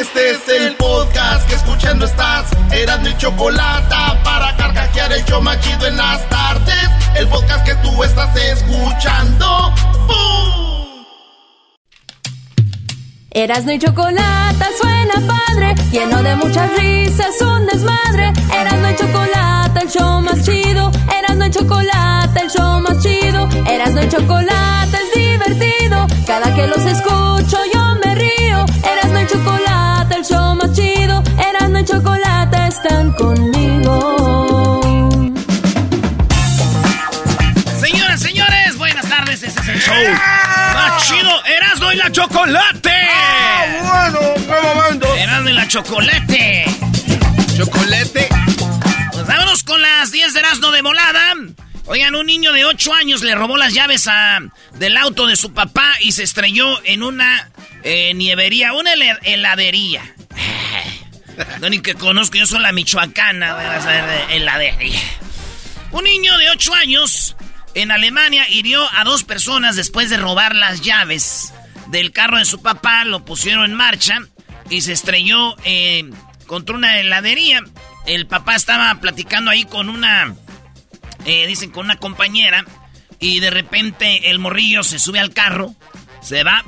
Este es el podcast que escuchando estás. Eran mi chocolate para carcajear el yo machido en las tardes. El podcast que tú estás escuchando. ¡Bum! Erasno y chocolate suena padre, lleno de muchas risas, un desmadre. Erasno y chocolate, el show más chido. Erasno y chocolate, el show más chido. Erasno y chocolate es divertido. Cada que los escucho yo están conmigo. Señoras, señores, buenas tardes. Este es el show más chido. Erasmo y la chocolate. ¡Ah, bueno! ¡Qué momento! Erasmo y la chocolate. ¿Chocolate? Pues vámonos con las 10 de Erasmo de volada. Oigan, un niño de 8 años le robó las llaves a, del auto de su papá y se estrelló en una eh, nievería, una hel- heladería. No ni que conozco, yo soy la michoacana, voy a saber de heladería. Un niño de 8 años en Alemania hirió a dos personas después de robar las llaves del carro de su papá, lo pusieron en marcha y se estrelló eh, contra una heladería. El papá estaba platicando ahí con una, eh, dicen, con una compañera y de repente el morrillo se sube al carro, se va,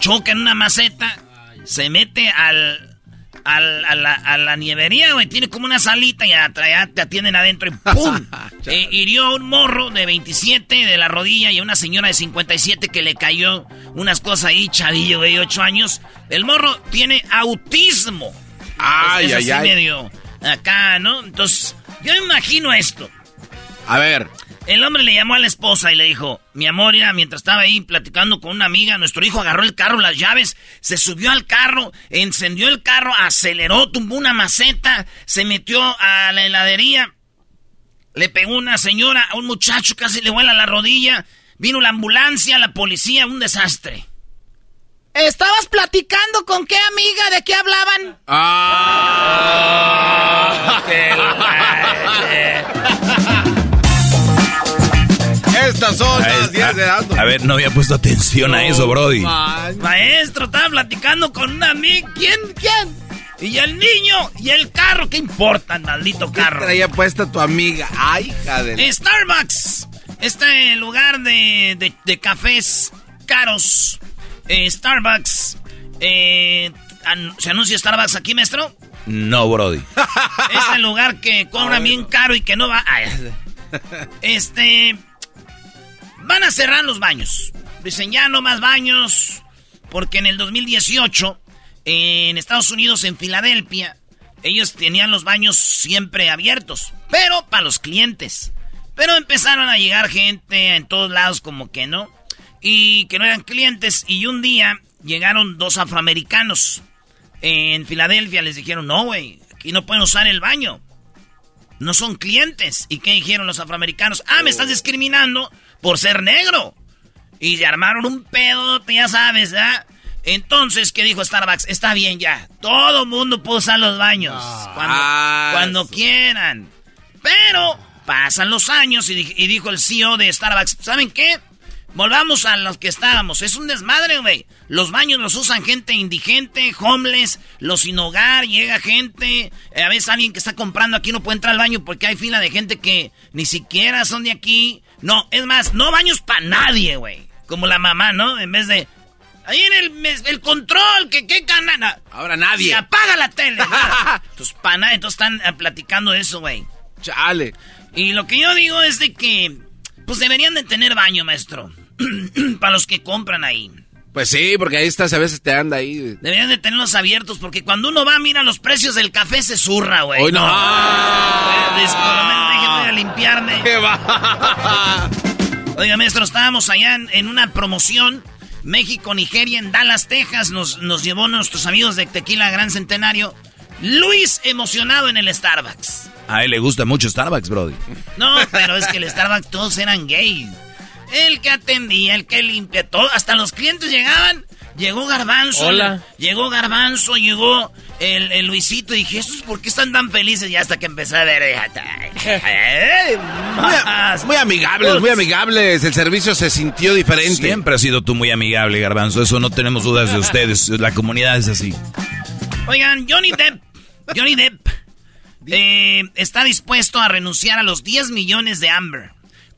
choca en una maceta, se mete al, a, la, a la nievería, güey. Tiene como una salita y atrás te atienden adentro y ¡pum! Eh, hirió a un morro de 27 de la rodilla y a una señora de 57 que le cayó unas cosas ahí, chavillo, güey, 8 años. El morro tiene autismo. Ay, ay, ay. medio acá, ¿no? Entonces, yo me imagino esto. A ver. El hombre le llamó a la esposa y le dijo, mi amor, mira, mientras estaba ahí platicando con una amiga, nuestro hijo agarró el carro, las llaves, se subió al carro, encendió el carro, aceleró, tumbó una maceta, se metió a la heladería, le pegó una señora, a un muchacho casi le vuela la rodilla, vino la ambulancia, la policía, un desastre. ¿Estabas platicando con qué amiga? ¿De qué hablaban? Ah. Estas son las 10 de. A ver, no había puesto atención a eso, Brody. Maestro, estaba platicando con una amiga. ¿Quién? ¿Quién? Y el niño y el carro. ¿Qué importa, maldito carro? Traía puesta tu amiga. Ay, hija de... Starbucks. Este lugar de, de- de cafés caros. Eh, Starbucks. eh, an- ¿Se anuncia Starbucks aquí, maestro? No, Brody. Este lugar que cobra bien caro y que no va. Ay, este. Van a cerrar los baños. Dicen ya no más baños. Porque en el 2018, en Estados Unidos, en Filadelfia, ellos tenían los baños siempre abiertos. Pero para los clientes. Pero empezaron a llegar gente en todos lados, como que no. Y que no eran clientes. Y un día llegaron dos afroamericanos. En Filadelfia les dijeron, no, güey, aquí no pueden usar el baño. No son clientes. ¿Y qué dijeron los afroamericanos? Ah, me estás discriminando por ser negro. Y se armaron un pedo, ya sabes, ¿ah? Entonces, ¿qué dijo Starbucks? Está bien ya. Todo mundo puede usar los baños. cuando, Ah, cuando eso. quieran. Pero pasan los años y, y dijo el CEO de Starbucks, ¿saben qué? Volvamos a los que estábamos. Es un desmadre, güey. Los baños los usan gente indigente, homeless, los sin hogar, llega gente. eh, a veces alguien que está comprando aquí no puede entrar al baño porque hay fila de gente que ni siquiera son de aquí. No, es más, no baños para nadie, güey. Como la mamá, ¿no? En vez de Ahí en el, el control, que qué canana. Ahora nadie. Se apaga la tele. Tus panas, entonces están eh, platicando eso, güey. Chale. Y lo que yo digo es de que, pues deberían de tener baño, maestro. Para los que compran ahí. Pues sí, porque ahí estás, a veces te anda ahí. Deberían de tenerlos abiertos, porque cuando uno va, mira los precios del café, se zurra, güey. Hoy no. déjeme a limpiarme. ¿Qué va? Oiga, maestro, estábamos allá en, una promoción. México, Nigeria, en Dallas, Texas. Nos, nos llevó nuestros amigos de Tequila Gran Centenario. Luis emocionado en el Starbucks. A él le gusta mucho Starbucks, Brody. No, pero es que el Starbucks todos eran gays. El que atendía, el que limpia, todo. Hasta los clientes llegaban. Llegó Garbanzo. Hola. Llegó Garbanzo, llegó el, Luisito. Y dije, ¿estos por qué están tan felices? Y hasta que empecé a ver. muy, muy amigables, muy amigables. El servicio se sintió diferente. Siempre has sido tú muy amigable, Garbanzo. Eso no tenemos dudas de ustedes. La comunidad es así. Oigan, Johnny Depp. Johnny Depp eh, está dispuesto a renunciar a los 10 millones de Amber.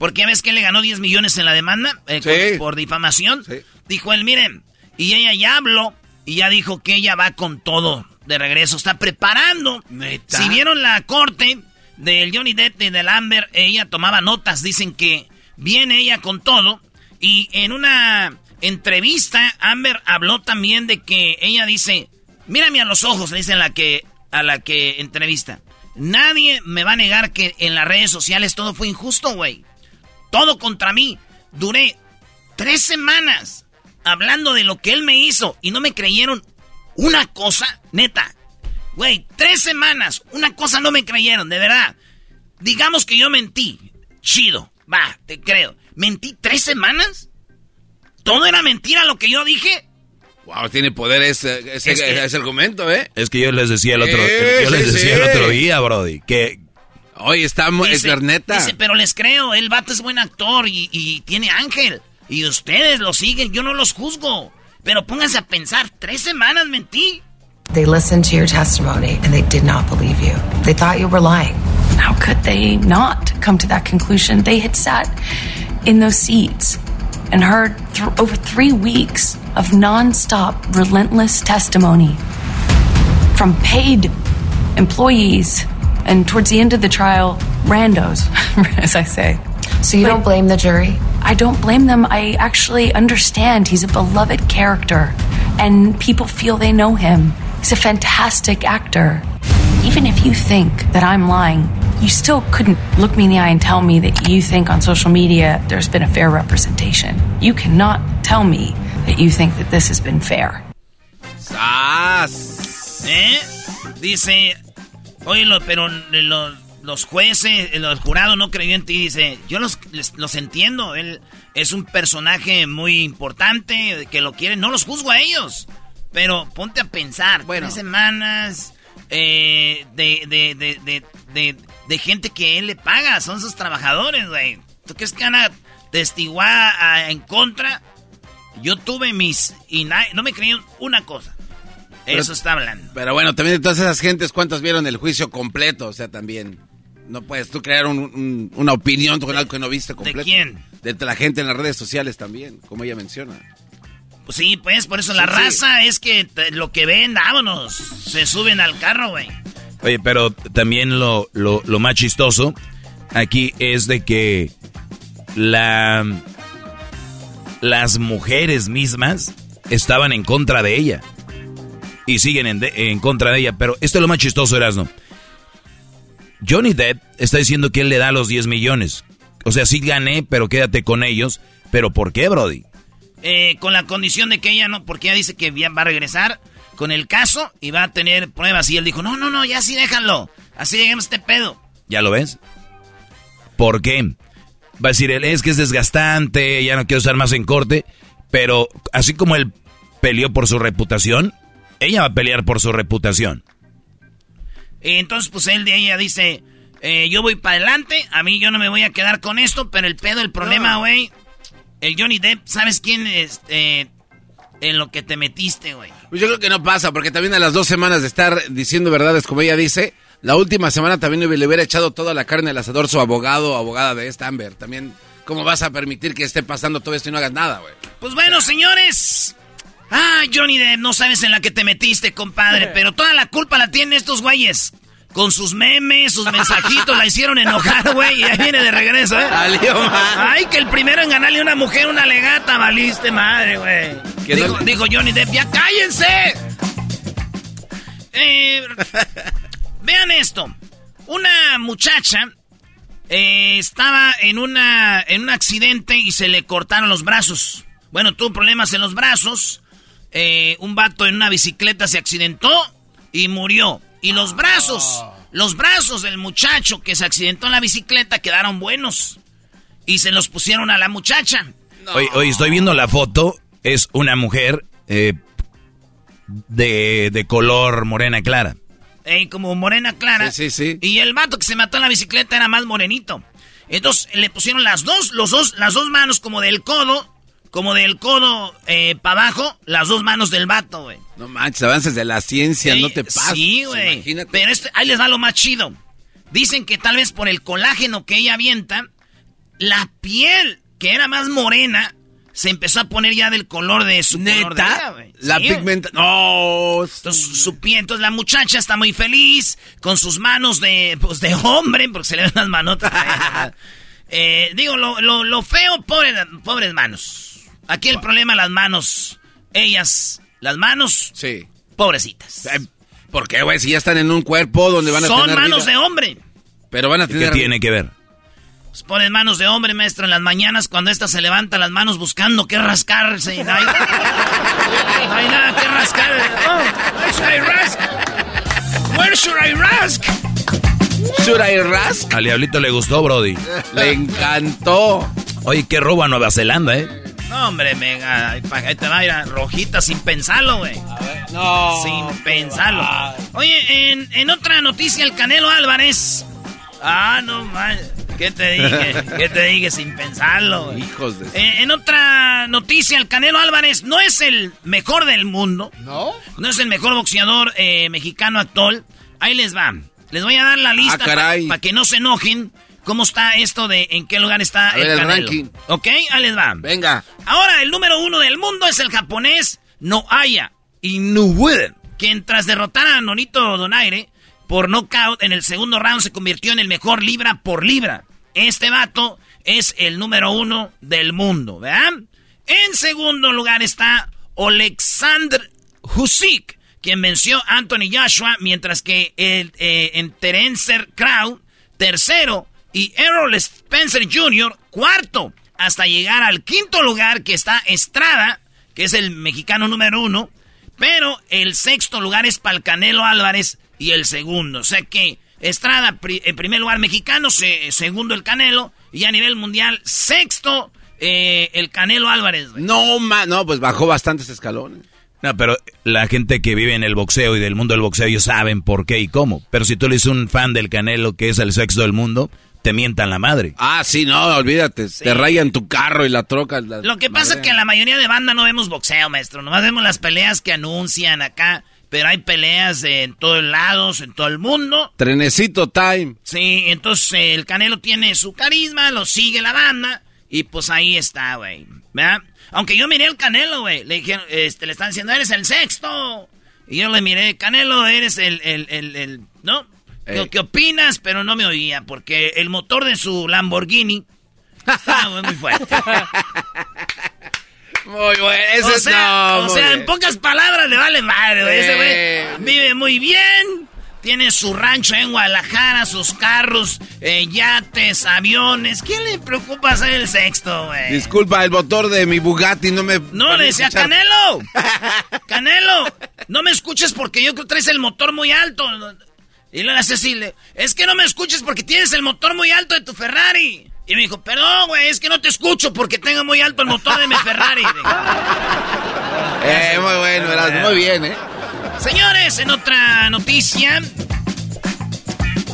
Porque ves que le ganó 10 millones en la demanda eh, por, difamación. Dijo él, miren, y ella ya habló y ya dijo que ella va con todo de regreso. Está preparando. Si vieron la corte del Johnny Depp y del Amber, ella tomaba notas. Dicen que viene ella con todo. Y en una entrevista, Amber habló también de que ella dice, mírame a los ojos, le dice la que, a la que entrevista. Nadie me va a negar que en las redes sociales todo fue injusto, güey. Todo contra mí. Duré tres semanas hablando de lo que él me hizo y no me creyeron una cosa, neta. Güey, tres semanas, una cosa no me creyeron, de verdad. Digamos que yo mentí. Chido, va, te creo. ¿Mentí tres semanas? ¿Todo era mentira lo que yo dije? Wow, tiene poder ese, ese, argumento, ¿eh? Es que yo les decía el otro, yo les decía el otro día, Brody, que Oye, está es neta. Dice, pero les creo, el vato es buen actor y, y, tiene ángel. Y ustedes lo siguen, yo no los juzgo. Pero pónganse a pensar, tres semanas mentí. They listened to your testimony and they did not believe you. They thought you were lying. How could they not come to that conclusion? They had sat in those seats and heard th over three weeks of nonstop, relentless testimony from paid employees and towards the end of the trial, randos, as I say. So you but don't blame the jury? I don't blame them. I actually understand he's a beloved character, and people feel they know him. He's a fantastic actor. Even if you think that I'm lying, you still couldn't look me in the eye and tell me that you think on social media there's been a fair representation. You cannot tell me that you think that this has been fair. Sas. ¿Eh? Dice, Oye, pero los jueces, el jurado no creyó en ti. Dice, yo los, los entiendo. Él es un personaje muy importante, que lo quieren. No los juzgo a ellos. Pero ponte a pensar. Bueno. Tres semanas eh, de, de, de, de, gente que él le paga. Son sus trabajadores, güey. ¿Tú crees que van a testiguar en contra? Yo tuve mis... Y no me creyeron una cosa. Eso está hablando. Pero bueno, también de todas esas gentes, ¿cuántos vieron el juicio completo? O sea, también. No puedes tú crear una opinión con algo que no viste completo. ¿De quién? De la gente en las redes sociales también, como ella menciona. Pues sí, pues por eso la raza es que lo que ven, vámonos. Se suben al carro, güey. Oye, pero también lo, lo, lo más chistoso aquí es de que la, las mujeres mismas estaban en contra de ella y siguen en, contra de ella. Pero esto es lo más chistoso, Erasno. Johnny Depp está diciendo que él le da los 10 millones. O sea, sí gané, pero quédate con ellos. ¿Pero por qué, Brody? Eh, con la condición de que ella no, porque ella dice que va a regresar con el caso y va a tener pruebas. Y él dijo, no, no, no, ya sí déjalo. Así lleguemos a este pedo. ¿Ya lo ves? ¿Por qué? Va a decir, él es que es desgastante, ya no quiero estar más en corte. Pero así como él peleó por su reputación, ella va a pelear por su reputación. Entonces, pues él de ella dice, eh, yo voy para adelante, a mí yo no me voy a quedar con esto, pero el pedo, el problema, güey, el Johnny Depp, ¿sabes quién es? Eh, en lo que te metiste, güey. Pues yo creo que no pasa, porque también a las dos semanas de estar diciendo verdades como ella dice, la última semana también le hubiera echado toda la carne al asador su abogado o abogada de esta Amber. También, ¿cómo vas a permitir que esté pasando todo esto y no hagas nada, güey? Pues bueno, señores, Ah, Johnny Depp, no sabes en la que te metiste, compadre, pero toda la culpa la tienen estos güeyes. Con sus memes, sus mensajitos, la hicieron enojar, güey, y ahí viene de regreso, ¿eh? Ay, que el primero en ganarle a una mujer una legata, valiste madre, güey. Dijo, dijo Johnny Depp, ya cállense. Eh, vean esto. Una muchacha eh, estaba en, una, en un accidente y se le cortaron los brazos. Bueno, tuvo problemas en los brazos. Eh, un vato en una bicicleta se accidentó y murió. Y los brazos, los brazos del muchacho que se accidentó en la bicicleta quedaron buenos. Y se los pusieron a la muchacha. Hoy, estoy viendo la foto. Es una mujer eh, de, de color morena clara. Eh, como morena clara. Sí, sí, sí. Y el vato que se mató en la bicicleta era más morenito. Entonces le pusieron las dos, los dos, las dos manos como del codo como del codo eh, para abajo, las dos manos del vato, güey. No manches, avances de la ciencia, no te pases. Sí, güey. Pero este, ahí les da lo más chido. Dicen que tal vez por el colágeno que ella avienta, la piel, que era más morena, se empezó a poner ya del color de su ¿Neta? la pigmenta... No. Entonces, su piel, entonces la muchacha está muy feliz, con sus manos de, pues, de hombre, porque se le ven las manotas. eh, digo, lo, lo, lo feo, pobre, pobres manos. Aquí el problema, las manos. Ellas, las manos. Sí. Pobrecitas. Eh, ¿Por qué, güey? Si ya están en un cuerpo donde van a Son manos de hombre. Pero van a tener. ¿Qué tiene que ver? Pues ponen manos de hombre, maestro, en las mañanas cuando esta se levanta las manos buscando qué rascarse. Y no, hay, no hay nada que rascar. Oh, where should I rask? Where should I rask? Should I rask? Al diablito le gustó, Brody. le encantó. Oye, qué roba Nueva Zelanda, ¿eh? No, hombre, mega. Ahí te va a ir a rojita sin pensarlo, güey. No. Sin pensarlo. Oye, en, en, otra noticia, el Canelo Álvarez. Ah, no man. ¿Qué te dije? ¿Qué te dije sin pensarlo? Güey? Hijos de. Eh, en otra noticia, el Canelo Álvarez no es el mejor del mundo. ¿No? No es el mejor boxeador eh, mexicano actual. Ahí les va. Les voy a dar la lista ah, para que no se enojen. ¿Cómo está esto de en qué lugar está el, Canelo? Ok, ahí les va. Venga. Ahora, el número uno del mundo es el japonés Noaya Inoue, quien tras derrotar a Nonito Donaire por knockout en el segundo round se convirtió en el mejor libra por libra. Este vato es el número uno del mundo, ¿verdad? En segundo lugar está Alexander Husik, quien venció a Anthony Joshua, mientras que el, eh, en Terencer Crow, tercero, y Errol Spencer Jr., cuarto, hasta llegar al quinto lugar que está Estrada, que es el mexicano número uno, pero el sexto lugar es Palcanelo Álvarez y el segundo. O sea que Estrada, en primer lugar mexicano, segundo el Canelo, y a nivel mundial, sexto eh, el Canelo Álvarez. No, no, pues bajó bastantes escalones. No, pero la gente que vive en el boxeo y del mundo del boxeo, ellos saben por qué y cómo. Pero si tú eres un fan del Canelo, que es el sexto del mundo, te mientan la madre. Ah, sí, no, olvídate. Te rayan tu carro y la troca. Lo que pasa es que en la mayoría de banda no vemos boxeo, maestro. Nomás vemos las peleas que anuncian acá. Pero hay peleas en todos lados, en todo el mundo. Trenecito time. Sí, entonces el Canelo tiene su carisma, lo sigue la banda. Y pues ahí está, güey. ¿Verdad? Aunque yo miré al Canelo, güey. Le dijeron, este, le están diciendo, eres el sexto. Y yo le miré, Canelo, eres el, el, el, el ¿no? ¿Qué, opinas? Pero no me oía, porque el motor de su Lamborghini estaba muy fuerte. Muy bueno. Ese o sea, o sea en pocas palabras le vale madre, Ese güey vive muy bien. Tiene su rancho en Guadalajara, sus carros, eh, yates, aviones. ¿Quién le preocupa ser el sexto, güey? Disculpa, el motor de mi Bugatti no me... No, le decía, Canelo. Canelo, no me escuches porque yo creo que traes el motor muy alto. Y le hace así, es que no me escuches porque tienes el motor muy alto de tu Ferrari. Y me dijo, perdón, güey, es que no te escucho porque tengo muy alto el motor de mi Ferrari. eh, muy bueno, muy bien, ¿eh? Señores, en otra noticia,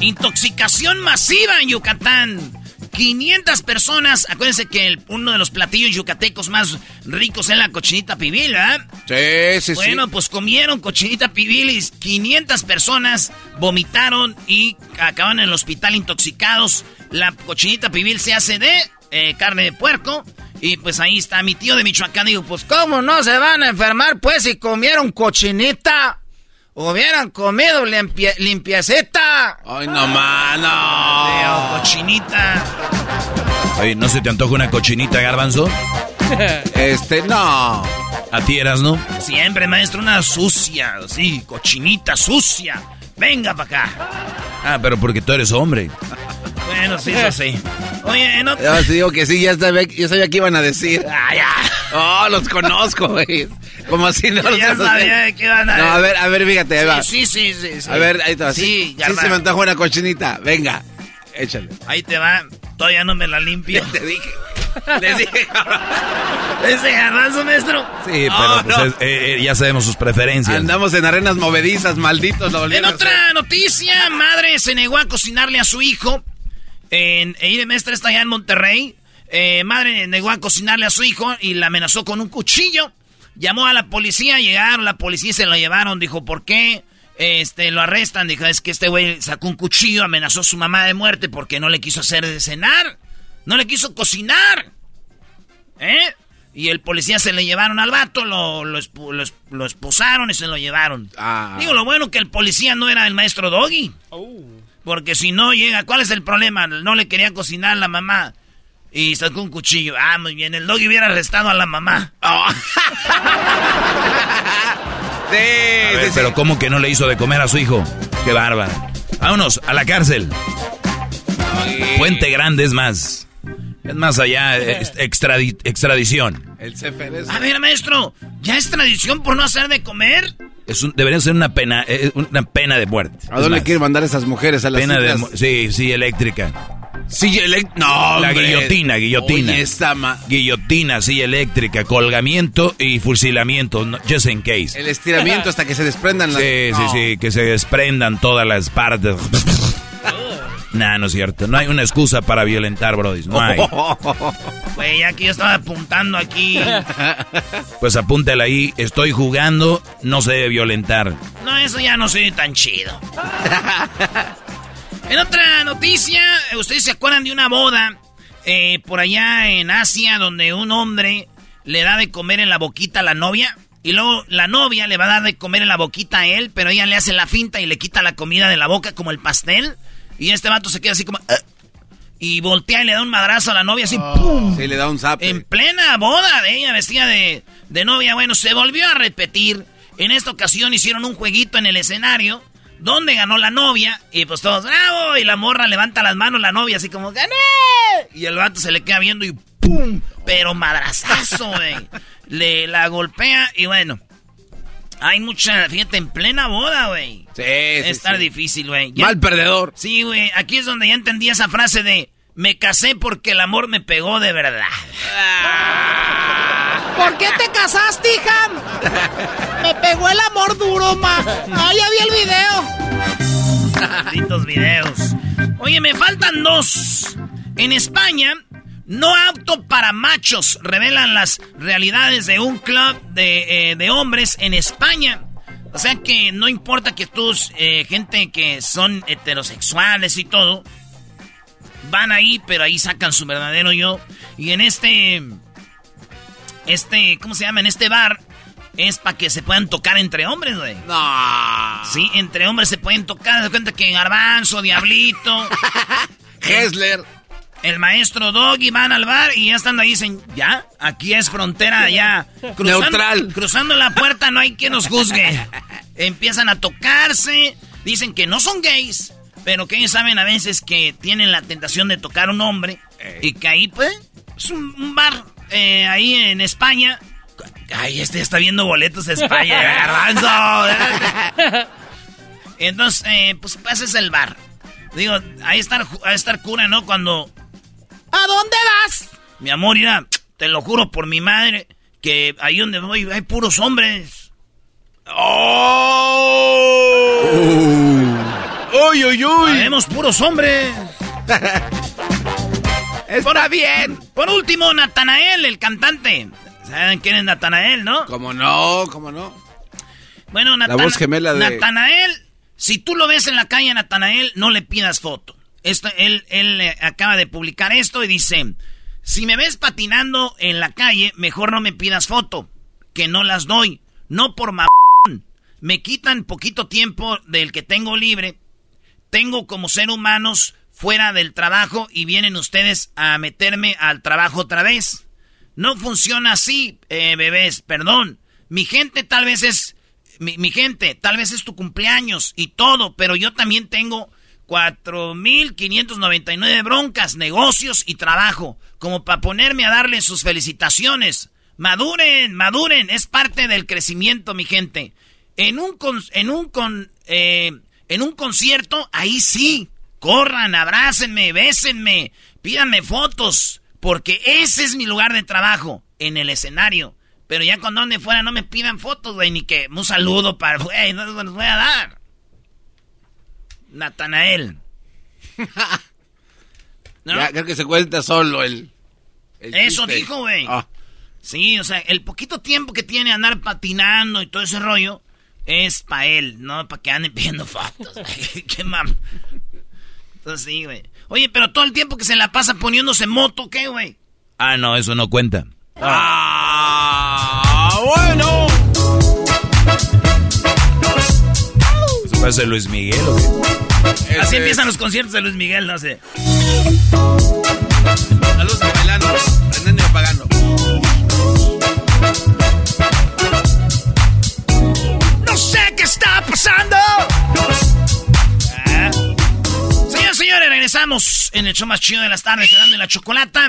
intoxicación masiva en Yucatán. 500 personas, acuérdense que uno de los platillos yucatecos más ricos es la cochinita pibil, ¿verdad? Sí, sí, sí. Bueno, pues comieron cochinita pibil y 500 personas vomitaron y acaban en el hospital intoxicados. La cochinita pibil se hace de eh, carne de puerco Y pues ahí está mi tío de Michoacán. Digo, pues ¿cómo no se van a enfermar pues si comieron cochinita? Hubieran comido limpia, limpiaceta. Ay, no, mano. cochinita. Oye, ¿no se te antoja una cochinita, garbanzo? Este, no. ¿A ti eras, no? Siempre, maestro, una sucia. Sí, cochinita sucia. Venga para acá. Ah, pero porque tú eres hombre. Bueno, sí, eso sí. Oye, no... Ya te digo que sí, ya sabía, ya sabía qué iban a decir. Ah, ya. Oh, los conozco, güey. Como si no Ya los sabía que iban a No, a ver, a ver, fíjate, ahí va. Sí, sí, sí, sí. A ver, ahí te va. Sí, ya sí va. se me antoja una cochinita. Venga, échale. Ahí te va. Todavía no me la limpio. Te dije. Les dije. Ese garbanzo, maestro. Sí, pero Oh, pues no. es- eh, eh, ya sabemos sus preferencias. Andamos en arenas movedizas, malditos. Lo En otra noticia, madre se negó a cocinarle a su hijo. En Eide Mestre está allá en Monterrey. Eh, madre negó a cocinarle a su hijo y la amenazó con un cuchillo. Llamó a la policía, llegaron, la policía y se lo llevaron. Dijo, ¿por qué? Este, lo arrestan. Dijo, es que este güey sacó un cuchillo, amenazó a su mamá de muerte porque no le quiso hacer de cenar. No le quiso cocinar. ¿Eh? Y el policía se le llevaron al vato, lo, lo, esposaron y se lo llevaron. Ah. Digo, lo bueno que el policía no era el maestro Doggy. Porque si no llega, ¿cuál es el problema? No le quería cocinar a la mamá. Y sacó un cuchillo. Ah, muy bien, el Doggy hubiera arrestado a la mamá. Sí, ver, sí, sí. pero ¿cómo que no le hizo de comer a su hijo? Qué bárbaro. Vámonos, a la cárcel. Puente Grande es más. Es más allá, es extradi- extradición. El es... A ver, maestro, ¿ya es tradición por no hacer de comer? Es un- debería ser una pena, eh, una pena de muerte. ¿A dónde quieren mandar esas mujeres? A las Pena de Sí, sí, eléctrica. Silla elect- No, La hombre. guillotina, guillotina. Oye, esta ma- Guillotina, silla eléctrica, colgamiento y fusilamiento, no- just in case. El estiramiento hasta que se desprendan las... Sí, sí, sí, que se desprendan todas las partes. nah, no es cierto. No hay una excusa para violentar, Brody. No hay. Güey, ya que yo estaba apuntando aquí. Pues apúntale ahí. Estoy jugando, no se debe violentar. No, eso ya no soy tan chido. En otra noticia, ¿ustedes se acuerdan de una boda eh, por allá en Asia donde un hombre le da de comer en la boquita a la novia? Y luego la novia le va a dar de comer en la boquita a él, pero ella le hace la finta y le quita la comida de la boca como el pastel. Y este vato se queda así como... "Ah", y voltea y le da un madrazo a la novia así, ¡pum! Sí, le da un zap. En plena boda de ella, vestida de, de novia. Bueno, se volvió a repetir. En esta ocasión hicieron un jueguito en el escenario donde ganó la novia. Y pues todos, ¡bravo! Y la morra levanta las manos, la novia, así como, ¡gané! Y el vato se le queda viendo y ¡pum! Pero madrazazo, güey. Le la golpea y bueno. Hay mucha, fíjate, en plena boda, güey. Sí, sí, Estar sí. difícil, güey. Ya- Mal perdedor. Sí, güey, aquí es donde ya entendí esa frase de me casé porque el amor me pegó de verdad. ¿Por qué te casaste, hija? Me pegó el amor duro, ma. Ah, ya vi el video. Malditos videos. Oye, me faltan dos. En España, no apto para machos. Revelan las realidades de un club de, eh, de hombres en España. O sea que no importa que tú, eh, gente que son heterosexuales y todo, van ahí, pero ahí sacan su verdadero yo. Y en este, este, ¿cómo se llama? En este bar es para que se puedan tocar entre hombres, güey. No. Sí, entre hombres se pueden tocar. De cuenta que Garbanzo, Diablito, Hessler. El maestro Doggy van al bar y ya estando ahí dicen, ya, aquí es frontera, ya. Neutral. Cruzando la puerta no hay quien nos juzgue. Empiezan a tocarse, dicen que no son gays, pero que ellos saben a veces que tienen la tentación de tocar a un hombre y que ahí, pues, es un, un bar eh, ahí en España. Ay, este ya está viendo boletos a España, Garbanzo. Entonces, eh, pues ese es el bar. Digo, ahí estar, ahí estar cura, ¿no? Cuando, ¿A dónde vas? mi amor, mira, te lo juro por mi madre, que ahí donde voy hay puros hombres. Uy, uy, uy. Vemos puros hombres. Está bien. Por último, Natanael, el cantante. ¿Saben quién es Natanael, no? ¿Cómo no? ¿Cómo no? Bueno, Natana- voz gemela de- Natanael, si tú lo ves en la calle, Natanael, no le pidas foto. Esto, él él eh, acaba de publicar esto y dice, Si me ves patinando en la calle, mejor no me pidas foto, que no las doy. No por ma... Me quitan poquito tiempo del que tengo libre. Tengo como ser humanos fuera del trabajo y vienen ustedes a meterme al trabajo otra vez. No funciona así, eh, bebés, perdón. Mi gente tal vez es... Mi, mi gente, tal vez es tu cumpleaños y todo, pero yo también tengo 4.599 broncas, negocios y trabajo, como para ponerme a darle sus felicitaciones. Maduren, maduren, es parte del crecimiento, mi gente. En un, en un, con, eh, en un concierto, ahí sí, corran, abrácenme, bésenme, pídanme fotos, porque ese es mi lugar de trabajo, en el escenario. Pero ya cuando ande fuera no me pidan fotos, güey, ni que un saludo para, güey, no los voy a dar. Natanael. Ya, creo que se cuenta solo el. Eso dijo, güey. Ah. Sí, o sea, el poquito tiempo que tiene andar patinando y todo ese rollo es para él, no para que ande pidiendo fotos. Qué mam. Entonces sí, güey. Oye, pero todo el tiempo que se la pasa poniéndose moto, ¿qué, güey? Ah, no, eso no cuenta. Ah, bueno. Eso parece Luis Miguel, ¿o qué? Así empiezan los conciertos de Luis Miguel, no sé. Saludos a bailando, andando y apagando. No sé qué está pasando. Ah. Señores, señores, regresamos en el show más chido de las tardes, dando la chocolata.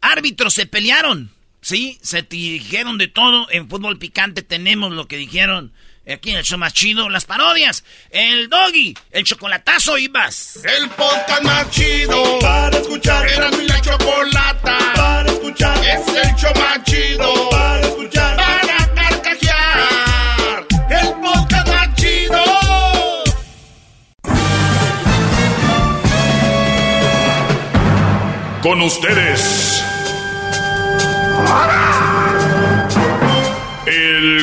Árbitros se pelearon, ¿sí? Se dijeron de todo. En fútbol picante tenemos lo que dijeron aquí en el show más chido, las parodias, el doggy, el chocolatazo y más. El podcast más chido para escuchar. Era mi la chocolata para escuchar. Es el show más chido para escuchar. Para carcajear. El podcast más chido. Con ustedes.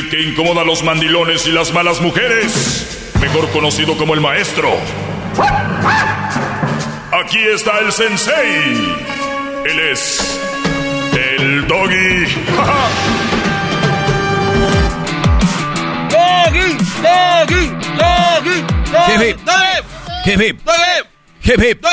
El que incomoda a los mandilones y las malas mujeres, mejor conocido como el maestro. Aquí está el sensei. Él es el doggy. Doggy, doggy, doggy, doggy. Hip hip. Hip hip.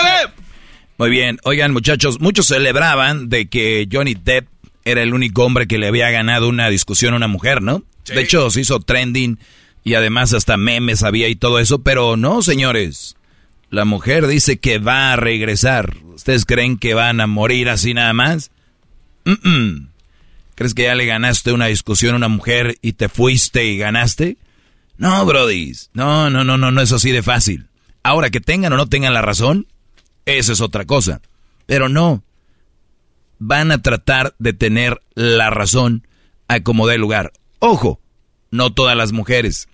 Muy bien, oigan muchachos, muchos celebraban de que Johnny Depp era el único hombre que le había ganado una discusión a una mujer, ¿no? De hecho, se hizo trending y además hasta memes había y todo eso, pero no, señores. La mujer dice que va a regresar. ¿Ustedes creen que van a morir así nada más? ¿Crees que ya le ganaste una discusión a una mujer y te fuiste y ganaste? No, Brody. No, no, no, no, no es así de fácil. Ahora que tengan o no tengan la razón, esa es otra cosa. Pero no, van a tratar de tener la razón a como dé lugar. Ojo, no todas las mujeres.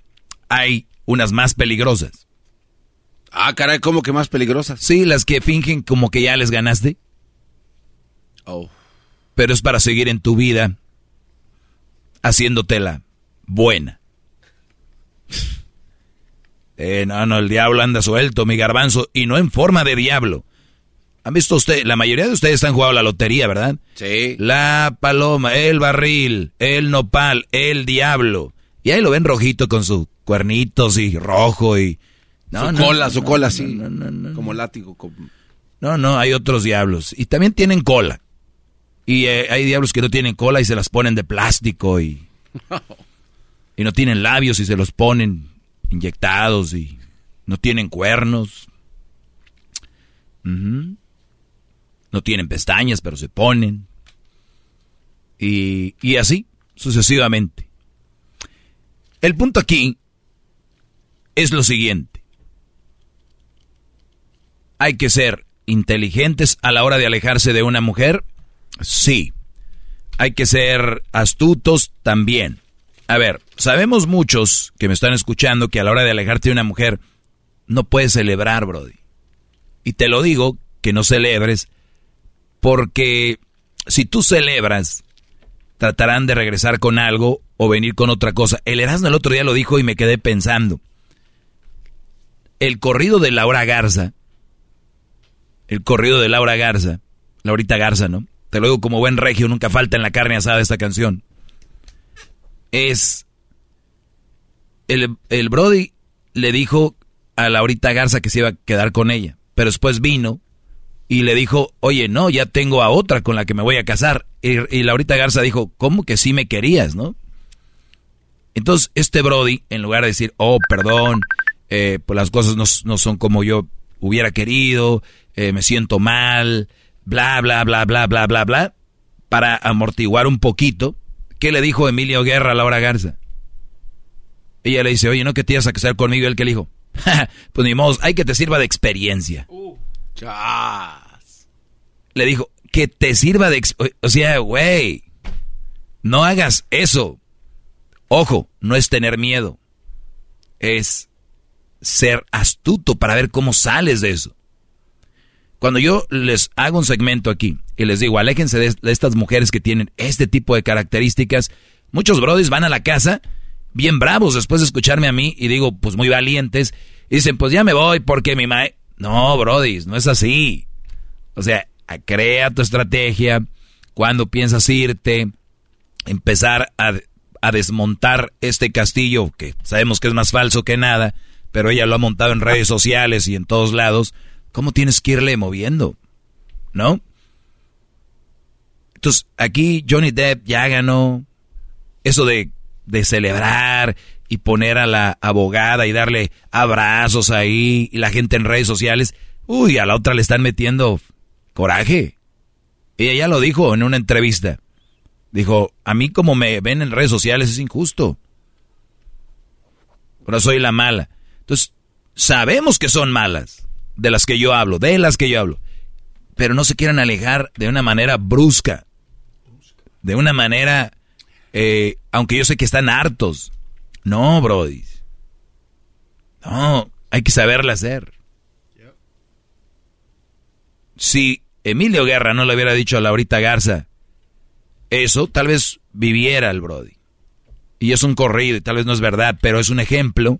Hay unas más peligrosas. Ah, caray, ¿cómo que más peligrosas? Sí, las que fingen como que ya les ganaste. Oh. Pero es para seguir en tu vida haciéndotela buena. Eh, no, no, el diablo anda suelto, mi garbanzo, y no en forma de diablo. ¿Han visto usted? La mayoría de ustedes han jugado la lotería, ¿verdad? Sí. La paloma, el barril, el nopal, el diablo. Y ahí lo ven rojito con sus cuernitos y rojo y... No, su cola, su cola, sí. como látigo. No, no, hay otros diablos. Y también tienen cola. Y eh, hay diablos que no tienen cola y se las ponen de plástico y... y no tienen labios y se los ponen inyectados y no tienen cuernos. No tienen pestañas, pero se ponen. Y, y así, sucesivamente. El punto aquí es lo siguiente. ¿Hay que ser inteligentes a la hora de alejarse de una mujer? Sí. ¿Hay que ser astutos? También. A ver, sabemos muchos que me están escuchando que a la hora de alejarte de una mujer no puedes celebrar, Brody. Y te lo digo que no celebres porque si tú celebras, tratarán de regresar con algo o venir con otra cosa. El Erasmo el otro día lo dijo y me quedé pensando. El corrido de Laura Garza, el corrido de Laura Garza, Laurita Garza, ¿no? te lo digo como buen regio, nunca falta en la carne asada esta canción. Es. El, el Brody le dijo a Laurita Garza que se iba a quedar con ella, pero después vino y le dijo, oye, no, ya tengo a otra con la que me voy a casar. Y, y Laurita Garza dijo, ¿cómo que sí me querías, no? Entonces, este Brody, en lugar de decir, oh, perdón, eh, pues las cosas no, son como yo hubiera querido, eh, me siento mal, bla, bla, bla, bla, bla, bla, bla, para amortiguar un poquito, ¿qué le dijo Emilio Guerra a Laura Garza? Ella le dice, oye, ¿no que te ibas a casar conmigo? Y él que le dijo, pues ni modo, hay que te sirva de experiencia. Uh, le dijo, que te sirva de... O sea, güey, no hagas eso. Ojo, no es tener miedo. Es ser astuto para ver cómo sales de eso. Cuando yo les hago un segmento aquí y les digo, aléjense de, estas mujeres que tienen este tipo de características, muchos brodis van a la casa bien bravos después de escucharme a mí y digo, pues muy valientes, y dicen, pues ya me voy porque mi mae... No, brodis, no es así. O sea, crea tu estrategia, cuando piensas irte, empezar a, a desmontar este castillo, que sabemos que es más falso que nada, pero ella lo ha montado en redes sociales y en todos lados, ¿cómo tienes que irle moviendo? ¿No? Entonces, aquí Johnny Depp ya ganó eso de, de celebrar y poner a la abogada y darle abrazos ahí y la gente en redes sociales. Uy, a la otra le están metiendo coraje. Ella ya lo dijo en una entrevista. Dijo, a mí como me ven en redes sociales es injusto. Pero soy la mala. Entonces, sabemos que son malas, de las que yo hablo, de las que yo hablo. Pero no se quieran alejar de una manera brusca. De una manera, eh, aunque yo sé que están hartos. No, Brody. No, hay que saberla hacer. Si Emilio Guerra no le hubiera dicho a Laurita Garza eso, tal vez viviera el Brody. Y es un corrido y tal vez no es verdad, pero es un ejemplo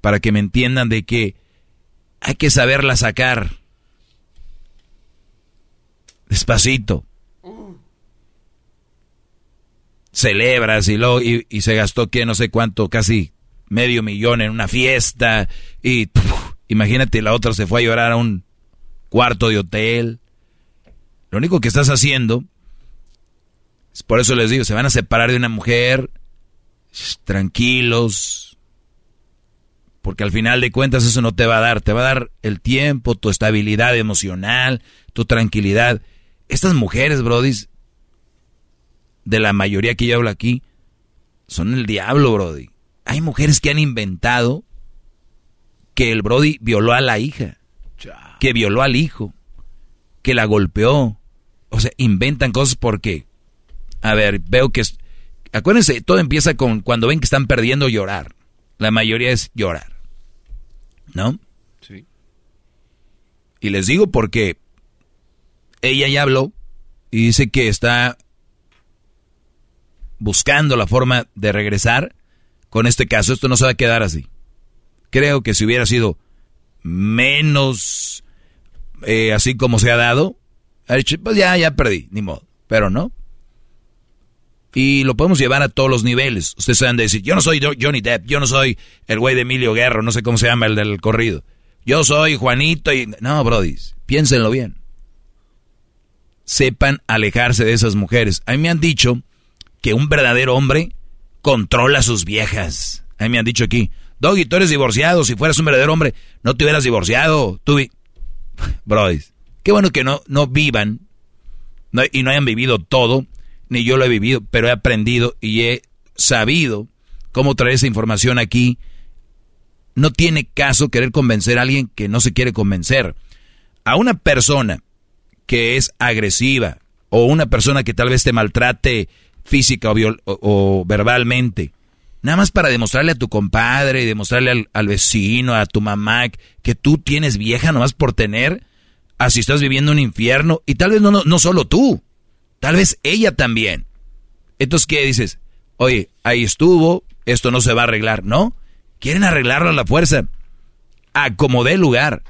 para que me entiendan de que hay que saberla sacar. Despacito. Celebras y, lo, y, se gastó que no sé cuánto, casi medio millón en una fiesta. Y imagínate, la otra se fue a llorar a un cuarto de hotel. Lo único que estás haciendo, es por eso les digo, se van a separar de una mujer, tranquilos, porque al final de cuentas eso no te va a dar, te va a dar el tiempo, tu estabilidad emocional, tu tranquilidad. Estas mujeres, Brody, de la mayoría que yo hablo aquí, son el diablo, Brody. Hay mujeres que han inventado que el Brody violó a la hija, que violó al hijo, que la golpeó. O sea, inventan cosas porque, a ver, veo que... Acuérdense, todo empieza con cuando ven que están perdiendo llorar. La mayoría es llorar. ¿No? Sí. Y les digo porque ella ya habló y dice que está buscando la forma de regresar con este caso. Esto no se va a quedar así. Creo que si hubiera sido menos eh, así como se ha dado, pues ya, ya perdí, ni modo. Pero no. Y lo podemos llevar a todos los niveles. Ustedes saben decir, yo no soy Johnny Depp, yo no soy el güey de Emilio Guerro, no sé cómo se llama el del corrido. Yo soy Juanito y... No, Brody, piénsenlo bien. Sepan alejarse de esas mujeres. A mí me han dicho que un verdadero hombre controla a sus viejas. A mí me han dicho aquí, Doggy, tú eres divorciado, si fueras un verdadero hombre, no te hubieras divorciado. Tú vi... Brody, qué bueno que no, no vivan y no hayan vivido todo ni yo lo he vivido, pero he aprendido y he sabido cómo traer esa información aquí. No tiene caso querer convencer a alguien que no se quiere convencer. A una persona que es agresiva o una persona que tal vez te maltrate física o, verbalmente, nada más para demostrarle a tu compadre y demostrarle al, vecino, a tu mamá, que tú tienes vieja nomás por tener, así estás viviendo un infierno y tal vez no, solo tú, Tal vez ella también. Entonces, ¿qué dices? Oye, ahí estuvo, esto no se va a arreglar, ¿no? Quieren arreglarlo a la fuerza. A como dé lugar.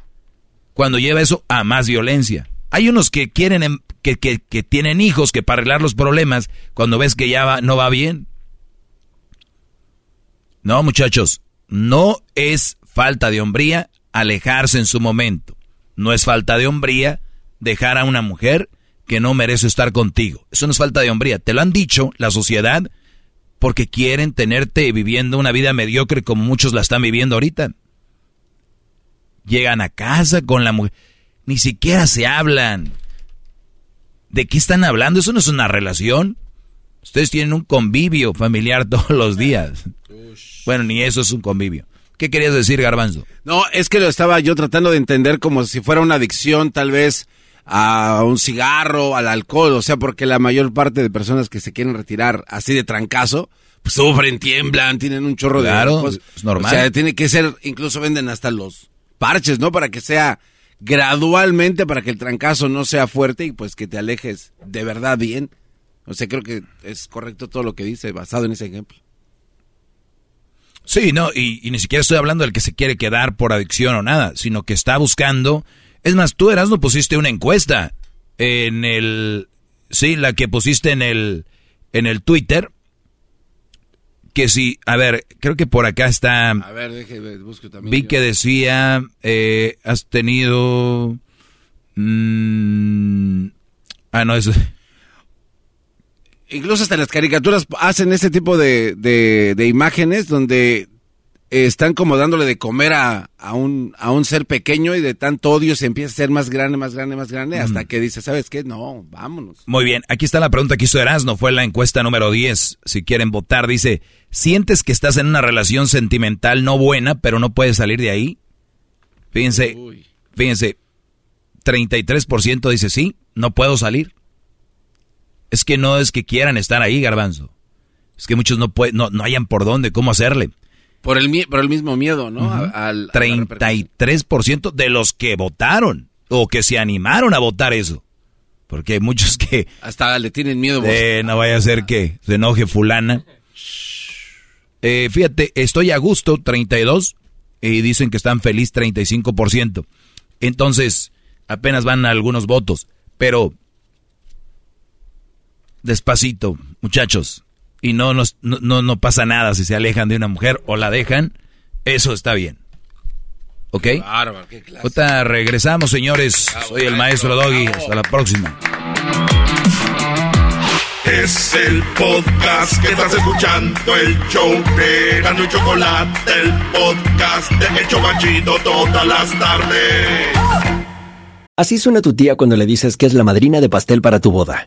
Cuando lleva eso a más violencia. Hay unos que quieren, em, que, que, que tienen hijos, que para arreglar los problemas, cuando ves que ya va, no va bien. No, muchachos, no es falta de hombría alejarse en su momento. No es falta de hombría dejar a una mujer que no merece estar contigo. Eso no es falta de hombría. Te lo han dicho la sociedad porque quieren tenerte viviendo una vida mediocre como muchos la están viviendo ahorita. Llegan a casa con la mujer. Ni siquiera se hablan. ¿De qué están hablando? Eso no es una relación. Ustedes tienen un convivio familiar todos los días. Bueno, ni eso es un convivio. ¿Qué querías decir, Garbanzo? No, es que lo estaba yo tratando de entender como si fuera una adicción, tal vez a un cigarro, al alcohol, o sea, porque la mayor parte de personas que se quieren retirar así de trancazo, pues sufren, tiemblan, tienen un chorro de... Claro, es normal. O sea, tiene que ser, incluso venden hasta los parches, ¿no? Para que sea gradualmente, para que el trancazo no sea fuerte y pues que te alejes de verdad bien. O sea, creo que es correcto todo lo que dice, basado en ese ejemplo. Sí, no, y, ni siquiera estoy hablando del que se quiere quedar por adicción o nada, sino que está buscando. Es más, tú eras no pusiste una encuesta en el, sí, la que pusiste en el, en el Twitter, que sí, a ver, creo que por acá está. A ver, déjeme, busco también. Vi que decía, eh, has tenido. Mm, ah, no, eso. Incluso hasta las caricaturas hacen este tipo de, de, imágenes donde están como dándole de comer a, a, un, a un ser pequeño y de tanto odio se empieza a ser más grande, más grande, más grande, hasta que dice, ¿sabes qué? No, vámonos. Muy bien, aquí está la pregunta que hizo Erasmo, fue la encuesta número 10, si quieren votar, dice, ¿sientes que estás en una relación sentimental no buena, pero no puedes salir de ahí? Fíjense, fíjense, 33% dice sí, no puedo salir. Es que no es que quieran estar ahí, garbanzo. Es que muchos no pueden, no, no hayan por dónde, cómo hacerle. Por el, por el mismo miedo, ¿no? Al, 33% de los que votaron o que se animaron a votar eso. Porque hay muchos que... Hasta le tienen miedo. Eh, no vaya a ser que se enoje fulana. Eh, fíjate, estoy a gusto, 32, y dicen que están feliz, 35%. Entonces, apenas van algunos votos. Pero despacito, muchachos. Y no, no, no, pasa nada si se alejan de una mujer o la dejan. Eso está bien. ¿Ok? Qué regresamos, señores. Soy el maestro Doggy. Hasta la próxima. Es el podcast que estás escuchando, el show de Gano y Chocolate, el podcast de Hecho Banchito todas las tardes. Así suena tu tía cuando le dices que es la madrina de pastel para tu boda.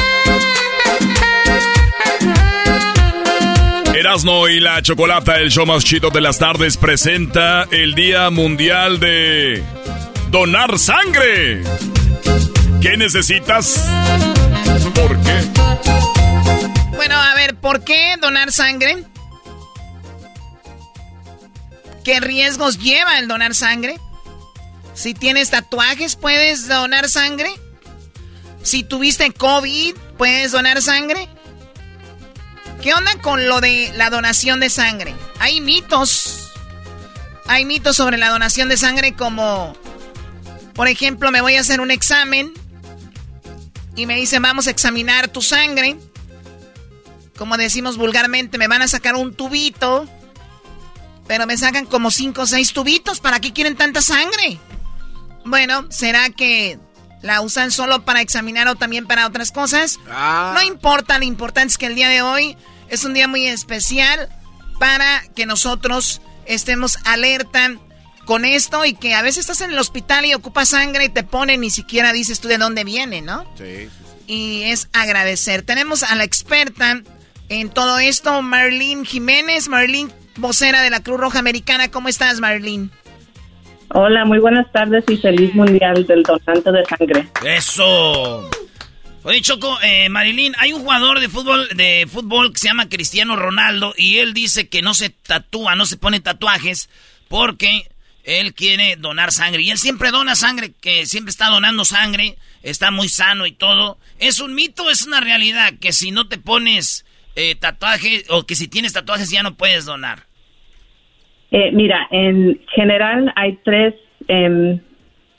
Erasno y la Chocolata, el show más chido de las tardes, presenta el Día Mundial de Donar Sangre. ¿Qué necesitas? ¿Por qué? Bueno, a ver, ¿por qué donar sangre? ¿Qué riesgos lleva el donar sangre? Si tienes tatuajes, ¿puedes donar sangre? Si tuviste COVID, ¿puedes donar sangre? ¿Qué onda con lo de la donación de sangre? Hay mitos. Hay mitos sobre la donación de sangre como, por ejemplo, me voy a hacer un examen y me dicen, vamos a examinar tu sangre. Como decimos vulgarmente, me van a sacar un tubito, pero me sacan como cinco o seis tubitos. ¿Para qué quieren tanta sangre? Bueno, ¿será que la usan solo para examinar o también para otras cosas? Ah. No importa, lo importante es que el día de hoy es un día muy especial para que nosotros estemos alerta con esto y que a veces estás en el hospital y ocupas sangre y te ponen, ni siquiera dices tú de dónde viene, ¿no? Sí. Y es agradecer. Tenemos a la experta en todo esto, Marlene Jiménez. Marlene, vocera de la Cruz Roja Americana. ¿Cómo estás, Marlene? Hola, muy buenas tardes y feliz mundial del donante de sangre. ¡Eso! Oye, Choco, eh, Marilyn, hay un jugador de fútbol, de fútbol que se llama Cristiano Ronaldo y él dice que no se tatúa, no se pone tatuajes porque él quiere donar sangre. Y él siempre dona sangre, que siempre está donando sangre, está muy sano y todo. ¿Es un mito es una realidad que si no te pones eh, tatuajes o que si tienes tatuajes ya no puedes donar? Eh, mira, en general hay tres, em,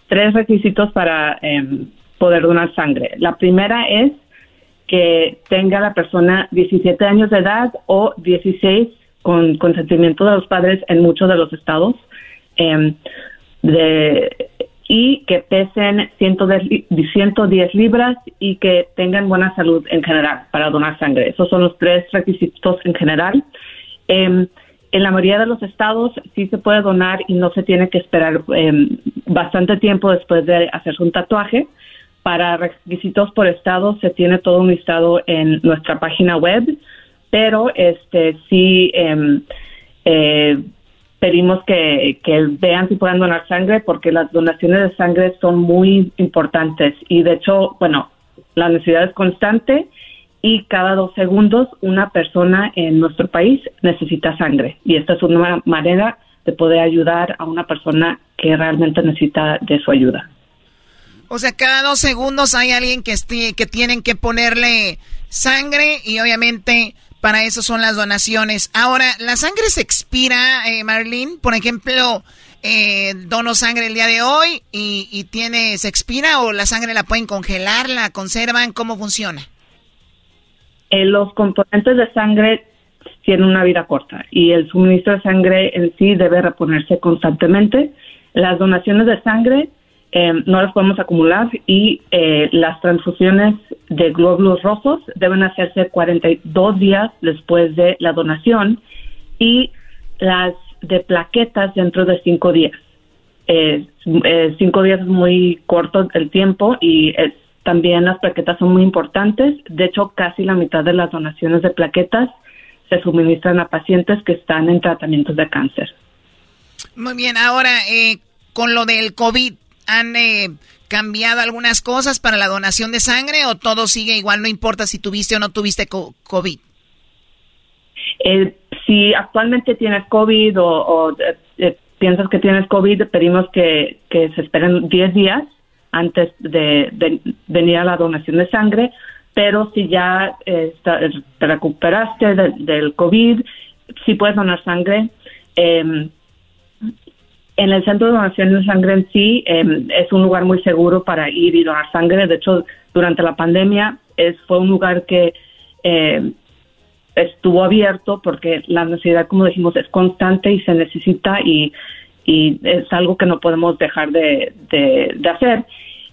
tres requisitos para em, poder donar sangre. La primera es que tenga la persona 17 años de edad o 16 con consentimiento de los padres en muchos de los estados. Em, y que pesen 110, 110 libras y que tengan buena salud en general para donar sangre. Esos son los tres requisitos en general en la mayoría de los estados sí se puede donar y no se tiene que esperar em, bastante tiempo después de hacerse un tatuaje. Para requisitos por estado se tiene todo un listado en nuestra página web, pero este sí em, eh, pedimos que, que, vean si pueden donar sangre porque las donaciones de sangre son muy importantes y de hecho, bueno, la necesidad es constante y cada dos segundos una persona en nuestro país necesita sangre. Y esta es una manera de poder ayudar a una persona que realmente necesita de su ayuda. O sea, cada dos segundos hay alguien que, que tienen que ponerle sangre y obviamente para eso son las donaciones. Ahora, ¿la sangre se expira, eh, Marlene? Por ejemplo, eh, dono sangre el día de hoy y, y tiene, ¿se expira o la sangre la pueden congelar, la conservan? ¿Cómo funciona? Eh, los componentes de sangre tienen una vida corta y el suministro de sangre en sí debe reponerse constantemente. Las donaciones de sangre eh, no las podemos acumular y eh, las transfusiones de glóbulos rojos deben hacerse 42 días después de la donación y las de plaquetas dentro de 5 días. cinco días es muy corto el tiempo y es también las plaquetas son muy importantes. De hecho, casi la mitad de las donaciones de plaquetas se suministran a pacientes que están en tratamientos de cáncer. Muy bien, ahora eh, con lo del COVID, ¿han eh, cambiado algunas cosas para la donación de sangre o todo sigue igual, no importa si tuviste o no tuviste COVID? Eh, si actualmente tienes COVID o, piensas que tienes COVID, pedimos que, se esperen 10 días antes de, venir a la donación de sangre, pero si ya eh, te recuperaste del COVID, sí puedes donar sangre. Em, en el centro de donación de sangre en sí em, es un lugar muy seguro para ir y donar sangre. De hecho, durante la pandemia es, fue un lugar que em, estuvo abierto porque la necesidad, como dijimos, es constante y se necesita y y es algo que no podemos dejar de, de, hacer.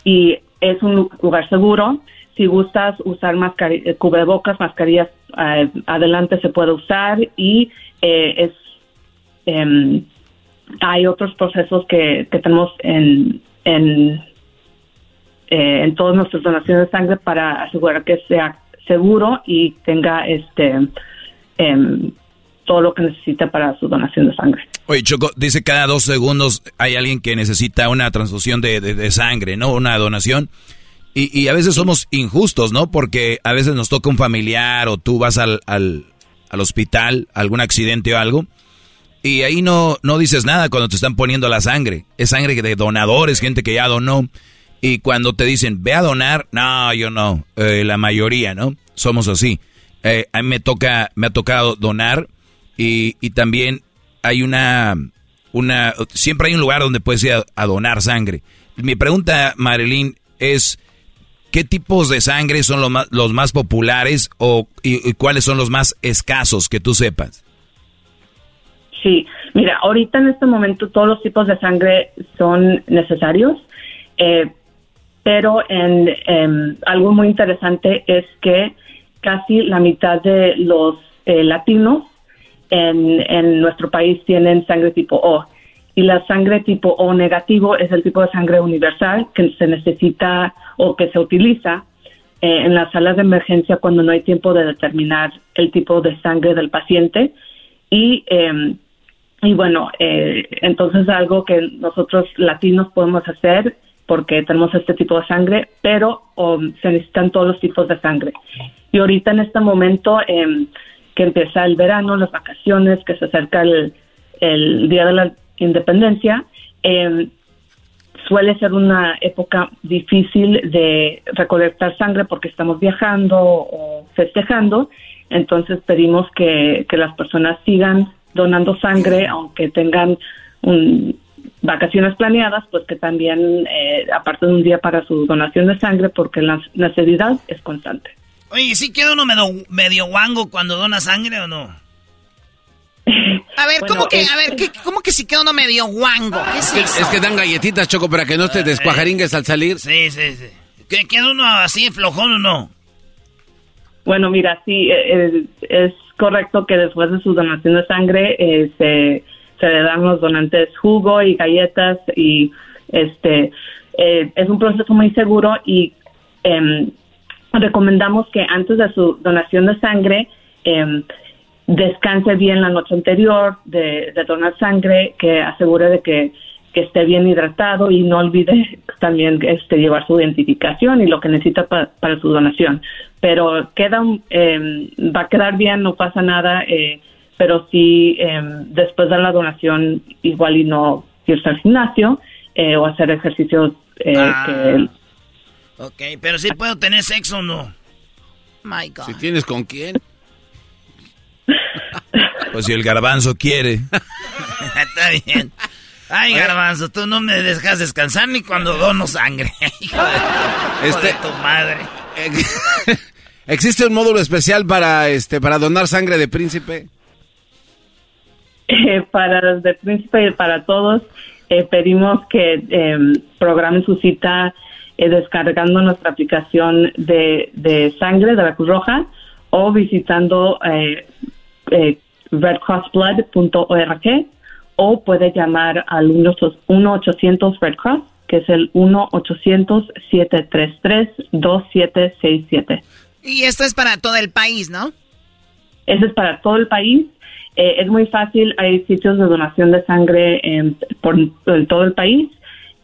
Y es un lugar seguro. Si gustas usar eh, cubrebocas, mascarillas, eh, adelante se puede usar y eh, es em, hay otros procesos que, que tenemos en, en, en todas nuestras donaciones de sangre para asegurar que sea seguro y tenga este em, todo lo que necesita para su donación de sangre. Oye, Choco, dice cada dos segundos hay alguien que necesita una transfusión de, sangre, ¿no? Una donación. Y, a veces somos injustos, ¿no? Porque a veces nos toca un familiar o tú vas al, al, hospital, algún accidente o algo, y ahí no, no dices nada cuando te están poniendo la sangre. Es sangre de donadores, gente que ya donó. Y cuando te dicen, ve a donar, no, yo no, eh, la mayoría, ¿no? Somos así. Eh, a mí me toca, me ha tocado donar y, y también hay una, una, siempre hay un lugar donde puedes ir a, donar sangre. Mi pregunta, Marilyn, es ¿qué tipos de sangre son los más, los más populares o y, cuáles son los más escasos que tú sepas? Sí, mira, ahorita en este momento todos los tipos de sangre son necesarios, eh, pero en, em, algo muy interesante es que casi la mitad de los eh, latinos en, en nuestro país tienen sangre tipo O. Y la sangre tipo O negativo es el tipo de sangre universal que se necesita o que se utiliza eh, en las salas de emergencia cuando no hay tiempo de determinar el tipo de sangre del paciente. Y, eh, y bueno, eh, entonces algo que nosotros latinos podemos hacer porque tenemos este tipo de sangre, pero se necesitan todos los tipos de sangre. Y ahorita en este momento eh, que empieza el verano, las vacaciones, que se acerca el, Día de la Independencia, eh, suele ser una época difícil de recolectar sangre porque estamos viajando o festejando. Entonces pedimos que, las personas sigan donando sangre, aunque tengan vacaciones planeadas, pues que también eh, aparte de un día para su donación de sangre, porque la necesidad es constante. Oye, ¿sí queda uno medio, medio guango cuando dona sangre o no? A ver, ¿cómo que, a ver, ¿cómo que si queda uno medio guango? ¿Qué es, es, que dan galletitas, Choco, para que no te eh, descuajaringues al salir. Sí, sí, sí. ¿Que queda uno así flojón o no? Bueno, mira, sí, eh, eh, es correcto que después de su donación de sangre se, se le dan los donantes jugo y galletas y este es un proceso muy seguro y em, recomendamos que antes de su donación de sangre eh, descanse bien la noche anterior de, donar sangre, que asegure de que, esté bien hidratado y no olvide también este, llevar su identificación y lo que necesita para su donación. Pero queda, eh, va a quedar bien, no pasa nada, eh, pero sí em, después de la donación igual y no irse al gimnasio eh, o hacer ejercicios ah. que Ok, pero si puedo tener sexo o no. My God. Si tienes con quién. Pues si el garbanzo quiere. Está bien. Ay, garbanzo, tú no me dejas descansar ni cuando dono sangre. Hijo de, este, tu madre. ¿Existe un módulo especial para este para donar sangre de príncipe? Eh, para los de príncipe y para todos, eh, pedimos que eh, programen su cita eh, descargando nuestra aplicación de, sangre de la Cruz Roja o visitando eh, eh, redcrossblood.org o puede llamar al 1-800 Red Cross, que es el 1-800-733-2767. Y esto es para todo el país, ¿no? Eso es para todo el país. Eh, es muy fácil, hay sitios de donación de sangre en, por en todo el país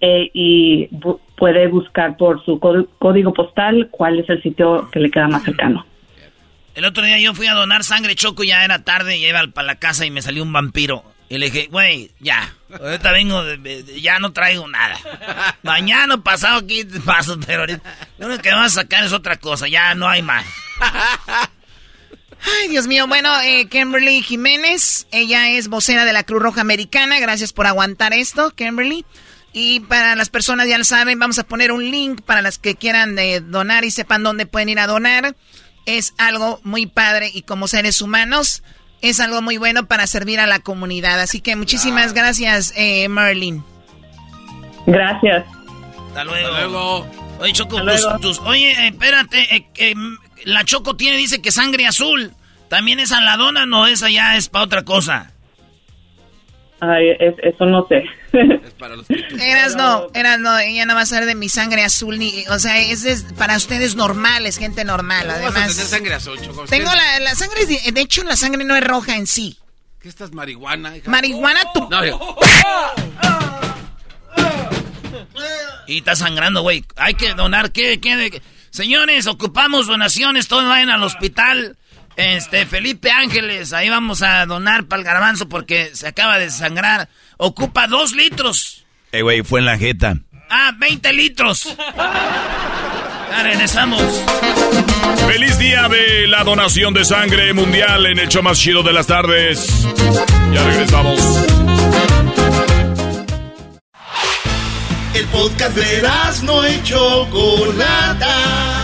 eh, y puede buscar por su código postal cuál es el sitio que le queda más cercano. El otro día yo fui a donar sangre choco, ya era tarde, y iba para la casa y me salió un vampiro. Y le dije, güey, ya, ahorita vengo, ya no traigo nada. Mañana pasado aquí paso, pero lo único que vas a sacar es otra cosa, ya no hay más. Ay, Dios mío. Bueno, eh, Kimberly Jiménez, ella es vocera de la Cruz Roja Americana. Gracias por aguantar esto, Kimberly. Y para las personas ya lo saben, vamos a poner un link para las que quieran eh, donar y sepan dónde pueden ir a donar. Es algo muy padre y como seres humanos es algo muy bueno para servir a la comunidad. Así que muchísimas gracias, eh, Merlin. Gracias. Hasta luego. Oye, Choco, oye, espérate, eh, em, la Choco tiene, dice que sangre azul. ¿También es a la dona no esa ya es para otra cosa? Ay, eso no sé. Es para los Eras no, eras no, ella no va a ser de mi sangre azul ni, o sea, es, para ustedes normales, gente normal, además. Vas a tener sangre azul, Tengo la, la sangre, de hecho la sangre no es roja en sí. ¿Qué estás marihuana? Marihuana tú. No, Y está sangrando, güey. Hay que donar, ¿qué, qué? Señores, ocupamos donaciones, todos vayan al hospital. Este, Felipe Ángeles, ahí vamos a donar para el garbanzo porque se acaba de sangrar. Ocupa dos litros. Eh, güey, fue en la jeta. Ah, 20 litros. Ya regresamos. ¡Feliz día! de la donación de sangre mundial en el show más chido de las tardes. Ya regresamos. El podcast de no y Chocolata.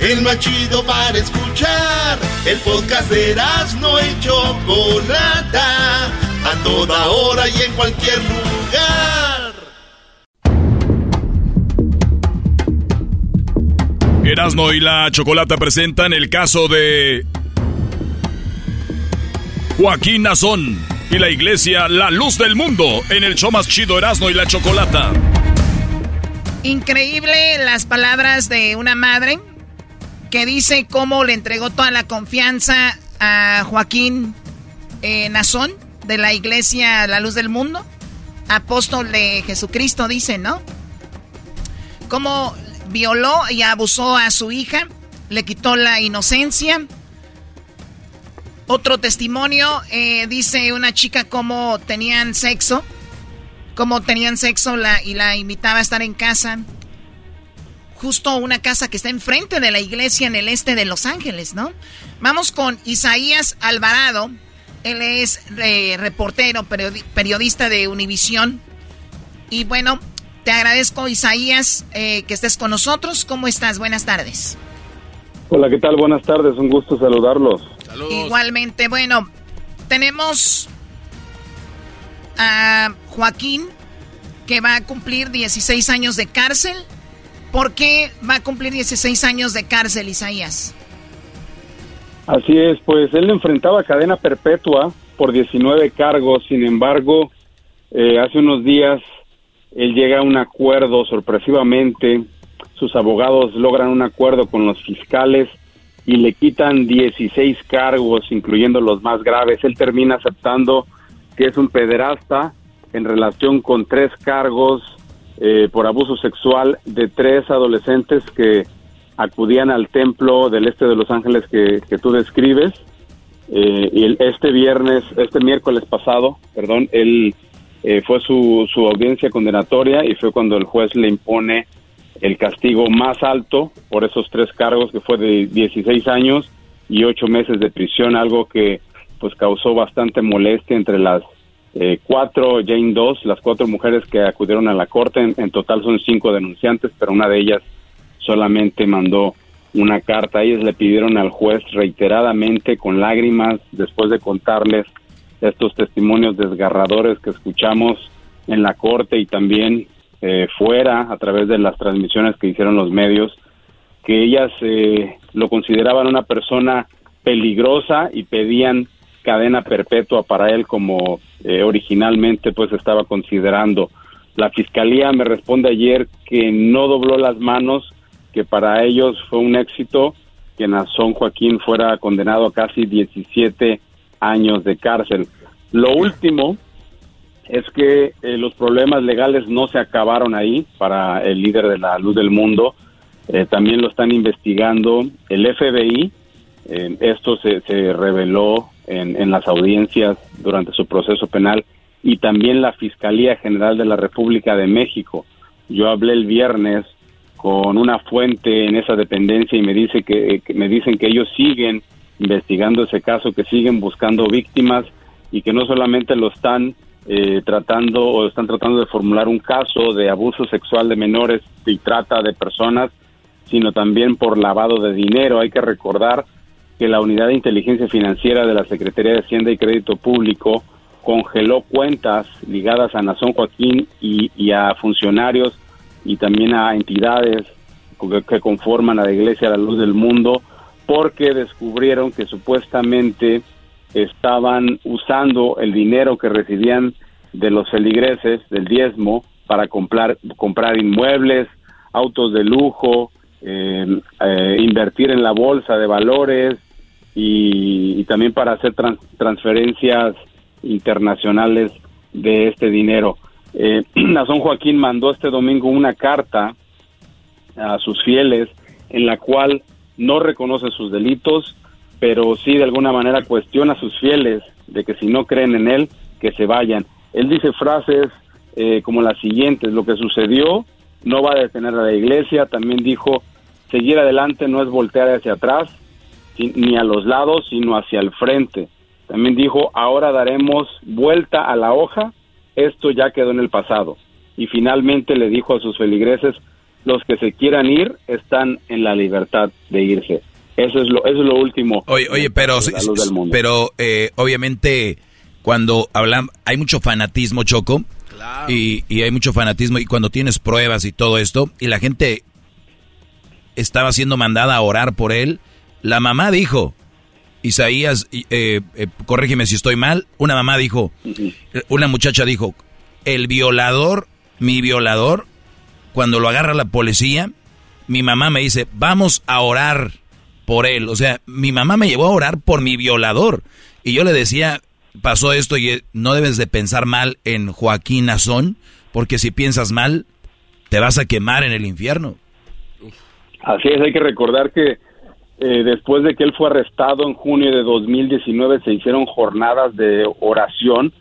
El más chido para escuchar. El podcast de no y Chocolata. A toda hora y en cualquier lugar. Erasmo y la Chocolata presentan el caso de Joaquín Nazón y la iglesia La Luz del Mundo en el show más chido Erasmo y la Chocolata. Increíble las palabras de una madre que dice cómo le entregó toda la confianza a Joaquín eh, Nazón de la iglesia La Luz del Mundo, apóstol de Jesucristo, dice, ¿no? Cómo violó y abusó a su hija, le quitó la inocencia. Otro testimonio, eh, dice una chica cómo tenían sexo, cómo tenían sexo la, y la invitaba a estar en casa. Justo una casa que está enfrente de la iglesia en el este de Los Ángeles, ¿no? Vamos con Isaías Alvarado. Él es eh, reportero, periodista de Univisión. Y bueno, te agradezco, Isaías, eh, que estés con nosotros. ¿Cómo estás? Buenas tardes. Hola, ¿qué tal? Buenas tardes. Un gusto saludarlos. Igualmente, bueno, tenemos a Joaquín, que va a cumplir 16 años de cárcel. ¿Por qué va a cumplir 16 años de cárcel, Isaías? Así es, pues él enfrentaba cadena perpetua por 19 cargos, sin embargo, eh, hace unos días él llega a un acuerdo sorpresivamente, sus abogados logran un acuerdo con los fiscales y le quitan 16 cargos, incluyendo los más graves. Él termina aceptando que es un pederasta en relación con tres cargos eh, por abuso sexual de tres adolescentes que acudían al templo del este de Los Ángeles que, tú describes. Eh, y este viernes, este miércoles pasado, perdón, él eh, fue su, su audiencia condenatoria y fue cuando el juez le impone el castigo más alto por esos tres cargos que fue de 16 años y ocho meses de prisión, algo que pues causó bastante molestia entre las eh, cuatro Jane dos, las cuatro mujeres que acudieron a la corte, en, total son cinco denunciantes, pero una de ellas solamente mandó una carta. Ellos le pidieron al juez reiteradamente con lágrimas después de contarles estos testimonios desgarradores que escuchamos en la corte y también eh, fuera a través de las transmisiones que hicieron los medios, que ellas eh, lo consideraban una persona peligrosa y pedían cadena perpetua para él como eh, originalmente pues estaba considerando. La fiscalía me responde ayer que no dobló las manos, que para ellos fue un éxito que Nazón Joaquín fuera condenado a casi 17 años de cárcel. Lo último es que eh, los problemas legales no se acabaron ahí para el líder de la luz del mundo. Eh, también lo están investigando el FBI. Esto se, se reveló en, en, las audiencias durante su proceso penal y también la Fiscalía General de la República de México. Yo hablé el viernes con una fuente en esa dependencia y me dice que me dicen que ellos siguen investigando ese caso, que siguen buscando víctimas y que no solamente lo están eh, tratando o están tratando de formular un caso de abuso sexual de menores y trata de personas, sino también por lavado de dinero. Hay que recordar que la Unidad de Inteligencia Financiera de la Secretaría de Hacienda y Crédito Público congeló cuentas ligadas a Nazón Joaquín y, a funcionarios y también a entidades que conforman a la Iglesia a la Luz del Mundo porque descubrieron que supuestamente estaban usando el dinero que recibían de los feligreses, del diezmo, para comprar, comprar inmuebles, autos de lujo, em, eh, invertir en la bolsa de valores y, también para hacer transferencias internacionales de este dinero. Eh, Nazón Joaquín mandó este domingo una carta a sus fieles en la cual no reconoce sus delitos, pero sí de alguna manera cuestiona a sus fieles de que si no creen en él, que se vayan. Él dice frases eh, como las siguientes, lo que sucedió no va a detener a la iglesia, también dijo seguir adelante no es voltear hacia atrás, ni a los lados, sino hacia el frente. También dijo, ahora daremos vuelta a la hoja, esto ya quedó en el pasado. Y finalmente le dijo a sus feligreses, los que se quieran ir están en la libertad de irse. Eso es lo, eso es lo último. Oye, oye pero, pero eh, obviamente cuando hablan, hay mucho fanatismo, Choco, y, y hay mucho fanatismo, y cuando tienes pruebas y todo esto, y la gente estaba siendo mandada a orar por él, la mamá dijo, Isaías, eh, eh, corrígeme si estoy mal, una mamá dijo, una muchacha dijo, el violador, mi violador, cuando lo agarra la policía, mi mamá me dice, vamos a orar por él. O sea, mi mamá me llevó a orar por mi violador. Y yo le decía, pasó esto y no debes de pensar mal en Joaquín Nazón, porque si piensas mal, te vas a quemar en el infierno. Así es, hay que recordar que eh, después de que él fue arrestado en junio de 2019 se hicieron jornadas de oración,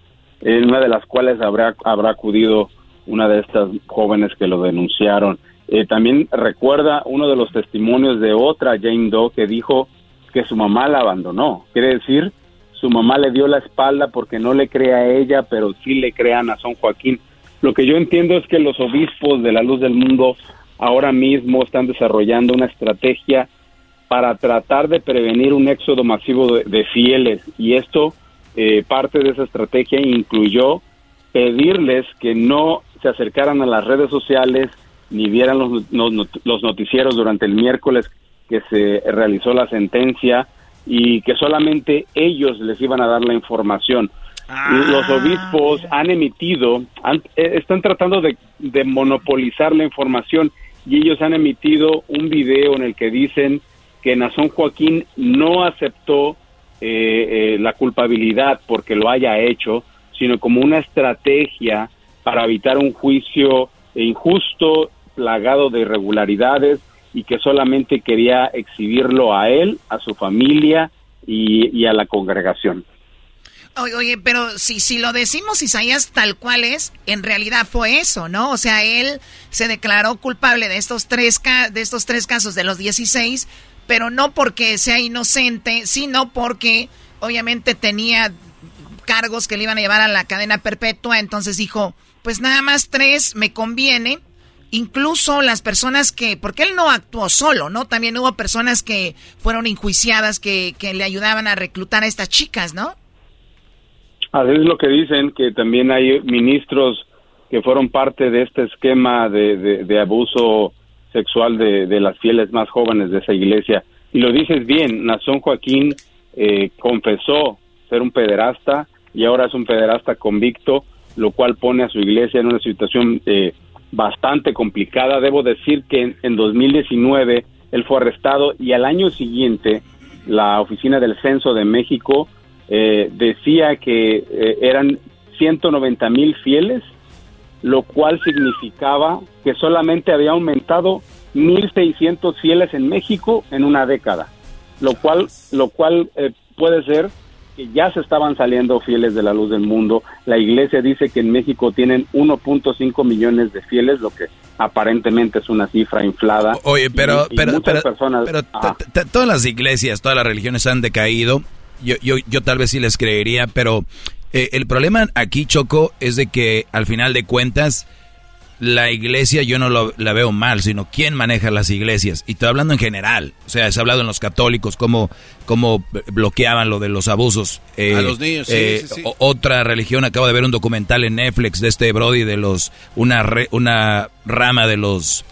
en una de las cuales habrá, habrá acudido una de estas jóvenes que lo denunciaron. Eh, también recuerda uno de los testimonios de otra Jane Doe que dijo que su mamá la abandonó. Quiere decir, su mamá le dio la espalda porque no le cree a ella, pero sí le crean a San Joaquín. Lo que yo entiendo es que los obispos de la luz del mundo ahora mismo están desarrollando una estrategia para tratar de prevenir un éxodo masivo de, fieles y esto eh, parte de esa estrategia incluyó pedirles que no se acercaran a las redes sociales ni vieran los, los, noticieros durante el miércoles que se realizó la sentencia y que solamente ellos les iban a dar la información. Los ah. obispos han emitido, eh, están tratando de, de, monopolizar la información y ellos han emitido un video en el que dicen que Nazón Joaquín no aceptó eh, eh, la culpabilidad porque lo haya hecho, sino como una estrategia para evitar un juicio injusto, plagado de irregularidades y que solamente quería exhibirlo a él, a su familia y, a la congregación. Oye, pero si, si lo decimos Isaías tal cual es, en realidad fue eso, ¿no? O sea, él se declaró culpable de estos tres, de estos tres casos de los 16, pero no porque sea inocente, sino porque obviamente tenía cargos que le iban a llevar a la cadena perpetua, entonces dijo, pues nada más tres me conviene. Incluso las personas que, porque él no actuó solo, ¿no? También hubo personas que fueron enjuiciadas que, que le ayudaban a reclutar a estas chicas, ¿no? Así es lo que dicen, que también hay ministros que fueron parte de este esquema de, de, abuso sexual de, las fieles más jóvenes de esa iglesia. Y lo dices bien, Nazón Joaquín eh, confesó ser un pederasta y ahora es un pederasta convicto lo cual pone a su iglesia en una situación eh, bastante complicada. Debo decir que en, 2019 él fue arrestado y al año siguiente la oficina del censo de México eh, decía que eh, eran 190 mil fieles, lo cual significaba que solamente había aumentado 1.600 fieles en México en una década, lo cual, lo cual puede ser que ya se estaban saliendo fieles de la luz del mundo. La iglesia dice que en México tienen 1.5 millones de fieles, lo que aparentemente es una cifra inflada. Oye, pero, pero, personas, todas las iglesias, todas las religiones han decaído. Yo, yo, yo tal vez sí les creería, pero eh, el problema aquí, Choco, es de que al final de cuentas la iglesia yo no la veo mal, sino quién maneja las iglesias. Y estoy hablando en general. O sea, se ha hablado en los católicos, cómo, cómo bloqueaban lo de los abusos. Eh, a los niños, sí, eh, Otra religión, acabo de ver un documental en Netflix de este Brody de los, una, una rama de los,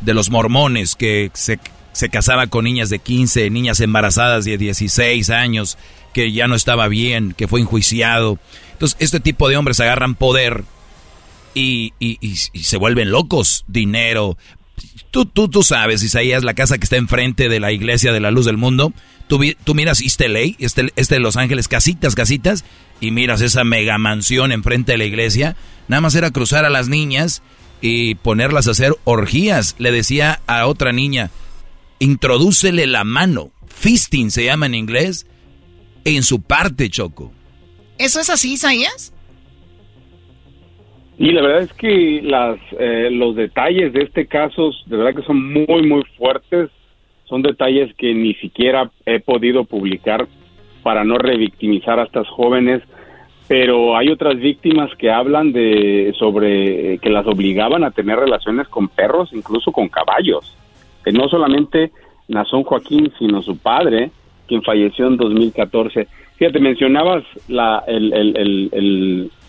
de los mormones que se, se casaba con niñas de 15, niñas embarazadas de 16 años, que ya no estaba bien, que fue enjuiciado. Entonces, este tipo de hombres agarran poder y, y, se vuelven locos. Dinero. Tú, tú, tú sabes, Isaías, la casa que está enfrente de la iglesia de la luz del mundo. Tú, tú miras East LA, este, este de Los Ángeles, casitas, casitas, y miras esa mega mansión enfrente de la iglesia. Nada más era cruzar a las niñas y ponerlas a hacer orgías. Le decía a otra niña, introdúcele la mano. Fisting se llama en inglés. En su parte, Choco. ¿Eso es así, Isaías? Y la verdad es que las, eh, los detalles de este caso de verdad que son muy, muy fuertes. son detalles que ni siquiera he podido publicar para no revictimizar a estas jóvenes, pero hay otras víctimas que hablan de sobre que las obligaban a tener relaciones con perros, incluso con caballos. Que no solamente Nazón Joaquín, sino su padre, quien falleció en 2014. Fíjate, mencionabas la,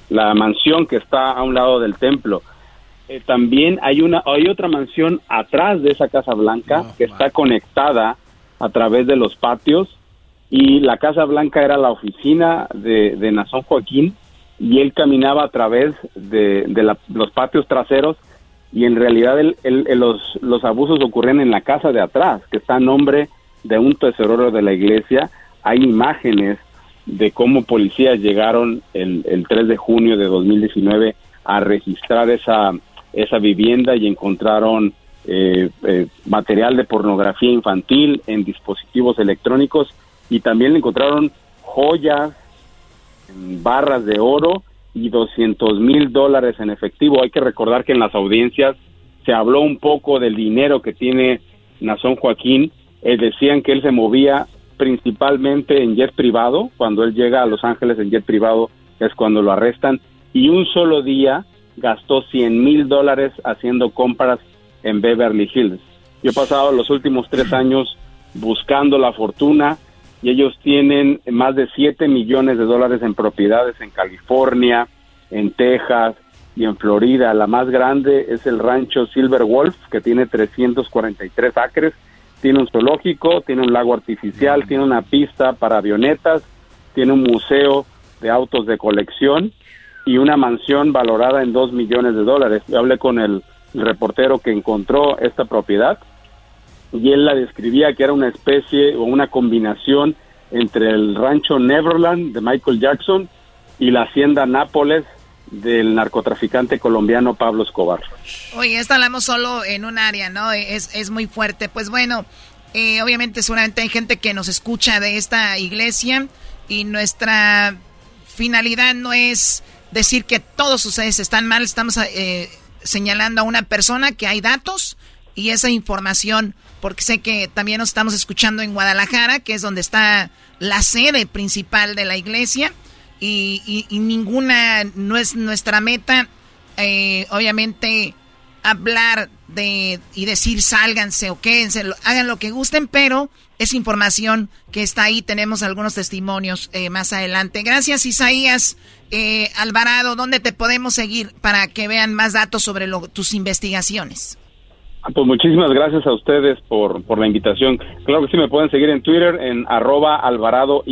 la mansión que está a un lado del templo. Eh, también hay una hay otra mansión atrás de esa Casa Blanca que está conectada a través de los patios y la Casa Blanca era la oficina de, de Nazón Joaquín y él caminaba a través de, los patios traseros y en realidad los, los abusos ocurren en la casa de atrás, que está a nombre de un tesorero de la iglesia. Hay imágenes de cómo policías llegaron el, el 3 de junio de 2019 a registrar esa, esa vivienda y encontraron eh, eh, material de pornografía infantil en dispositivos electrónicos y también encontraron joyas, barras de oro y 200 mil dólares en efectivo. Hay que recordar que en las audiencias se habló un poco del dinero que tiene Nazón Joaquín. Eh, decían que él se movía principalmente en jet privado. Cuando él llega a Los Ángeles en jet privado es cuando lo arrestan. Y un solo día gastó 100 mil dólares haciendo compras en Beverly Hills. Yo he pasado los últimos tres años buscando la fortuna y ellos tienen más de 7 millones de dólares en propiedades en California, en Texas y en Florida. La más grande es el rancho Silver Wolf, que tiene 343 acres. Tiene un zoológico, tiene un lago artificial, tiene una pista para avionetas, tiene un museo de autos de colección y una mansión valorada en 2 millones de dólares. Yo hablé con el reportero que encontró esta propiedad y él la describía que era una especie o una combinación entre el rancho Neverland de Michael Jackson y la hacienda Nápoles del narcotraficante colombiano Pablo Escobar. Oye, esto hablamos solo en un área, ¿no? Es, es muy fuerte. Pues bueno, eh, obviamente seguramente hay gente que nos escucha de esta iglesia y nuestra finalidad no es decir que todos ustedes están mal, estamos eh, señalando a una persona que hay datos y esa información porque sé que también nos estamos escuchando en Guadalajara, que es donde está la sede principal de la iglesia, y, ninguna, no es nuestra meta, eh, obviamente, hablar de y decir sálganse o quédense, hagan lo que gusten, pero es información que está ahí, tenemos algunos testimonios eh, más adelante. Gracias Isaías eh, Alvarado, ¿dónde te podemos seguir para que vean más datos sobre tus investigaciones? Ah, pues muchísimas gracias a ustedes por, por la invitación. Claro que sí, me pueden seguir en Twitter en arroba Alvarado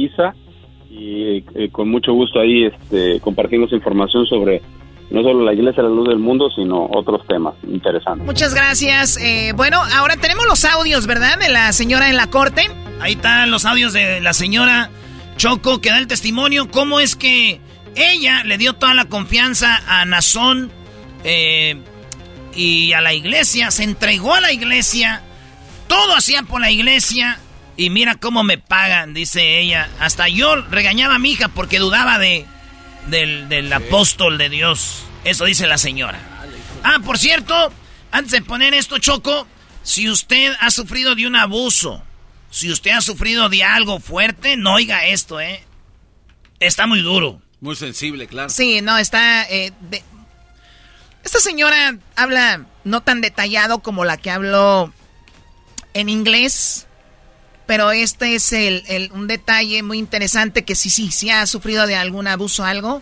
y eh, con mucho gusto ahí este, compartimos información sobre no solo la Iglesia de la Luz del Mundo, sino otros temas interesantes. Muchas gracias. Eh, bueno, ahora tenemos los audios, ¿verdad? De la señora en la corte. Ahí están los audios de la señora Choco que da el testimonio. ¿Cómo es que ella le dio toda la confianza a Nazón? Eh, y a la iglesia, se entregó a la iglesia, todo hacía por la iglesia y mira cómo me pagan, dice ella. Hasta yo regañaba a mi hija porque dudaba de del, apóstol de Dios. Eso dice la señora. Ah, por cierto, antes de poner esto, Choco, si usted ha sufrido de un abuso, si usted ha sufrido de algo fuerte, no oiga esto, ¿eh? Está muy duro. Muy sensible, claro. Sí, no, está... Eh, esta señora habla no tan detallado como la que habló en inglés, pero este es el, un detalle muy interesante que sí, sí, sí ha sufrido de algún abuso o algo,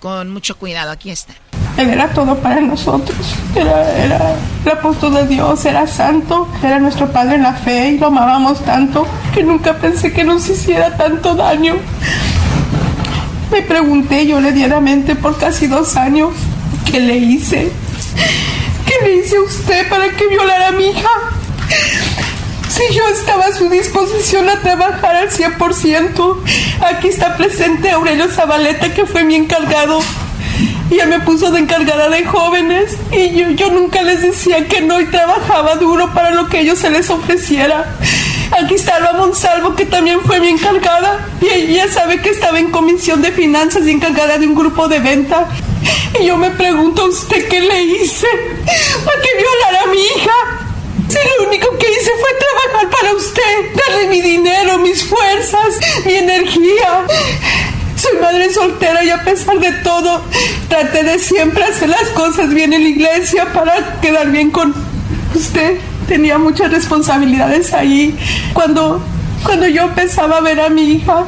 con mucho cuidado. Aquí está. Él era todo para nosotros. Era, era el apóstol de Dios, era santo, era nuestro padre en la fe y lo amábamos tanto que nunca pensé que nos hiciera tanto daño. Me pregunté yo le mente por casi dos años ¿Qué le hice? ¿Qué le hice a usted para que violara a mi hija? Si yo estaba a su disposición a trabajar al 100%, aquí está presente Aurelio Zabaleta, que fue mi encargado. Y me puso de encargada de jóvenes y yo, yo nunca les decía que no y trabajaba duro para lo que ellos se les ofreciera. Aquí está Alba Monsalvo, que también fue mi encargada. Y ella sabe que estaba en comisión de finanzas y encargada de un grupo de venta. Y yo me pregunto a usted qué le hice para que violara a mi hija. Si lo único que hice fue trabajar para usted, darle mi dinero, mis fuerzas, mi energía. Soy madre soltera y a pesar de todo, traté de siempre hacer las cosas bien en la iglesia para quedar bien con usted. Tenía muchas responsabilidades ahí. Cuando, cuando yo empezaba a ver a mi hija,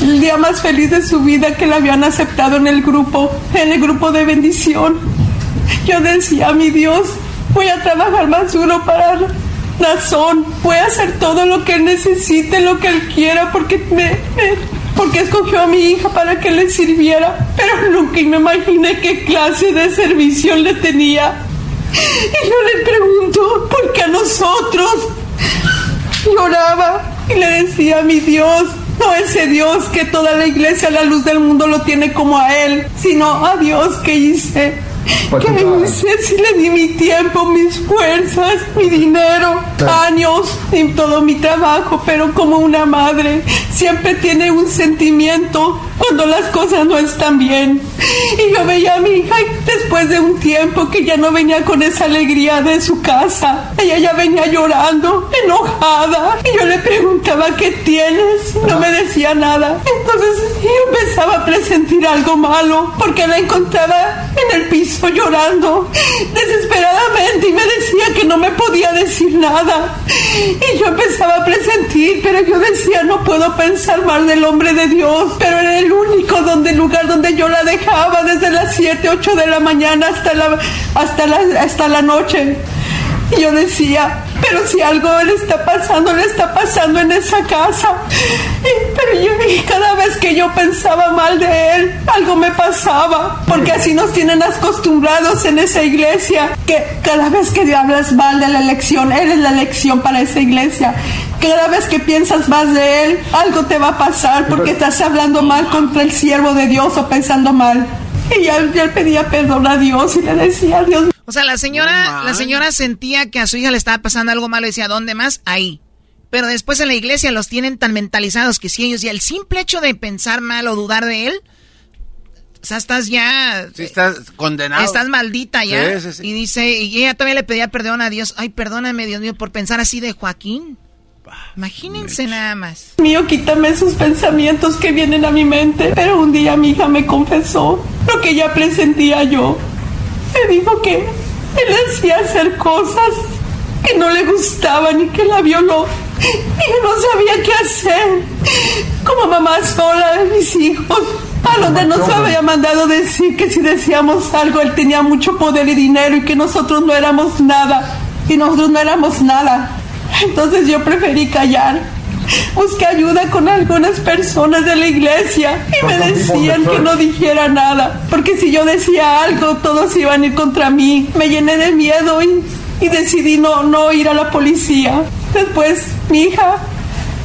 el día más feliz de su vida que la habían aceptado en el grupo, en el grupo de bendición, yo decía, mi Dios, voy a trabajar más duro para razón, voy a hacer todo lo que él necesite, lo que él quiera, porque me, porque escogió a mi hija para que le sirviera, pero nunca me imaginé qué clase de servicio le tenía. Y yo le pregunto, ¿por qué a nosotros? Lloraba y le decía a mi Dios, no ese Dios que toda la iglesia la luz del mundo lo tiene como a Él, sino a Dios que hice ¿Qué hice si le di mi tiempo, mis fuerzas, mi dinero, años y todo mi trabajo? Pero como una madre siempre tiene un sentimiento cuando las cosas no están bien. Y yo veía a mi hija después de un tiempo que ya no venía con esa alegría de su casa. Ella ya venía llorando, enojada. Y yo le preguntaba, ¿qué tienes? No me decía nada. Entonces yo empezaba a presentir algo malo porque la encontraba en el piso llorando desesperadamente y me decía que no me podía decir nada. Y yo empezaba a presentir, pero yo decía, no puedo pensar mal del hombre de Dios, pero era el único donde, lugar donde yo la dejaba desde las 7, 8 de la mañana hasta la, hasta la, hasta la noche. Y yo decía, pero si algo le está pasando, le está pasando en esa casa. pero yo cada vez que yo pensaba mal de él, algo me pasaba. Porque así nos tienen acostumbrados en esa iglesia. Que cada vez que hablas mal de la elección, eres la elección para esa iglesia. Cada vez que piensas más de él, algo te va a pasar porque estás hablando mal contra el siervo de Dios o pensando mal. Y ya, ya pedía perdón a Dios y le decía, Dios o sea, la señora, la señora sentía que a su hija le estaba pasando algo malo y decía, ¿dónde más? Ahí. Pero después en la iglesia los tienen tan mentalizados que si ellos, y el simple hecho de pensar mal o dudar de él, o sea, estás ya. Sí, estás condenado. Estás maldita ya. Y dice, y ella todavía le pedía perdón a Dios. Ay, perdóname, Dios mío, por pensar así de Joaquín. Imagínense nada más. Mío, quítame esos pensamientos que vienen a mi mente. Pero un día mi hija me confesó lo que ya presentía yo. Me dijo que él hacía hacer cosas que no le gustaban y que la violó. Y yo no sabía qué hacer. Como mamá sola de mis hijos. A donde nos había mandado decir que si decíamos algo, él tenía mucho poder y dinero y que nosotros no éramos nada. Y nosotros no éramos nada. Entonces yo preferí callar. Busqué ayuda con algunas personas de la iglesia y me decían que no dijera nada, porque si yo decía algo, todos iban a ir contra mí. Me llené de miedo y, y decidí no, no ir a la policía. Después, mi hija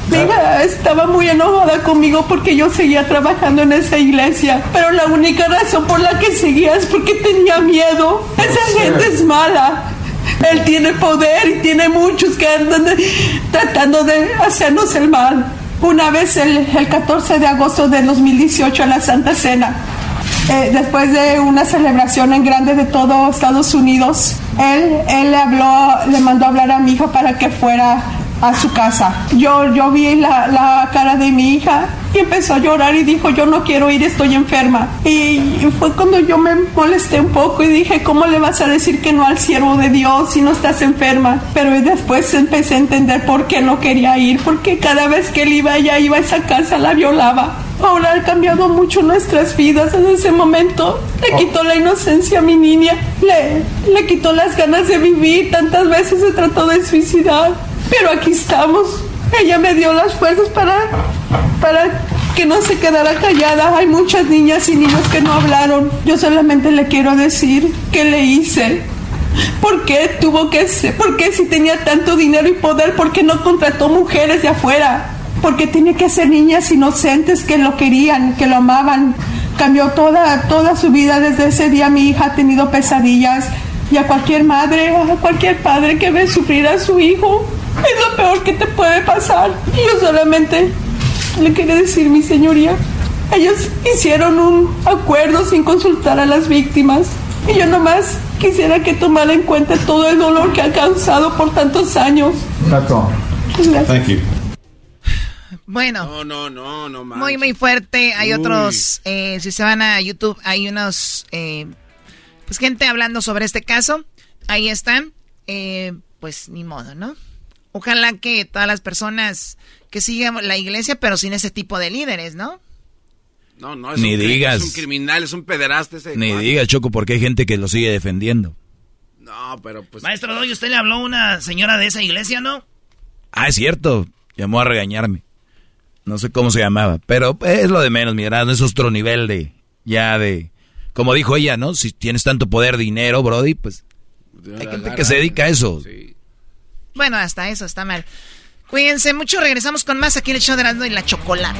mi hija estaba muy enojada conmigo porque yo seguía trabajando en esa iglesia, pero la única razón por la que seguía es porque tenía miedo. Esa gente es mala. Él tiene poder y tiene muchos que andan tratando de hacernos el mal. Una vez, el, 14 de agosto de 2018, en la Santa Cena, eh, después de una celebración en grande de todo Estados Unidos, él, él le habló, le mandó a hablar a mi hija para que fuera a su casa. Yo, yo vi la, la, cara de mi hija y empezó a llorar y dijo, yo no quiero ir, estoy enferma. Y, fue cuando yo me molesté un poco y dije, ¿cómo le vas a decir que no al siervo de Dios si no estás enferma? Pero después empecé a entender por qué no quería ir, porque cada vez que él iba, ella iba a esa casa, la violaba. Ahora ha cambiado mucho nuestras vidas en ese momento. Le oh. quitó la inocencia a mi niña, le, le quitó las ganas de vivir. Tantas veces se trató de suicidar pero aquí estamos. Ella me dio las fuerzas para, para que no se quedara callada. Hay muchas niñas y niños que no hablaron. Yo solamente le quiero decir que le hice. ¿Por qué tuvo que ser? ¿Por qué si tenía tanto dinero y poder? ¿Por qué no contrató mujeres de afuera? Porque tiene que ser niñas inocentes que lo querían, que lo amaban. Cambió toda, toda su vida desde ese día. Mi hija ha tenido pesadillas. Y a cualquier madre, a cualquier padre que ve sufrir a su hijo, es lo peor que te puede pasar. Y yo solamente le quería decir, mi señoría, ellos hicieron un acuerdo sin consultar a las víctimas. Y yo nomás Quisiera que tomara en cuenta todo el dolor que ha causado por tantos años. That's all. Thank you. Bueno. No, no, no, no Muy, muy fuerte. Hay otros, eh, si se van a YouTube, hay unos, eh, pues gente hablando sobre este caso. Ahí están. Eh, pues ni modo, ¿no? Ojalá que todas las personas que sigan la iglesia, pero sin ese tipo de líderes, ¿no? No, no, es, Ni un, digas. es un criminal, es un pederasta ese. Ni digas, Choco, porque hay gente que lo sigue defendiendo. No, pero pues... Maestro Doy, ¿usted le habló a una señora de esa iglesia, no? Ah, es cierto. Llamó a regañarme. No sé cómo se llamaba, pero es lo de menos, mira, es otro nivel de, ya de, como dijo ella, ¿no? Si tienes tanto poder, dinero, Brody, pues hay gente que se dedica a eso. Bueno, hasta eso está mal. Cuídense mucho, regresamos con más aquí en el show de Erasmo y la Chocolata.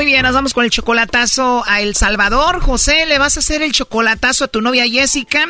Muy bien, nos vamos con el chocolatazo a El Salvador. José, le vas a hacer el chocolatazo a tu novia Jessica.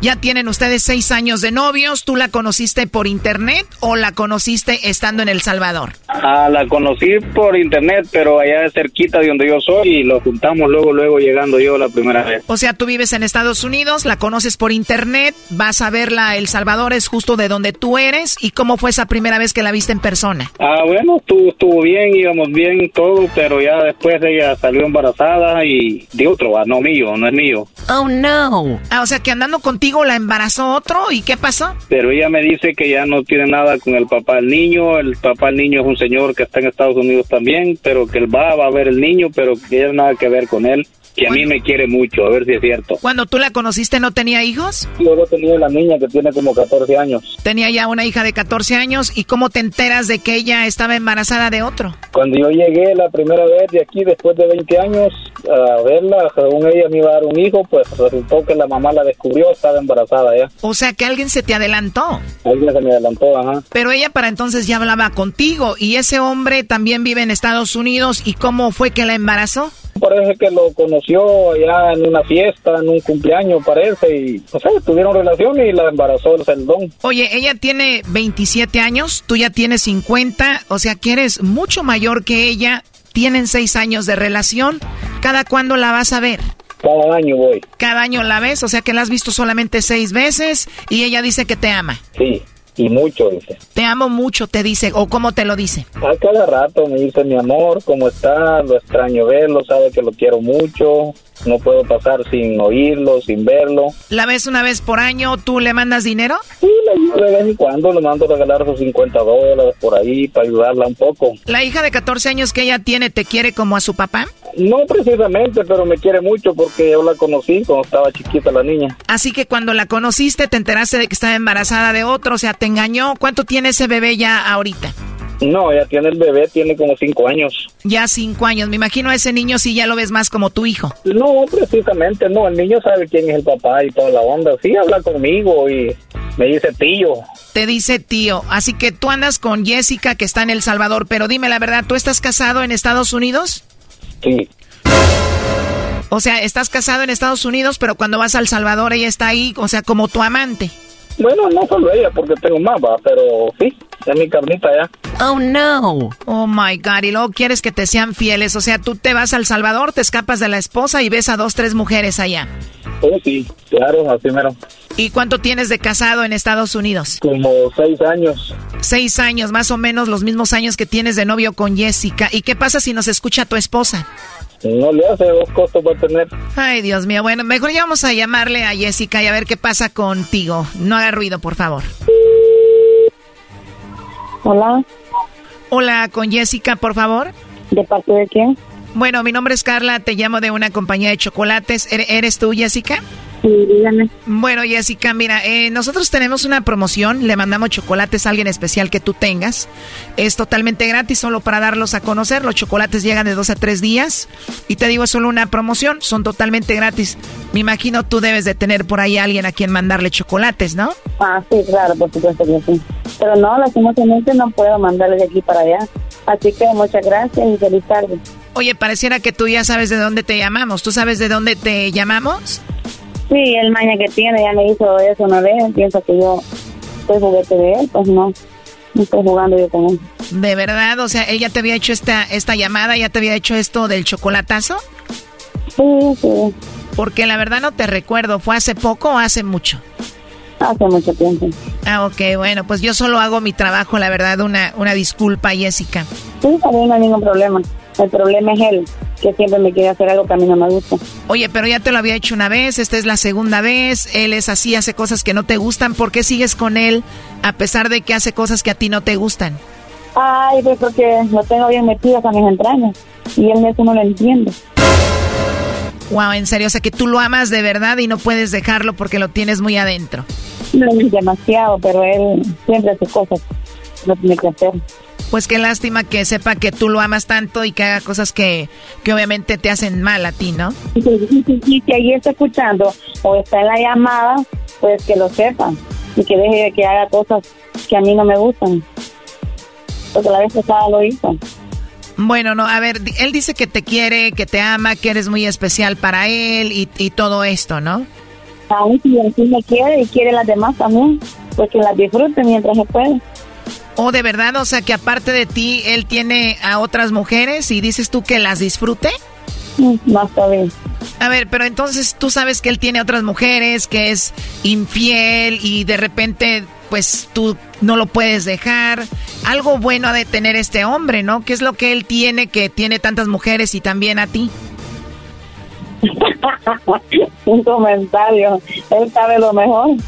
Ya tienen ustedes seis años de novios. ¿Tú la conociste por internet o la conociste estando en El Salvador? Ah, la conocí por internet, pero allá cerquita de donde yo soy y lo juntamos luego, luego llegando yo la primera vez. O sea, tú vives en Estados Unidos, la conoces por internet, vas a verla El Salvador, es justo de donde tú eres. ¿Y cómo fue esa primera vez que la viste en persona? Ah, bueno, estuvo, estuvo bien, íbamos bien todo, pero ya después ella salió embarazada y de otro, ah, no mío, no es mío. Oh, no. Ah, o sea, que andando contigo la embarazó otro y ¿qué pasó? Pero ella me dice que ya no tiene nada con el papá del niño, el papá del niño es un señor que está en Estados Unidos también, pero que él va, va a ver el niño, pero que tiene nada que ver con él. Que a mí me quiere mucho, a ver si es cierto. Cuando tú la conociste, ¿no tenía hijos? Yo no tenía la niña que tiene como 14 años. Tenía ya una hija de 14 años. ¿Y cómo te enteras de que ella estaba embarazada de otro? Cuando yo llegué la primera vez de aquí, después de 20 años, a verla, según ella me iba a dar un hijo, pues resultó que la mamá la descubrió, estaba embarazada ya. O sea, que alguien se te adelantó. Alguien se me adelantó, ajá. Pero ella para entonces ya hablaba contigo. ¿Y ese hombre también vive en Estados Unidos? ¿Y cómo fue que la embarazó? Parece que lo conoció conoció ya en una fiesta, en un cumpleaños, parece, y, no sé, tuvieron relación y la embarazó el celdón. Oye, ella tiene 27 años, tú ya tienes 50, o sea que eres mucho mayor que ella, tienen 6 años de relación, ¿cada cuándo la vas a ver? Cada año voy. Cada año la ves, o sea que la has visto solamente seis veces y ella dice que te ama. Sí, y mucho, dice. Te amo mucho, te dice, o cómo te lo dice. A cada rato me dice mi amor, ¿cómo está? Lo extraño verlo, sabe que lo quiero mucho. No puedo pasar sin oírlo, sin verlo. ¿La ves una vez por año? ¿Tú le mandas dinero? Sí, de vez en cuando le mando a regalar sus 50 dólares por ahí para ayudarla un poco. ¿La hija de 14 años que ella tiene te quiere como a su papá? No precisamente, pero me quiere mucho porque yo la conocí cuando estaba chiquita la niña. Así que cuando la conociste te enteraste de que estaba embarazada de otro, o sea, te engañó. ¿Cuánto tiene ese bebé ya ahorita? No, ya tiene el bebé, tiene como cinco años. Ya cinco años. Me imagino a ese niño si ya lo ves más como tu hijo. No, precisamente no. El niño sabe quién es el papá y toda la onda. Sí, habla conmigo y me dice tío. Te dice tío. Así que tú andas con Jessica que está en El Salvador. Pero dime la verdad, ¿tú estás casado en Estados Unidos? Sí. O sea, estás casado en Estados Unidos, pero cuando vas a El Salvador ella está ahí, o sea, como tu amante. Bueno, no solo ella, porque tengo más, pero sí, es mi carnita ya. Oh, no. Oh, my God. Y luego quieres que te sean fieles. O sea, tú te vas al Salvador, te escapas de la esposa y ves a dos, tres mujeres allá. Oh, sí, claro, así mero. ¿Y cuánto tienes de casado en Estados Unidos? Como seis años. Seis años, más o menos los mismos años que tienes de novio con Jessica. ¿Y qué pasa si nos escucha tu esposa? No le hace dos costos para tener. Ay, Dios mío. Bueno, mejor ya vamos a llamarle a Jessica y a ver qué pasa contigo. No haga ruido, por favor. Hola. Hola, con Jessica, por favor. ¿De parte de quién? Bueno, mi nombre es Carla, te llamo de una compañía de chocolates. ¿Eres tú, Jessica? Sí, dígame. Bueno, Jessica, mira, eh, nosotros tenemos una promoción, le mandamos chocolates a alguien especial que tú tengas. Es totalmente gratis, solo para darlos a conocer. Los chocolates llegan de dos a tres días. Y te digo, es solo una promoción, son totalmente gratis. Me imagino tú debes de tener por ahí a alguien a quien mandarle chocolates, ¿no? Ah, sí, claro, por supuesto que sí. Pero no, lastimosamente no puedo mandarle de aquí para allá. Así que muchas gracias y feliz tarde. Oye, pareciera que tú ya sabes de dónde te llamamos. ¿Tú sabes de dónde te llamamos? Sí, el maña que tiene ya me hizo eso una vez. Piensa que yo soy juguete de él, pues no. No estoy jugando yo con él. ¿De verdad? O sea, ¿ella te había hecho esta, esta llamada? ¿Ya te había hecho esto del chocolatazo? Sí, sí. Porque la verdad no te recuerdo. ¿Fue hace poco o hace mucho? Hace mucho tiempo. Ah, ok, bueno, pues yo solo hago mi trabajo, la verdad, una, una disculpa, Jessica. Sí, también no hay ningún problema. El problema es él, que siempre me quiere hacer algo que a mí no me gusta. Oye, pero ya te lo había hecho una vez, esta es la segunda vez, él es así, hace cosas que no te gustan, ¿por qué sigues con él a pesar de que hace cosas que a ti no te gustan? Ay, pues porque lo tengo bien metido a mis entrañas y él eso no lo entiende. Wow, en serio, o sea que tú lo amas de verdad y no puedes dejarlo porque lo tienes muy adentro. No, demasiado, pero él siempre hace cosas, tiene que hacer. Pues qué lástima que sepa que tú lo amas tanto y que haga cosas que, que obviamente te hacen mal a ti, ¿no? Y si, que ahí está escuchando o está en la llamada, pues que lo sepa y que deje de que haga cosas que a mí no me gustan. Porque la vez pasada lo hizo. Bueno, no, a ver, él dice que te quiere, que te ama, que eres muy especial para él y, y todo esto, ¿no? Aún si así me quiere y quiere las demás también, pues que las disfrute mientras se puede. ¿O de verdad, o sea, que aparte de ti, él tiene a otras mujeres y dices tú que las disfrute? No está bien. A ver, pero entonces tú sabes que él tiene otras mujeres, que es infiel y de repente, pues tú no lo puedes dejar. Algo bueno ha de tener este hombre, ¿no? ¿Qué es lo que él tiene que tiene tantas mujeres y también a ti? Un comentario. Él sabe lo mejor.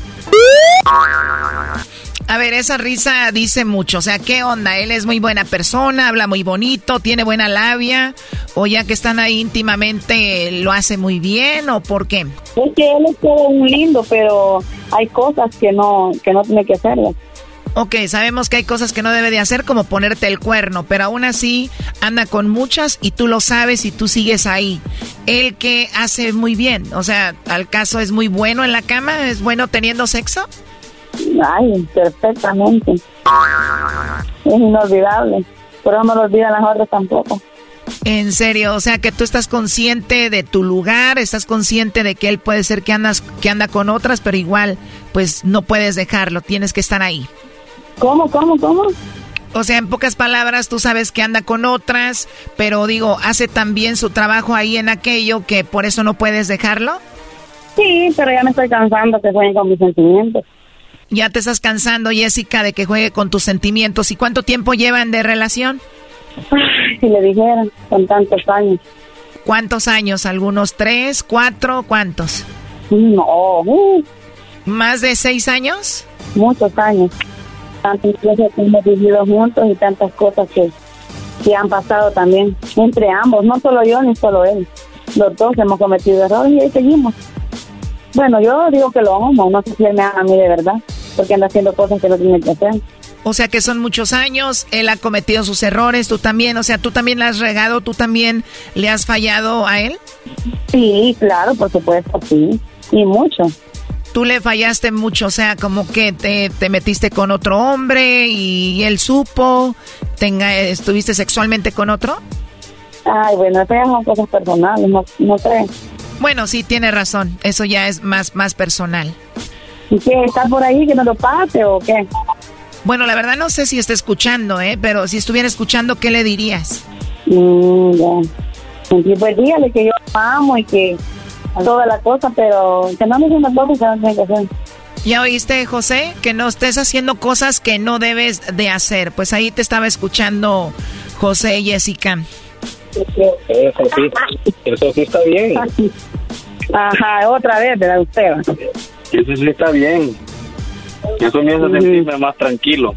A ver, esa risa dice mucho. O sea, ¿qué onda? Él es muy buena persona, habla muy bonito, tiene buena labia. O ya que están ahí íntimamente, ¿lo hace muy bien o por qué? Es que él es todo un lindo, pero hay cosas que no, que no tiene que hacerlas. Ok, sabemos que hay cosas que no debe de hacer como ponerte el cuerno, pero aún así anda con muchas y tú lo sabes y tú sigues ahí. Él que hace muy bien, o sea, al caso es muy bueno en la cama, es bueno teniendo sexo. Ay, perfectamente. Es inolvidable. Pero no me lo olvidan las otras tampoco. En serio, o sea que tú estás consciente de tu lugar, estás consciente de que él puede ser que andas que anda con otras, pero igual pues no puedes dejarlo, tienes que estar ahí. ¿Cómo, cómo, cómo? O sea, en pocas palabras, tú sabes que anda con otras, pero digo, hace también su trabajo ahí en aquello que por eso no puedes dejarlo. Sí, pero ya me estoy cansando que jueguen con mis sentimientos. Ya te estás cansando, Jessica, de que juegue con tus sentimientos. ¿Y cuánto tiempo llevan de relación? si le dijeran, con tantos años. ¿Cuántos años? ¿Algunos tres, cuatro, cuántos? No. Uh. ¿Más de seis años? Muchos años. Tantas cosas que hemos vivido juntos y tantas cosas que, que han pasado también entre ambos, no solo yo ni solo él. Los dos hemos cometido errores y ahí seguimos. Bueno, yo digo que lo amo, no sé si él me ama a mí de verdad, porque anda haciendo cosas que no tiene que hacer. O sea que son muchos años, él ha cometido sus errores, tú también, o sea, tú también le has regado, tú también le has fallado a él. Sí, claro, por supuesto, sí, y mucho. Tú le fallaste mucho, o sea, como que te, te metiste con otro hombre y él supo, tenga, estuviste sexualmente con otro. Ay, bueno, eso ya son cosas personales, no, no sé. Bueno, sí, tiene razón, eso ya es más, más personal. ¿Y qué? ¿Está por ahí que no lo pase o qué? Bueno, la verdad no sé si está escuchando, ¿eh? Pero si estuviera escuchando, ¿qué le dirías? Mm, ya. Pues dígale que yo amo y que toda la cosa, pero que no me diga una cosa que no que hacer. Ya oíste, José, que no estés haciendo cosas que no debes de hacer. Pues ahí te estaba escuchando José y Jessica. Eso sí, eso sí está bien. Ajá, otra vez, ¿verdad usted? Eso sí está bien. Eso me hace sentirme más tranquilo.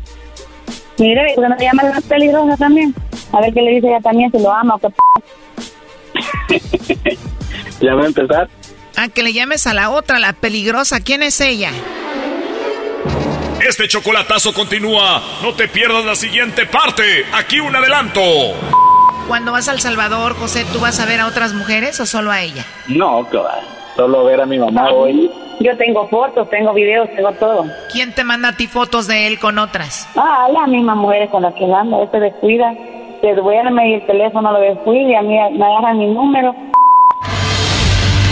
Mire, ¿por qué no le llama la peligrosa también? A ver qué le dice ella también, si lo ama o qué ¿Ya va a empezar? Ah, que le llames a la otra, la peligrosa. ¿Quién es ella? Este chocolatazo continúa. No te pierdas la siguiente parte. Aquí un adelanto. Cuando vas al Salvador, José, ¿tú vas a ver a otras mujeres o solo a ella? No, que va. Solo ver a mi mamá hoy. Yo tengo fotos, tengo videos, tengo todo. ¿Quién te manda a ti fotos de él con otras? Ah, las mismas mujeres con las que él anda. Él se descuida, se duerme y el teléfono lo descuida y a mí me agarran mi número.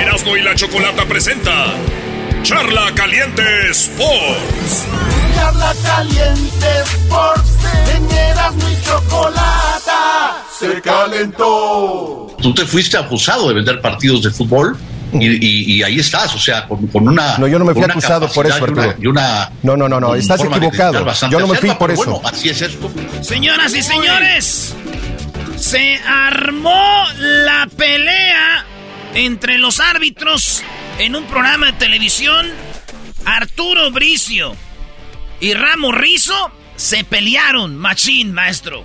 Erasmo y la chocolata presenta Charla Caliente Sports. Charla Caliente Sports. En Erasmo y chocolata. Se calentó. Tú te fuiste acusado de vender partidos de fútbol y, y- y ahí estás, o sea, con, con una. No, yo no me fui acusado por eso, capacidad y una- Arturo. y una- No, no, no, no, estás equivocado. Yo no me fui acerba, por eso. Bueno, así es esto. Señoras y señores, se armó la pelea entre los árbitros en un programa de televisión. Arturo Bricio y Ramos Rizo se pelearon, machín, maestro.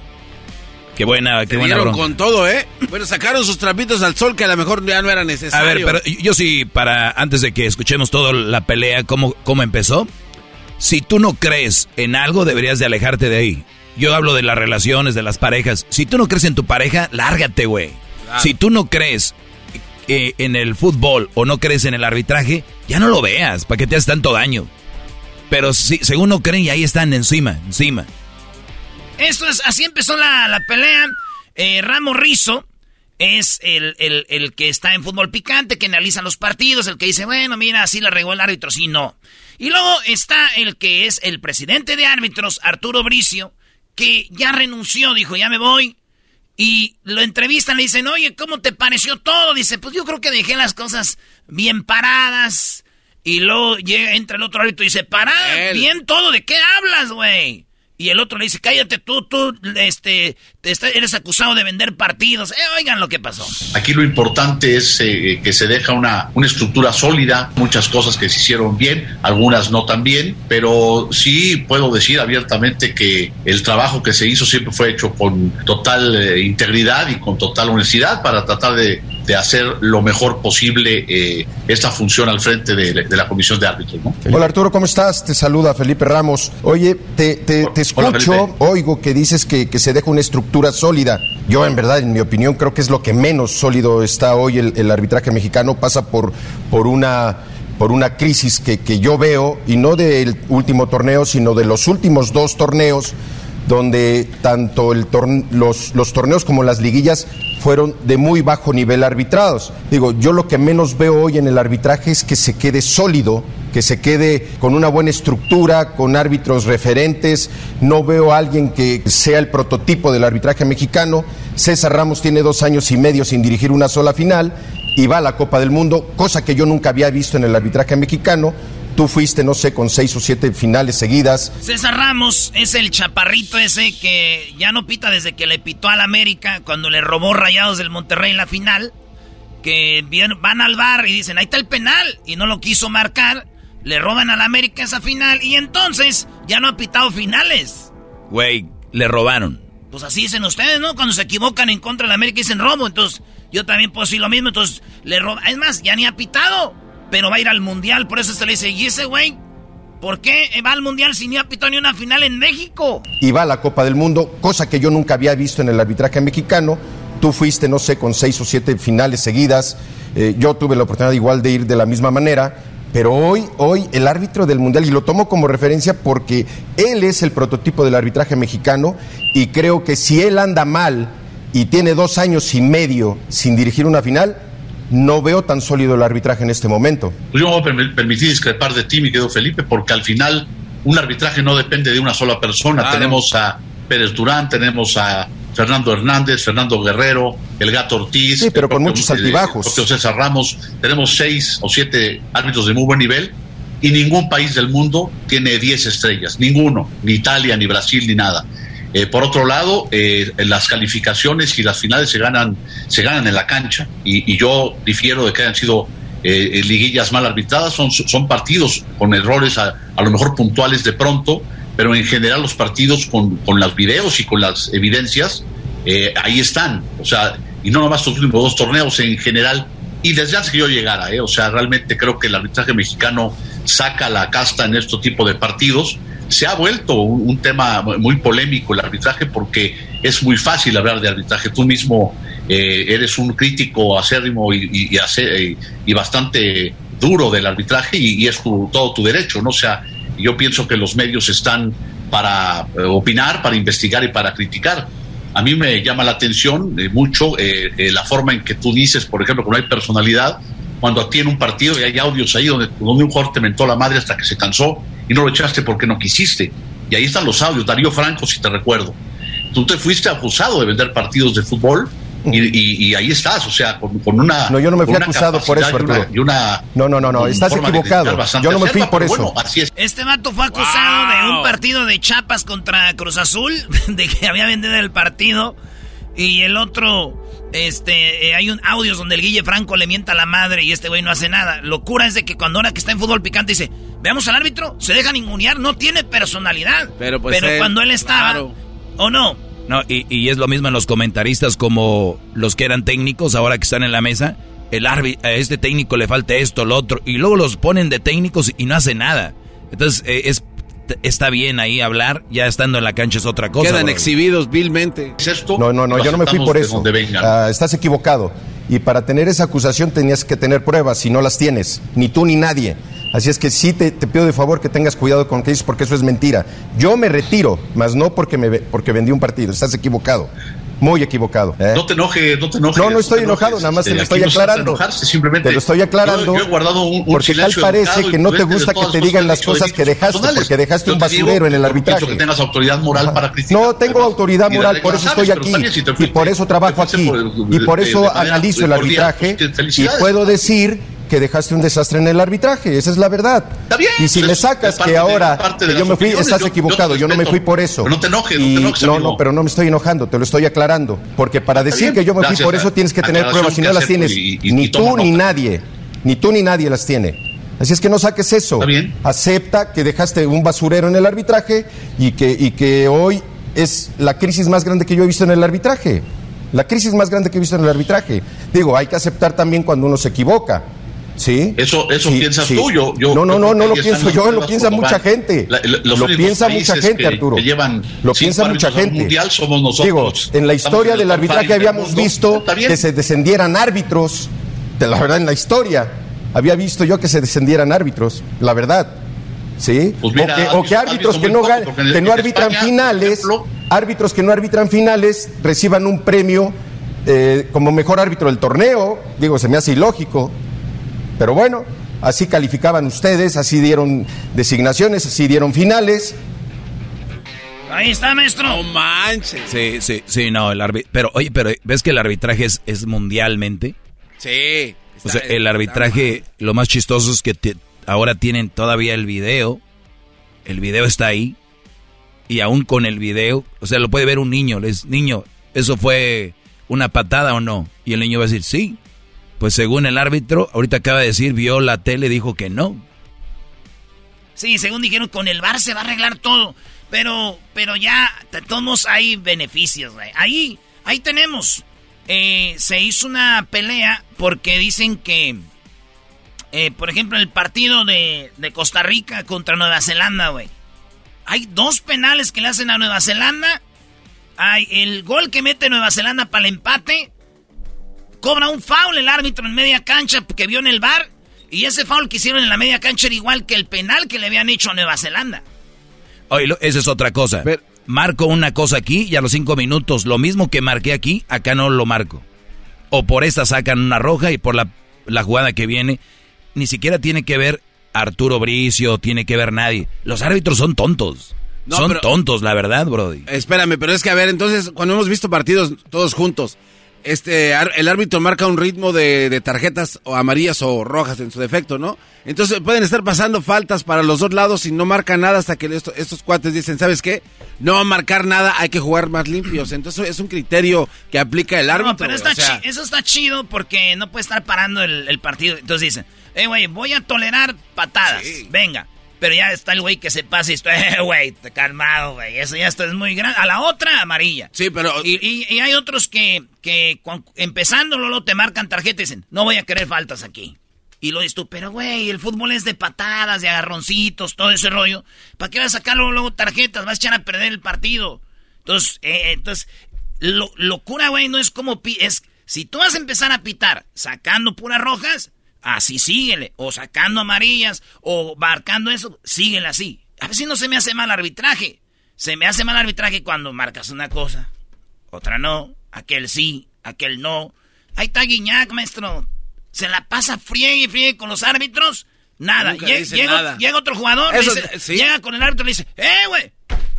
Qué buena, qué Se buena dieron con todo, ¿eh? Bueno, sacaron sus trapitos al sol que a lo mejor ya no era A necesario. ver, pero yo sí, para antes de que escuchemos toda la pelea, cómo, cómo empezó. Si tú no crees en algo, deberías de alejarte de ahí. Yo hablo de las relaciones, de las parejas. Si tú no crees en tu pareja, lárgate, güey. Si tú no crees en el fútbol o no crees en el arbitraje, ya no lo veas. ¿Para qué te haces tanto daño? Pero si, según no creen, y ahí están encima, encima. Esto es, así empezó la, la pelea. Eh, Ramos Rizo es el, el, el, que está en fútbol picante, que analiza los partidos, el que dice, bueno, mira, así la regó el árbitro, sí, no. Y luego está el que es el presidente de árbitros, Arturo Bricio, que ya renunció, dijo, ya me voy. Y lo entrevistan, le dicen, oye, ¿cómo te pareció todo? Dice, pues yo creo que dejé las cosas bien paradas. Y luego llega, entra el otro árbitro y dice, para, bien todo, ¿de qué hablas, güey? Y el otro le dice, cállate tú, tú, este, eres acusado de vender partidos. Eh, oigan lo que pasó. Aquí lo importante es eh, que se deja una, una estructura sólida, muchas cosas que se hicieron bien, algunas no tan bien, pero sí puedo decir abiertamente que el trabajo que se hizo siempre fue hecho con total eh, integridad y con total honestidad para tratar de, de hacer lo mejor posible esta función al frente de, la comisión de árbitros. Hola Arturo, ¿cómo estás? Te saluda Felipe Ramos. Oye, te, te escucho, oigo que dices que, se deja una estructura sólida. Yo, en verdad, en mi opinión, creo que es lo que menos sólido está hoy el, arbitraje mexicano. Pasa por, por una por una crisis que, que yo veo, y no del último torneo, sino de los últimos dos torneos, donde tanto los, torneos como las liguillas fueron de muy bajo nivel arbitrados. Digo, yo lo que menos veo hoy en el arbitraje es que se quede sólido, que se quede con una buena estructura, con árbitros referentes. No veo a alguien que sea el prototipo del arbitraje mexicano. César Ramos tiene dos años y medio sin dirigir una sola final y va a la Copa del Mundo, cosa que yo nunca había visto en el arbitraje mexicano. Tú fuiste, no sé, con seis o siete finales seguidas. César Ramos es el chaparrito ese que ya no pita desde que le pitó al América cuando le robó rayados del Monterrey en la final. Que van al bar y dicen, ahí está el penal. Y no lo quiso marcar. Le roban al América esa final. Y entonces ya no ha pitado finales. Güey, le robaron. Pues así dicen ustedes, ¿no? Cuando se equivocan en contra del América dicen robo. Entonces yo también puedo decir lo mismo. Entonces le roban. Es más, ya ni ha pitado pero va a ir al mundial. Por eso se le dice, ¿y ese güey? ¿Por qué va al mundial si ni ha pitado ni una final en México? Y va a la Copa del Mundo, cosa que yo nunca había visto en el arbitraje mexicano. Tú fuiste, no sé, con seis o siete finales seguidas. Eh, yo tuve la oportunidad igual de ir de la misma manera. Pero hoy, hoy el árbitro del Mundial, y lo tomo como referencia porque él es el prototipo del arbitraje mexicano y creo que si él anda mal y tiene dos años y medio sin dirigir una final, no veo tan sólido el arbitraje en este momento. Yo me voy a permitir discrepar de ti, mi querido Felipe, porque al final un arbitraje no depende de una sola persona. Tenemos a Pérez Durán, tenemos a Fernando Hernández, Fernando Guerrero, el Gato Ortiz. Sí, pero con muchos altibajos. César Ramos. Tenemos seis o siete árbitros de muy buen nivel y ningún país del mundo tiene diez estrellas. Ninguno. Ni Italia, ni Brasil, ni nada. Eh, por otro lado, eh, las calificaciones y las finales se ganan, se ganan en la cancha y, yo difiero de que hayan sido eh, liguillas mal arbitradas, son, son partidos con errores a, lo mejor puntuales de pronto, pero en general los partidos con, con los videos y con las evidencias, ahí están. O sea, y no nomás los últimos dos torneos en general, y desde antes que yo llegara, o sea, realmente creo que el arbitraje mexicano saca la casta en este tipo de partidos se ha vuelto un, tema muy polémico el arbitraje porque es muy fácil hablar de arbitraje. Tú mismo eh, eres un crítico acérrimo y, y, bastante duro del arbitraje y, es todo tu derecho, ¿no? Sea, yo pienso que los medios están para eh, opinar, para investigar y para criticar. A mí me llama la atención eh, mucho la forma en que tú dices, por ejemplo, que no hay personalidad, cuando tiene un partido y hay audios ahí donde, donde un jugador te mentó la madre hasta que se cansó y no lo echaste porque no quisiste. Y ahí están los audios, Darío Franco, si te recuerdo. Tú te fuiste acusado de vender partidos de fútbol y, ahí estás, o sea, con, una. No, yo no me fui acusado por eso, Arturo. Y una, no, no, no, no, estás equivocado. Yo no me fui por eso. así es. Este vato fue acusado de un partido de Chapas contra Cruz Azul, de que había vendido el partido. Y el otro, este, eh, hay un audios donde el Guille Franco le mienta a la madre y este güey no hace nada. Locura es de que cuando ahora que está en fútbol picante dice, veamos al árbitro, se deja ningunear, no tiene personalidad. Pero, pues cuando él estaba, ¿o no? No, y, y, es lo mismo en los comentaristas como los que eran técnicos, ahora que están en la mesa. El árbitro, a este técnico le falta esto, lo otro, y luego los ponen de técnicos y no hace nada. Entonces, eh, es está bien ahí hablar, ya estando en la cancha es otra cosa. Quedan exhibidos vilmente. No, no, no, yo no me fui por eso. Ah, estás equivocado. Y para tener esa acusación tenías que tener pruebas y no las tienes, ni tú ni nadie. Así es que sí te, pido de favor que tengas cuidado con lo que dices porque eso es mentira. Yo me retiro, mas no porque, me, porque vendí un partido. Estás equivocado. Muy equivocado. ¿eh? No te enojes, no te enojes. No, no estoy enojado, nada más te este, lo estoy no aclarando. enojarse, simplemente. Te lo estoy aclarando. Yo, yo he guardado un, un porque tal parece que no te gusta que te digan las cosas que dejaste porque dejaste un basurero en el arbitraje. que tengas autoridad moral para criticar. No tengo autoridad moral, por eso estoy aquí y por eso trabajo aquí y por eso analizo el arbitraje y puedo decir que dejaste un desastre en el arbitraje, esa es la verdad. bien, y si es sacas parte que ahora parte de que yo me fui, estás yo- equivocado, yo no me fui por eso. Pero no te enojes, no te enojes, No, amigo. no, pero no me estoy enojando, te lo estoy aclarando, porque para Está decir bien, que yo me fui por eso tienes que tener pruebas que no las tienes y- y- ni y tú ni nadie, ni tú ni nadie las tiene. Así es que no saques eso. Acepta que dejaste un basurero en el arbitraje y que, y que hoy es la crisis más grande que yo he visto en el arbitraje. La crisis más grande que he visto en el arbitraje. Digo, hay que aceptar también cuando uno se equivoca. ¿Sí? Eso, eso Sí, piensas sí. tú, yo, yo no, no, no, no lo pienso yo, lo piensa mucha gente. La- la- los lo piensa mucha gente, Arturo. que llevan lo piensa mucha gente. mundial somos nosotros. Digo, en la historia del arbitraje habíamos mundo. visto que se descendieran árbitros. De la verdad, en la historia había visto yo que se descendieran árbitros, la verdad. ¿Sí? Pues mira, o, que, o árbitros que no, poco, que no arbitran España, finales, árbitros que no arbitran finales reciban un premio eh, como mejor árbitro del torneo. Digo, se me hace ilógico. Pero bueno, así calificaban ustedes, así dieron designaciones, así dieron finales. Ahí está, maestro. No manches. Sí, sí, sí, no, el Pero, oye, pero ¿ves que el arbitraje es, es mundialmente? Sí. O sea, el arbitraje, lo más chistoso es que te- ahora tienen todavía el video. El video está ahí. Y aún con el video, o sea, lo puede ver un niño. Le dice, niño, ¿eso fue una patada o no? Y el niño va a decir, sí. Pues según el árbitro, ahorita acaba de decir, vio la tele, dijo que no. Sí, según dijeron, con el bar se va a arreglar todo. Pero, pero ya, todos hay beneficios. Ahí, ahí tenemos. Eh, se hizo una pelea porque dicen que, eh, por ejemplo, el partido de, de Costa Rica contra Nueva Zelanda, güey. Hay dos penales que le hacen a Nueva Zelanda. Hay el gol que mete Nueva Zelanda para el empate. Cobra un foul el árbitro en media cancha que vio en el bar. Y ese foul que hicieron en la media cancha era igual que el penal que le habían hecho a Nueva Zelanda. Oye, esa es otra cosa. Marco una cosa aquí y a los cinco minutos, lo mismo que marqué aquí, acá no lo marco. O por esta sacan una roja y por la, la jugada que viene, ni siquiera tiene que ver Arturo Bricio, tiene que ver nadie. Los árbitros son tontos. No, son pero- tontos, la verdad, Brody. Espérame, pero es que a ver, entonces, cuando hemos visto partidos todos juntos, este, el árbitro marca un ritmo de, de tarjetas o amarillas o rojas en su defecto, ¿no? Entonces pueden estar pasando faltas para los dos lados y no marca nada hasta que esto- estos cuates dicen, ¿sabes qué? No va a marcar nada, hay que jugar más limpios. Entonces es un criterio que aplica el árbitro. No, pero güey, está o sea, chi- eso está chido porque no puede estar parando el, el partido. Entonces dicen, eh, güey, voy a tolerar patadas. Venga. Pero ya está el güey que se pasa y esto, eh, güey, calmado, güey. Eso ya esto es muy grande. A la otra, amarilla. Sí, pero. Y, y- y hay otros que, que empezando, Lolo, te marcan tarjeta y dicen, no voy a querer faltas aquí. Y lo dices tú, pero güey, el fútbol es de patadas, de agarroncitos, todo ese rollo. ¿Para qué vas a sacar luego, luego tarjetas? Vas a echar a perder el partido. Entonces, eh, entonces, lo, locura, güey, no es como pi- es si tú vas a empezar a pitar sacando puras rojas, así síguele, o sacando amarillas, o marcando eso, síguele así. A ver si no se me hace mal arbitraje. Se me hace mal arbitraje cuando marcas una cosa, otra no, aquel sí, aquel no. Ahí está Guiñac, maestro. Se la pasa friegue y friegue con los árbitros. Nada. Llega, nada. llega otro jugador, Eso- dice- sí. llega con el árbitro y le dice, ¡eh, güey!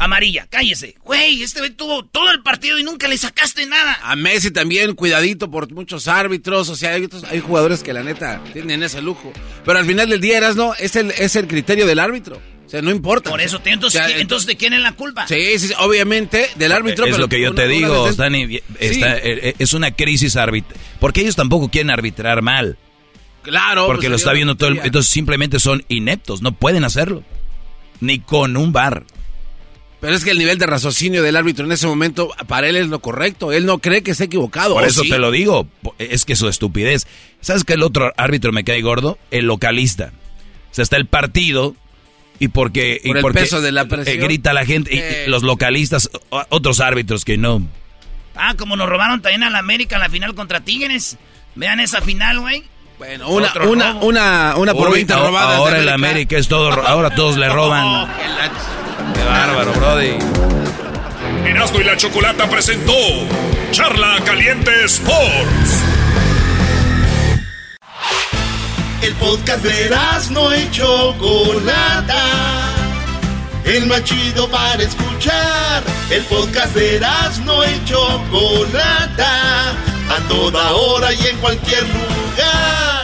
Amarilla, cállese. Güey, este güey tuvo todo el partido y nunca le sacaste nada. A Messi también, cuidadito por muchos árbitros. O sea, hay, otros- hay jugadores que la neta tienen ese lujo. Pero al final del día, eras no, es el, es el criterio del árbitro. O sea, no importa. Por eso, entonces, O sea, ¿qui- entonces ¿de quién es la culpa? Sí, sí, sí, obviamente del árbitro. es pero lo que yo una- te digo, vez- Dani. está- eh, es una crisis arbitral. Porque ellos tampoco quieren arbitrar mal. Claro. Porque pues, lo está viendo todo el... Entonces simplemente son ineptos, no pueden hacerlo. Ni con un bar. Pero es que el nivel de raciocinio del árbitro en ese momento, para él es lo correcto. Él no cree que esté equivocado. Por ¿o eso sí? te lo digo. Es que su estupidez. ¿Sabes que el otro árbitro me cae gordo? El localista. O sea, está el partido y porque... y Por el porque, peso de la eh, presión. grita la gente. y- y Eh. los localistas, otros árbitros que no. Ah, como nos robaron también a la América en la final contra Tigres. Vean esa final, güey. Bueno, una, una, una, una por Uy, 20 a- robadas. Ahora el América es todo... Ahora todos le roban. Qué bárbaro, Brody. Erasmo y la Chocolata presentó Charla Caliente Sports. El podcast de Erasmo y Chocolata. El más chido para escuchar. El podcast de Erasmo y Chocolata. A toda hora y en cualquier lugar.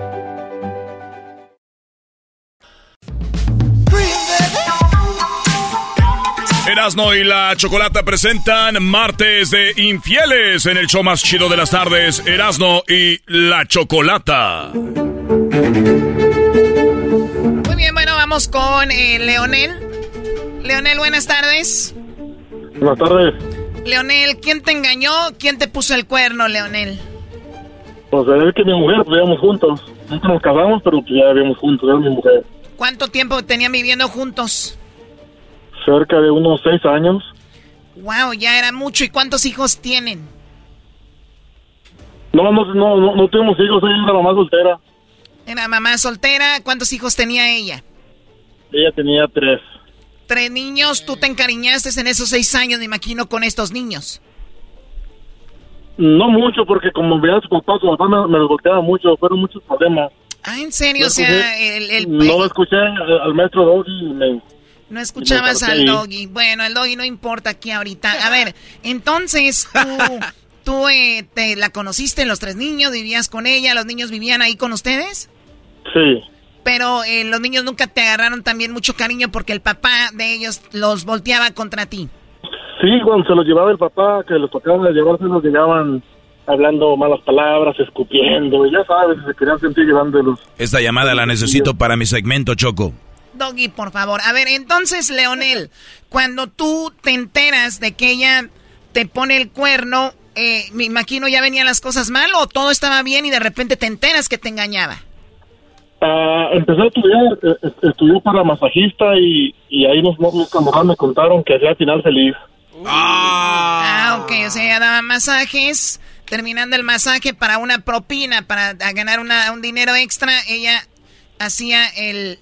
Erasmo y la Chocolata presentan Martes de Infieles en el show más chido de las tardes, Erasmo y la Chocolata. Muy bien, bueno, vamos con eh, Leonel. Leonel, buenas tardes. Buenas tardes. Leonel, ¿quién te engañó? ¿Quién te puso el cuerno, Leonel? Pues es que mi mujer, pues vivíamos juntos. Nunca nos casamos, pero pues ya vivíamos juntos, era mi mujer. ¿Cuánto tiempo tenían viviendo juntos? Cerca de unos seis años. Wow, ya era mucho. ¿Y cuántos hijos tienen? No, no, no, no, no tuvimos hijos, ella era mamá soltera. Era mamá soltera. ¿Cuántos hijos tenía ella? Ella tenía tres. Tres niños. ¿Tú te encariñaste en esos seis años, me imagino, con estos niños? No mucho, porque como veía a su papá, su papá me, me los golpeaba mucho, fueron muchos problemas. Ah, ¿en serio? No o sea, escuché- el... el- No escuché al al maestro Doggy y me... No escuchabas al doggy. Bueno, el doggy no importa aquí ahorita. A ver, entonces tú, tú eh, te la conociste, los tres niños, vivías con ella, los niños vivían ahí con ustedes, Sí. pero eh, los niños nunca te agarraron también mucho cariño porque el papá de ellos los volteaba contra ti. Sí, cuando se los llevaba el papá, que los tocaban de llevarse, los llegaban hablando malas palabras, escupiendo, y ya sabes, se querían sentir llevándolos. Esta llamada la necesito para mi segmento, Choco. Doggy, por favor. A ver, entonces, Leonel, cuando tú te enteras de que ella te pone el cuerno, eh, me imagino ya venían las cosas mal o todo estaba bien y de repente te enteras que te engañaba. Ah, empecé a estudiar, eh, eh, estudió para masajista y, y ahí nos, camaradas me contaron que hacía final feliz. Ah, ok, o sea, ella daba masajes, terminando el masaje para una propina, para ganar una- un dinero extra, ella hacía el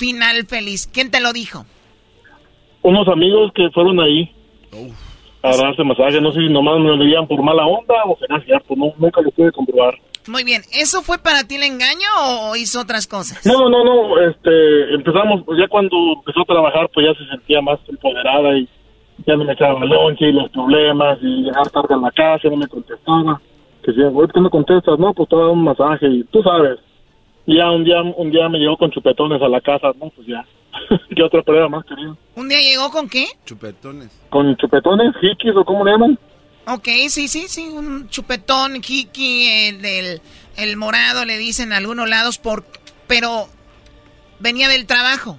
final feliz. ¿Quién te lo dijo? Unos amigos que fueron ahí a darse masaje, no sé si nomás me lo veían por mala onda o será cierto, no, nunca lo pude comprobar. Muy bien, ¿eso fue para ti el engaño o hizo otras cosas? No, no, no, este, empezamos, ya cuando empezó a trabajar, pues ya se sentía más empoderada y ya no me echaba lonche y los problemas y llegar tarde a la casa, no me contestaba. Que si, ¿por qué no contestas? No, pues te voy a dar un masaje y tú sabes. Y ya un día, un día me llegó con chupetones a la casa, no, pues ya. ¿Qué otra prueba más querido? ¿Un día llegó con qué? Chupetones. ¿Con chupetones, hikis o cómo le llaman? Ok, sí, sí, sí, un chupetón, Kiki, el, del- el morado le dicen a algunos lados, por, pero venía del trabajo.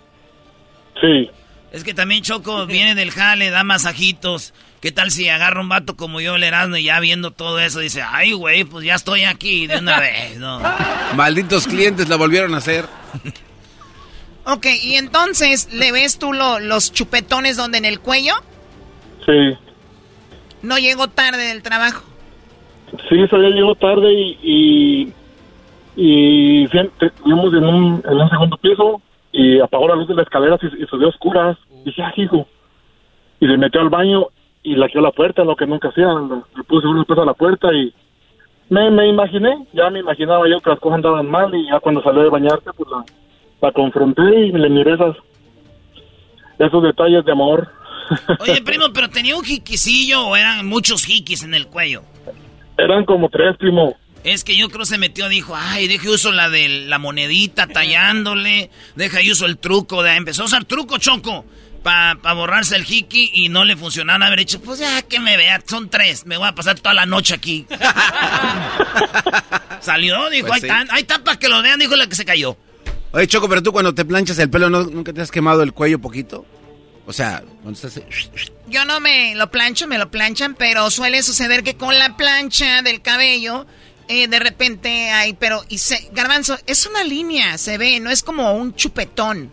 Sí. Es que también Choco viene del jale, da masajitos. ¿Qué tal si agarra un vato como yo, el Erasmo, y ya viendo todo eso dice, ay, güey, pues ya estoy aquí de una vez, ¿no? Malditos clientes la volvieron a hacer. Ok, y entonces, ¿le ves tú lo- los chupetones donde en el cuello? Sí. No llegó tarde del trabajo. Sí, eso ya llegó tarde y, y, y siempre- estuvimos en un, en un segundo piso y apagó la luz de las escaleras y, y se dio oscuras. dije, ah, hijo. Y se metió al baño y la la puerta, lo que nunca hacía. Le, puse una cosa a la puerta y me, me imaginé, ya me imaginaba yo que las cosas andaban mal y ya cuando salió de bañarse, pues la, la confronté y le miré esas, esos detalles de amor. Oye, primo, pero tenía un jiquisillo o eran muchos jiquis en el cuello. Eran como tres, primo. Es que yo creo se metió, dijo, ay, deje uso la de la monedita tallándole, deja y uso el truco, de, empezó a usar truco, Choco, para borrarse el jiqui y no le funcionaba haber dicho, pues ya que me vea, son tres, me voy a pasar toda la noche aquí. Salió, dijo, Pues ahí sí. está, ahí está para que lo vean, dijo la que se cayó. Oye, Choco, pero tú cuando te planchas el pelo, ¿no, ¿nunca te has quemado el cuello poquito? O O sea, cuando estás... Yo no me lo plancho, me lo planchan, pero suele suceder que con la plancha del cabello, eh, de repente hay, pero, y se, garbanzo, es una línea, se ve, no es como un chupetón.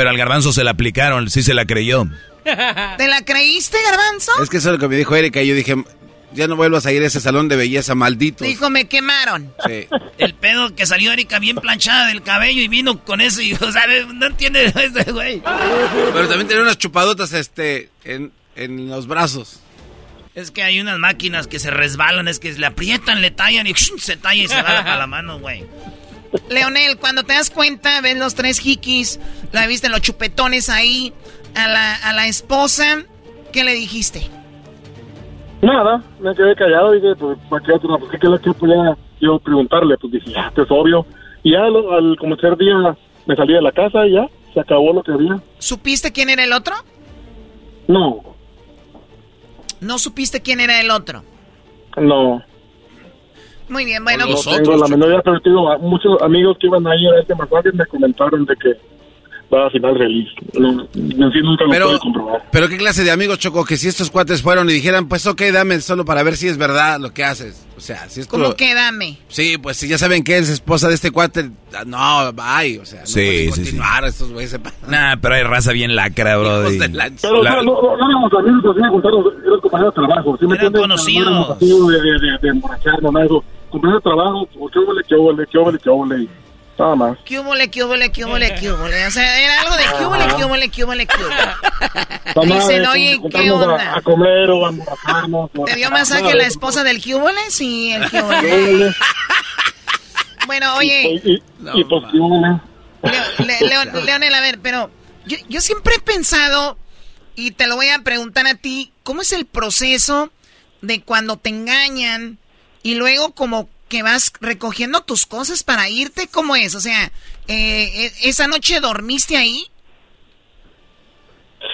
Pero al garbanzo se la aplicaron, sí se la creyó. ¿Te la creíste, garbanzo? Es que eso es lo que me dijo Erika y yo dije, ya no vuelvas a ir a ese salón de belleza maldito. Dijo, me quemaron. Sí. El pedo que salió Erika bien planchada del cabello y vino con eso y, o sea, no entiende ese güey. Pero también tenía unas chupadotas, este, en, en los brazos. Es que hay unas máquinas que se resbalan, es que le aprietan, le tallan y se talla y se va a la mano, güey. Leonel, cuando te das cuenta, ves los tres hikis, la viste los chupetones ahí, a la, a la esposa, ¿qué le dijiste? Nada, me quedé callado y dije, pues, ¿para qué otra? Pues, ¿qué que podía yo preguntarle? Pues dije, ya, esto es obvio. Y ya al, al comenzar día me salí de la casa y ya, se acabó lo que había. ¿Supiste quién era el otro? No, ¿No supiste quién era el otro? no. Muy bien, bueno. no tengo la menor idea, pero digo, a muchos amigos que iban ahí a este masaje me comentaron de que va a final feliz. No, sí nunca lo Pero, comprobar. pero qué clase de amigos, Choco, que si estos cuates fueron y dijeran, pues ok, dame solo para ver si es verdad lo que haces. O sea, si esto... ¿Cómo que dame? Sí, pues si ya saben que es esposa de este cuate, no, bye, o sea, no Sí, pueden sí, sí. continuar, estos güeyes se pasan. Nah, pero hay raza bien lacra, bro. Pero La- o sea, no, no, no éramos amigos, nos iban a contar, eran compañeros de trabajo. ¿sí me Eran entiendes? conocidos. No de, de, de, de emborracharnos, nada de eso. Compañeros de trabajo, pues, qué huele, qué huele, qué huele, qué huele. Nada más. ¿Qué hubole, qué hubole, qué hubole, qué hubole? O sea, era algo de qué hubole. Nada más Dicen, de oye, ¿qué juntarnos a- onda? A, comer o a a- ¿Te dio masaje la esposa del qué hubole? Sí, el qué ¿Qué hubole. huele? Bueno, oye, Y, y, y pues, ¿qué huele? Leo- Le- Leon- Leonel, a ver, pero yo, yo siempre he pensado, y te lo voy a preguntar a ti, ¿cómo es el proceso de cuando te engañan y luego como que vas recogiendo tus cosas para irte? ¿Cómo es? O sea, eh, e- ¿esa noche dormiste ahí?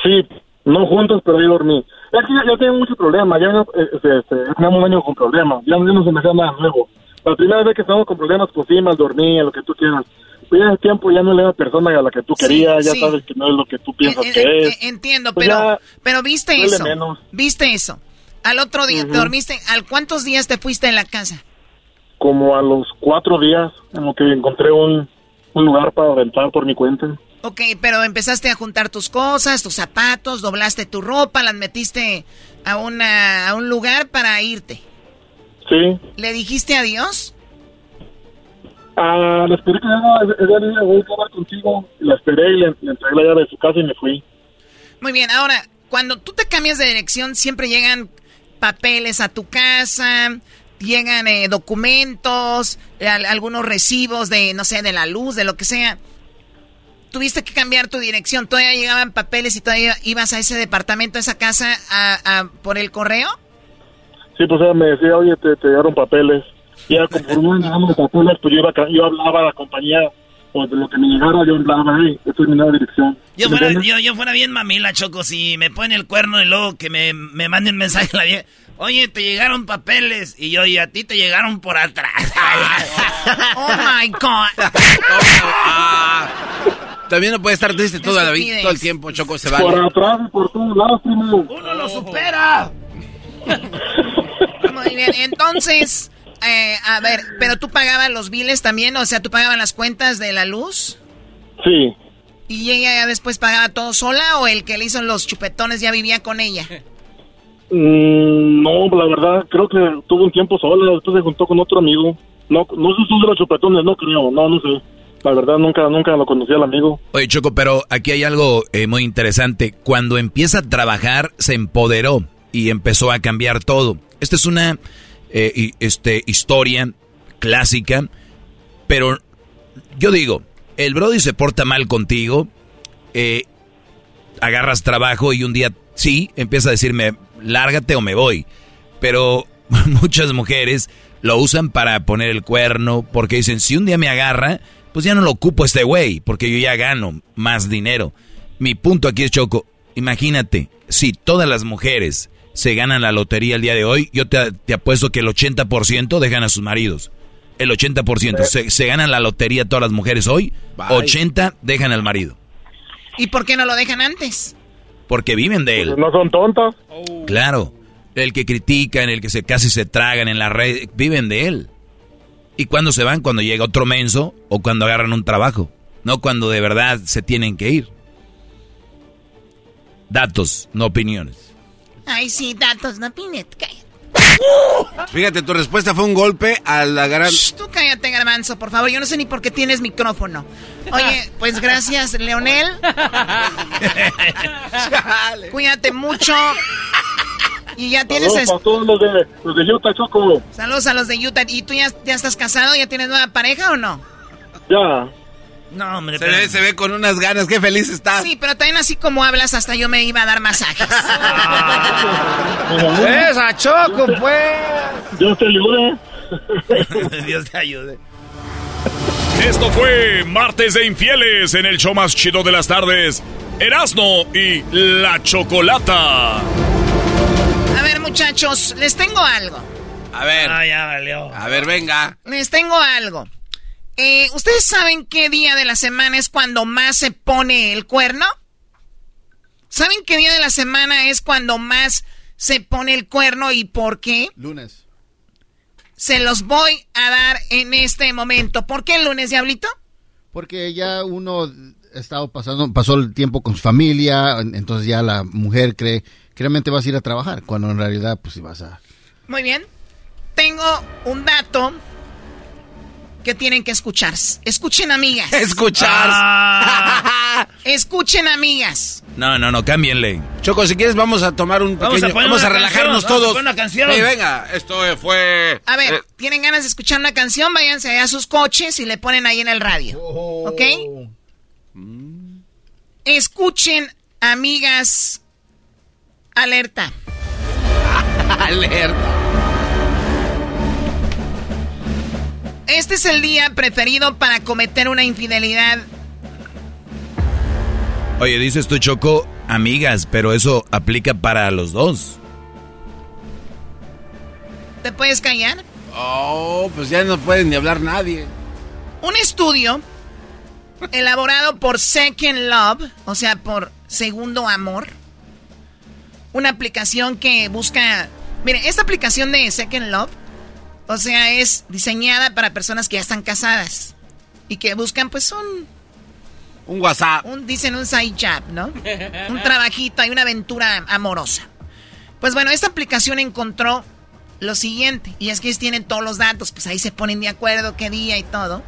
Sí, no juntos, pero ahí dormí. Es que ya, ya tengo muchos problemas, ya no, eh, este, este, tenemos un año con problemas, ya, no- se me hace nada nuevo. La primera vez que estamos con problemas, pues sí, mal dormí, lo que tú quieras. Pero ya el tiempo ya no es la persona a la que tú Sí, querías, ya sí. sabes que no es lo que tú piensas Eh, que eh, es. eh, entiendo, Pues pero, pero viste eso. menos. Viste eso. Al otro día te dormiste. ¿Al cuántos días te fuiste de la casa? Como a los cuatro días, en lo que encontré un, un lugar para rentar por mi cuenta. Ok, pero empezaste a juntar tus cosas, tus zapatos, doblaste tu ropa, las metiste a, una, a un lugar para irte. Sí. ¿Le dijiste adiós? Ah, la esperé que día voy a hablar contigo. y La esperé y le, le entregué la llave de su casa y me fui. Muy bien, ahora, cuando tú te cambias de dirección, siempre llegan papeles a tu casa, llegan eh, documentos, al- algunos recibos de, no sé, de la luz, de lo que sea. Tuviste que cambiar tu dirección, todavía llegaban papeles y todavía ibas a ese departamento, a esa casa, a, a- por el correo. Sí, pues ella me decía, oye, te, te llegaron papeles. Y ya conforme los papeles, pues yo, iba, yo hablaba a la compañía, pues de lo que me llegara, yo hablaba, hey, esta es mi nueva dirección. Yo ¿Me fuera, yo, yo fuera bien mamila, Choco, si me pone el cuerno y luego que me, me mande un mensaje a la vieja. Oye, te llegaron papeles. Y yo, y a ti te llegaron por atrás. Oh my God. También no puede estar triste toda la vida, todo el tiempo, Choco, se vale. Por atrás y por todos lados. ¡Uno lo supera! Muy bien, entonces, eh, a ver, pero tú pagabas los biles también, o sea, tú pagabas las cuentas de la luz Sí. y ella ya después pagaba todo sola o el que le hizo los chupetones ya vivía con ella. Mm, no, la verdad, creo que tuvo un tiempo sola, después se juntó con otro amigo. No, no sé si de los chupetones, no creo, no, no sé. La verdad, nunca, nunca lo conocí al amigo. Oye, Choco, pero aquí hay algo eh, muy interesante. Cuando empieza a trabajar, se empoderó y empezó a cambiar todo. Esta es una eh, este, historia clásica, pero yo digo, el Brody se porta mal contigo, eh, agarras trabajo y un día sí, empieza a decirme, lárgate o me voy. Pero muchas mujeres lo usan para poner el cuerno, porque dicen, si un día me agarra, pues ya no lo ocupo este güey, porque yo ya gano más dinero. Mi punto aquí es Choco, imagínate, si todas las mujeres se ganan la lotería el día de hoy, yo te, te apuesto que el 80% dejan a sus maridos. El 80%. Se, se ganan la lotería todas las mujeres hoy, Bye. 80 dejan al marido. ¿Y por qué no lo dejan antes? Porque viven de él. Pues no son tontas. Claro. El que critican, el que se casi se tragan en la red, viven de él. ¿Y cuando se van? Cuando llega otro menso o cuando agarran un trabajo. No cuando de verdad se tienen que ir. Datos, no opiniones. Ay, sí, datos, no opiniones. Fíjate, tu respuesta fue un golpe a la gran... tú cállate, garbanzo, por favor. Yo no sé ni por qué tienes micrófono. Oye, pues gracias, Leonel. Cuídate mucho. Y ya tienes... Saludos a todos los de, los de Utah, Choco. Saludos a los de Utah. ¿Y tú ya, ya estás casado? ¿Ya tienes nueva pareja o no? Ya. No, hombre, Se ve, se ve con unas ganas, qué feliz está. Sí, pero también así como hablas, hasta yo me iba a dar masajes. Esa Choco, pues. Dios te ayude. Dios te ayude. Esto fue Martes de Infieles en el show más chido de las tardes. Erasno y la Chocolata. A ver, muchachos, les tengo algo. A ver. Ah, ya valió. A ver, venga. Les tengo algo. Eh, ¿Ustedes saben qué día de la semana es cuando más se pone el cuerno? ¿Saben qué día de la semana es cuando más se pone el cuerno y por qué? Lunes. Se los voy a dar en este momento. ¿Por qué el lunes, Diablito? Porque ya uno ha estado pasando, pasó el tiempo con su familia, entonces ya la mujer cree que realmente vas a ir a trabajar, cuando en realidad pues si vas a... Muy bien. Tengo un dato que tienen que escuchar. Escuchen, amigas. Escuchar. Ah. Escuchen, amigas. No, no, no, cámbienle. Choco, si quieres vamos a tomar un Vamos a pequeño... poner Vamos a, relajarnos canción, vamos a todos. poner una canción. Venga, esto fue... A ver, Eh, ¿tienen ganas de escuchar una canción? Váyanse allá a sus coches y le ponen ahí en el radio. ¿Ok? Escuchen, amigas. Alerta. Alerta. Este es el día preferido para cometer una infidelidad. Oye, dices tú, Choco, amigas, pero eso aplica para los dos. ¿Te puedes callar? Oh, pues ya no pueden ni hablar nadie. Un estudio elaborado por Second Love, o sea, por Segundo Amor. Una aplicación que busca... Miren, esta aplicación de Second Love, o sea, es diseñada para personas que ya están casadas y que buscan pues un... Un WhatsApp. Un, dicen un side job, ¿no? Un trabajito y una aventura amorosa. Pues bueno, esta aplicación encontró lo siguiente, y es que ellos tienen todos los datos, pues ahí se ponen de acuerdo qué día y todo.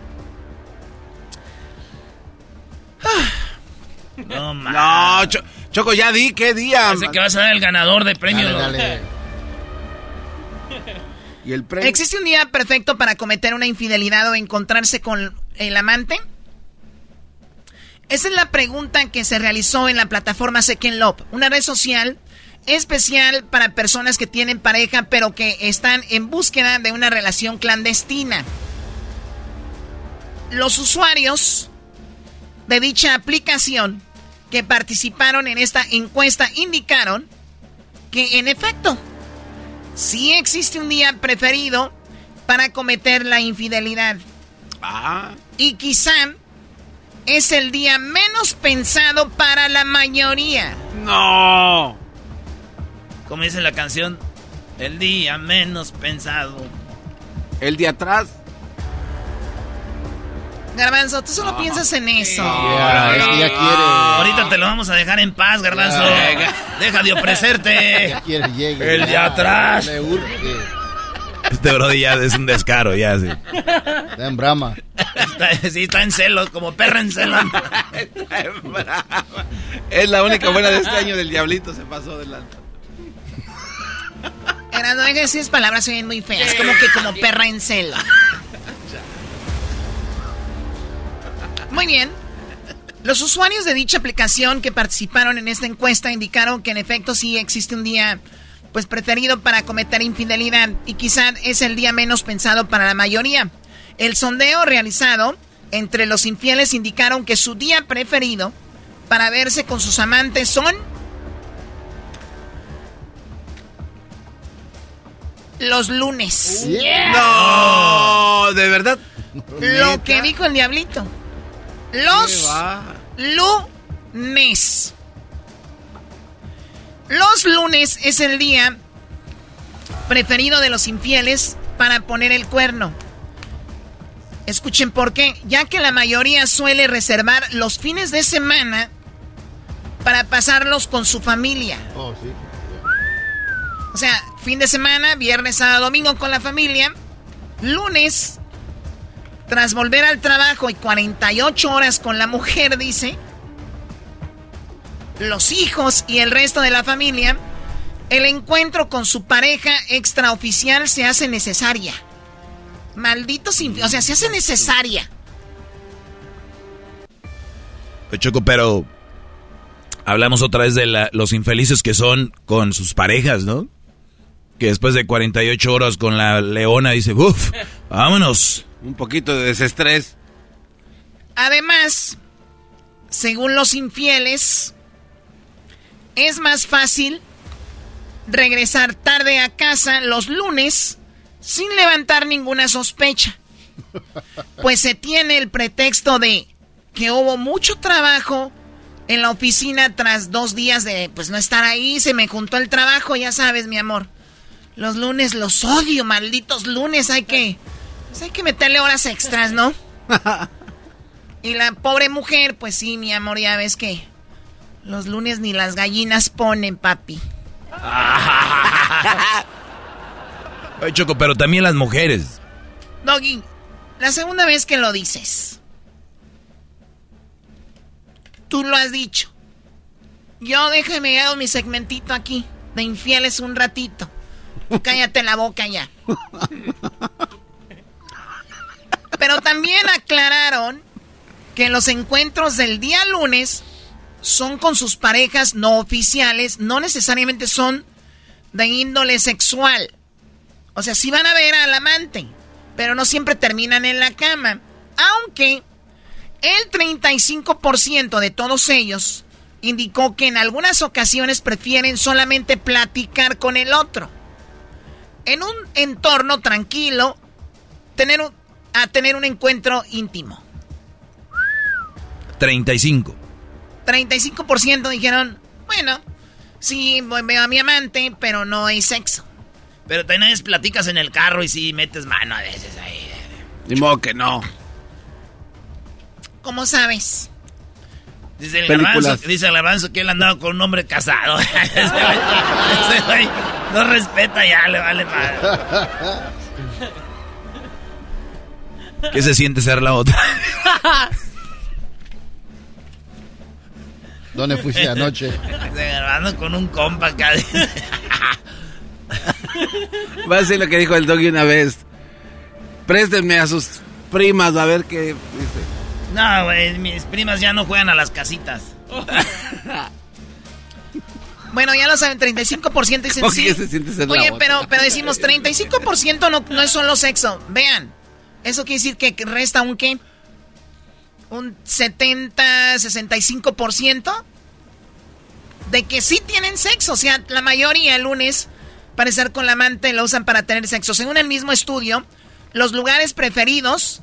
No, man. No, Cho- Choco, ya di, ¿qué día? Parece que vas a ser el ganador de premio. Dale, dale. ¿Existe un día perfecto para cometer una infidelidad o encontrarse con el amante? Esa es la pregunta que se realizó en la plataforma Second Love, una red social especial para personas que tienen pareja pero que están en búsqueda de una relación clandestina. Los usuarios de dicha aplicación que participaron en esta encuesta indicaron que en efecto sí existe un día preferido para cometer la infidelidad. Ah. Y quizá es el día menos pensado para la mayoría. No. Como dice la canción, el día menos pensado. El de atrás. Garbanzo, tú solo piensas en eso. Ya, es que ya quiere. Ahorita te lo vamos a dejar en paz, Garbanzo. Deja de ofrecerte. Ya quiere, llegue. El de Ya, atrás. Le urge. Este brody ya es un descaro, ya, sí. Está en brama. Está- sí, está en celos, como perra en celos. Es la única buena de este año del diablito, se pasó delante. Era, no esas palabras se ven muy feas, como que como perra en celo. Muy bien. Los usuarios de dicha aplicación que participaron en esta encuesta indicaron que en efecto sí existe un día pues preferido para cometer infidelidad y quizá es el día menos pensado para la mayoría. El sondeo realizado entre los infieles indicaron que su día preferido para verse con sus amantes son los lunes. No, de verdad. Lo que dijo el diablito. Los lunes. Los lunes es el día preferido de los infieles para poner el cuerno. Escuchen por qué, ya que la mayoría suele reservar los fines de semana para pasarlos con su familia. Oh, sí. O sea, fin de semana, viernes, sábado, domingo con la familia. Lunes, tras volver al trabajo y 48 horas con la mujer, dice, los hijos y el resto de la familia, el encuentro con su pareja extraoficial se hace necesaria. Maldito sin... O sea, se hace necesaria. Choco, pero hablamos otra vez de los infelices que son con sus parejas, ¿no? Que después de 48 horas con la leona dice, uff, vámonos. Un poquito de desestrés. Además, según los infieles, es más fácil regresar tarde a casa los lunes sin levantar ninguna sospecha. Pues se tiene el pretexto de que hubo mucho trabajo en la oficina tras dos días de pues no estar ahí, se me juntó el trabajo, ya sabes, mi amor. Los lunes los odio, malditos lunes, hay que pues hay que meterle horas extras, ¿no? Y la pobre mujer, pues sí, mi amor, ya ves que los lunes ni las gallinas ponen, papi. Oye, Choco, pero también las mujeres. Doggy, la segunda vez que lo dices. Tú lo has dicho. Yo déjame hago mi segmentito aquí de infieles un ratito. Cállate la boca ya. Pero también aclararon que los encuentros del día lunes son con sus parejas no oficiales, no necesariamente son de índole sexual. O sea, sí van a ver al amante, pero no siempre terminan en la cama. Aunque el 35% de todos ellos indicó que en algunas ocasiones prefieren solamente platicar con el otro. En un entorno tranquilo, tener un- a tener un encuentro íntimo. 35. 35% dijeron, bueno, sí, voy- veo a mi amante, pero no hay sexo. Pero tenés platicas en el carro y sí metes mano a veces ahí. Ni modo que no. ¿Cómo sabes? Dice el garbanzo, dice el garbanzo que él andaba con un hombre casado. ese, güey, no respeta ya, le vale madre. ¿Qué se siente ser la otra? ¿Dónde fuiste anoche? Garbanzo con un compa acá. Va a decir lo que dijo el doggy una vez. Préstenme a sus primas a ver qué dice. No, güey, mis primas ya no juegan a las casitas. Bueno, ya lo saben, 35% dicen ¿Cómo sí. se la Oye, pero decimos 35% no, no es solo sexo. Vean, eso quiere decir que resta un qué? Un 70, 65% de que sí tienen sexo. O sea, la mayoría el lunes para estar con la amante lo usan para tener sexo. Según el mismo estudio, los lugares preferidos,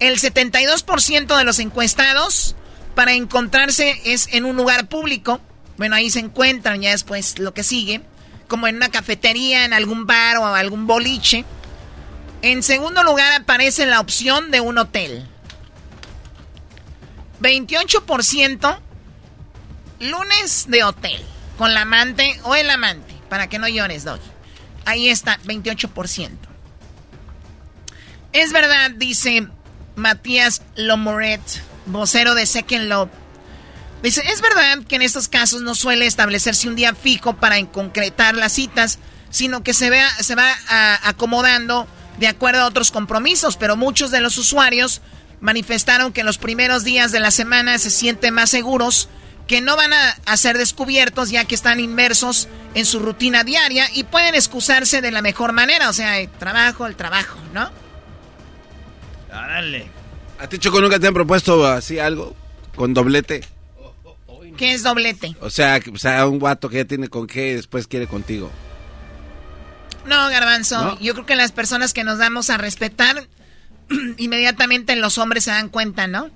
el 72% de los encuestados para encontrarse es en un lugar público. Bueno, ahí se encuentran ya después lo que sigue, como en una cafetería, en algún bar o algún boliche. En segundo lugar aparece la opción de un hotel. 28% lunes de hotel, con la amante o el amante, para que no llores, Doggy. Ahí está, 28%. Es verdad, dice Matías Lomoret, vocero de Second Love. Dice, es verdad que en estos casos no suele establecerse un día fijo para en concretar las citas, sino que se, vea, se va ah, acomodando de acuerdo a otros compromisos, pero muchos de los usuarios manifestaron que los primeros días de la semana se sienten más seguros, que no van a, a ser descubiertos ya que están inmersos en su rutina diaria y pueden excusarse de la mejor manera, o sea, el trabajo, el trabajo, ¿no? Árale. ¿A ti, Choco, nunca te han propuesto así algo? Con doblete. ¿Qué es doblete? O sea, que- o sea, un guato que ya tiene con qué y después quiere contigo. No, garbanzo, ¿No? yo creo que las personas que nos damos a respetar, inmediatamente los hombres se dan cuenta, ¿no?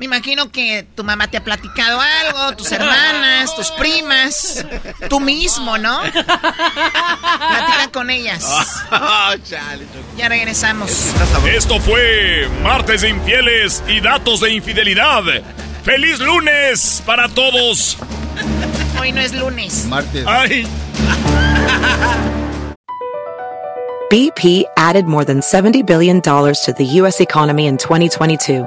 Me imagino que tu mamá te ha platicado algo, tus hermanas, tus primas, tú mismo, ¿no? Platica con ellas. ya regresamos. Esto fue Martes de Infieles y Datos de Infidelidad. ¡Feliz lunes para todos! Hoy no es lunes. Martes. ¡Ay! BP added more than $70 billion to the U.S. economy in 2022.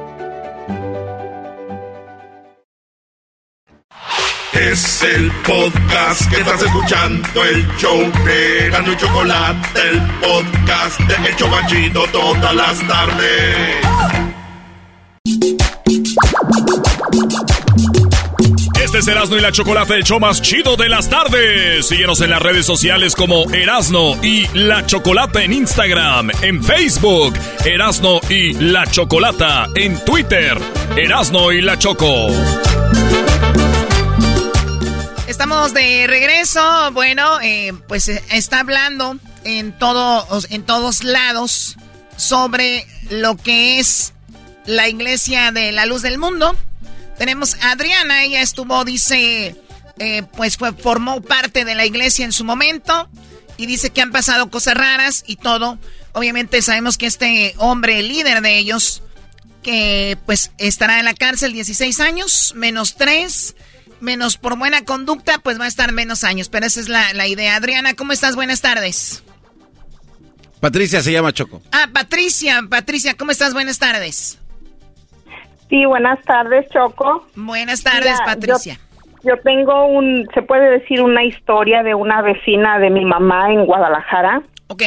Es el podcast que estás escuchando, el show de Gano y Chocolate, el podcast de El Chocachito todas las tardes. Este es Erasmo y la Chocolate, el show más chido de las tardes. Síguenos en las redes sociales como Erasno y la Chocolate en Instagram, en Facebook, Erasno y la Chocolata, en Twitter, Erasno y la Choco. Estamos de regreso. Bueno, eh, pues eh, está hablando en, todos en todos lados sobre lo que es la iglesia de la luz del mundo. Tenemos a Adriana, ella estuvo, dice, eh, pues fue, formó parte de la iglesia en su momento y dice que han pasado cosas raras y todo. Obviamente sabemos que este hombre, el líder de ellos, que pues estará en la cárcel 16 años, menos 3, menos por buena conducta, pues va a estar menos años. Pero esa es la, la idea. Adriana, ¿cómo estás? Buenas tardes. Patricia se llama Choco. Ah, Patricia, Patricia, ¿cómo estás? Buenas tardes. Sí, buenas tardes, Choco. Buenas tardes, Mira, Patricia. Yo, yo tengo un, se puede decir, una historia de una vecina de mi mamá en Guadalajara. Ok.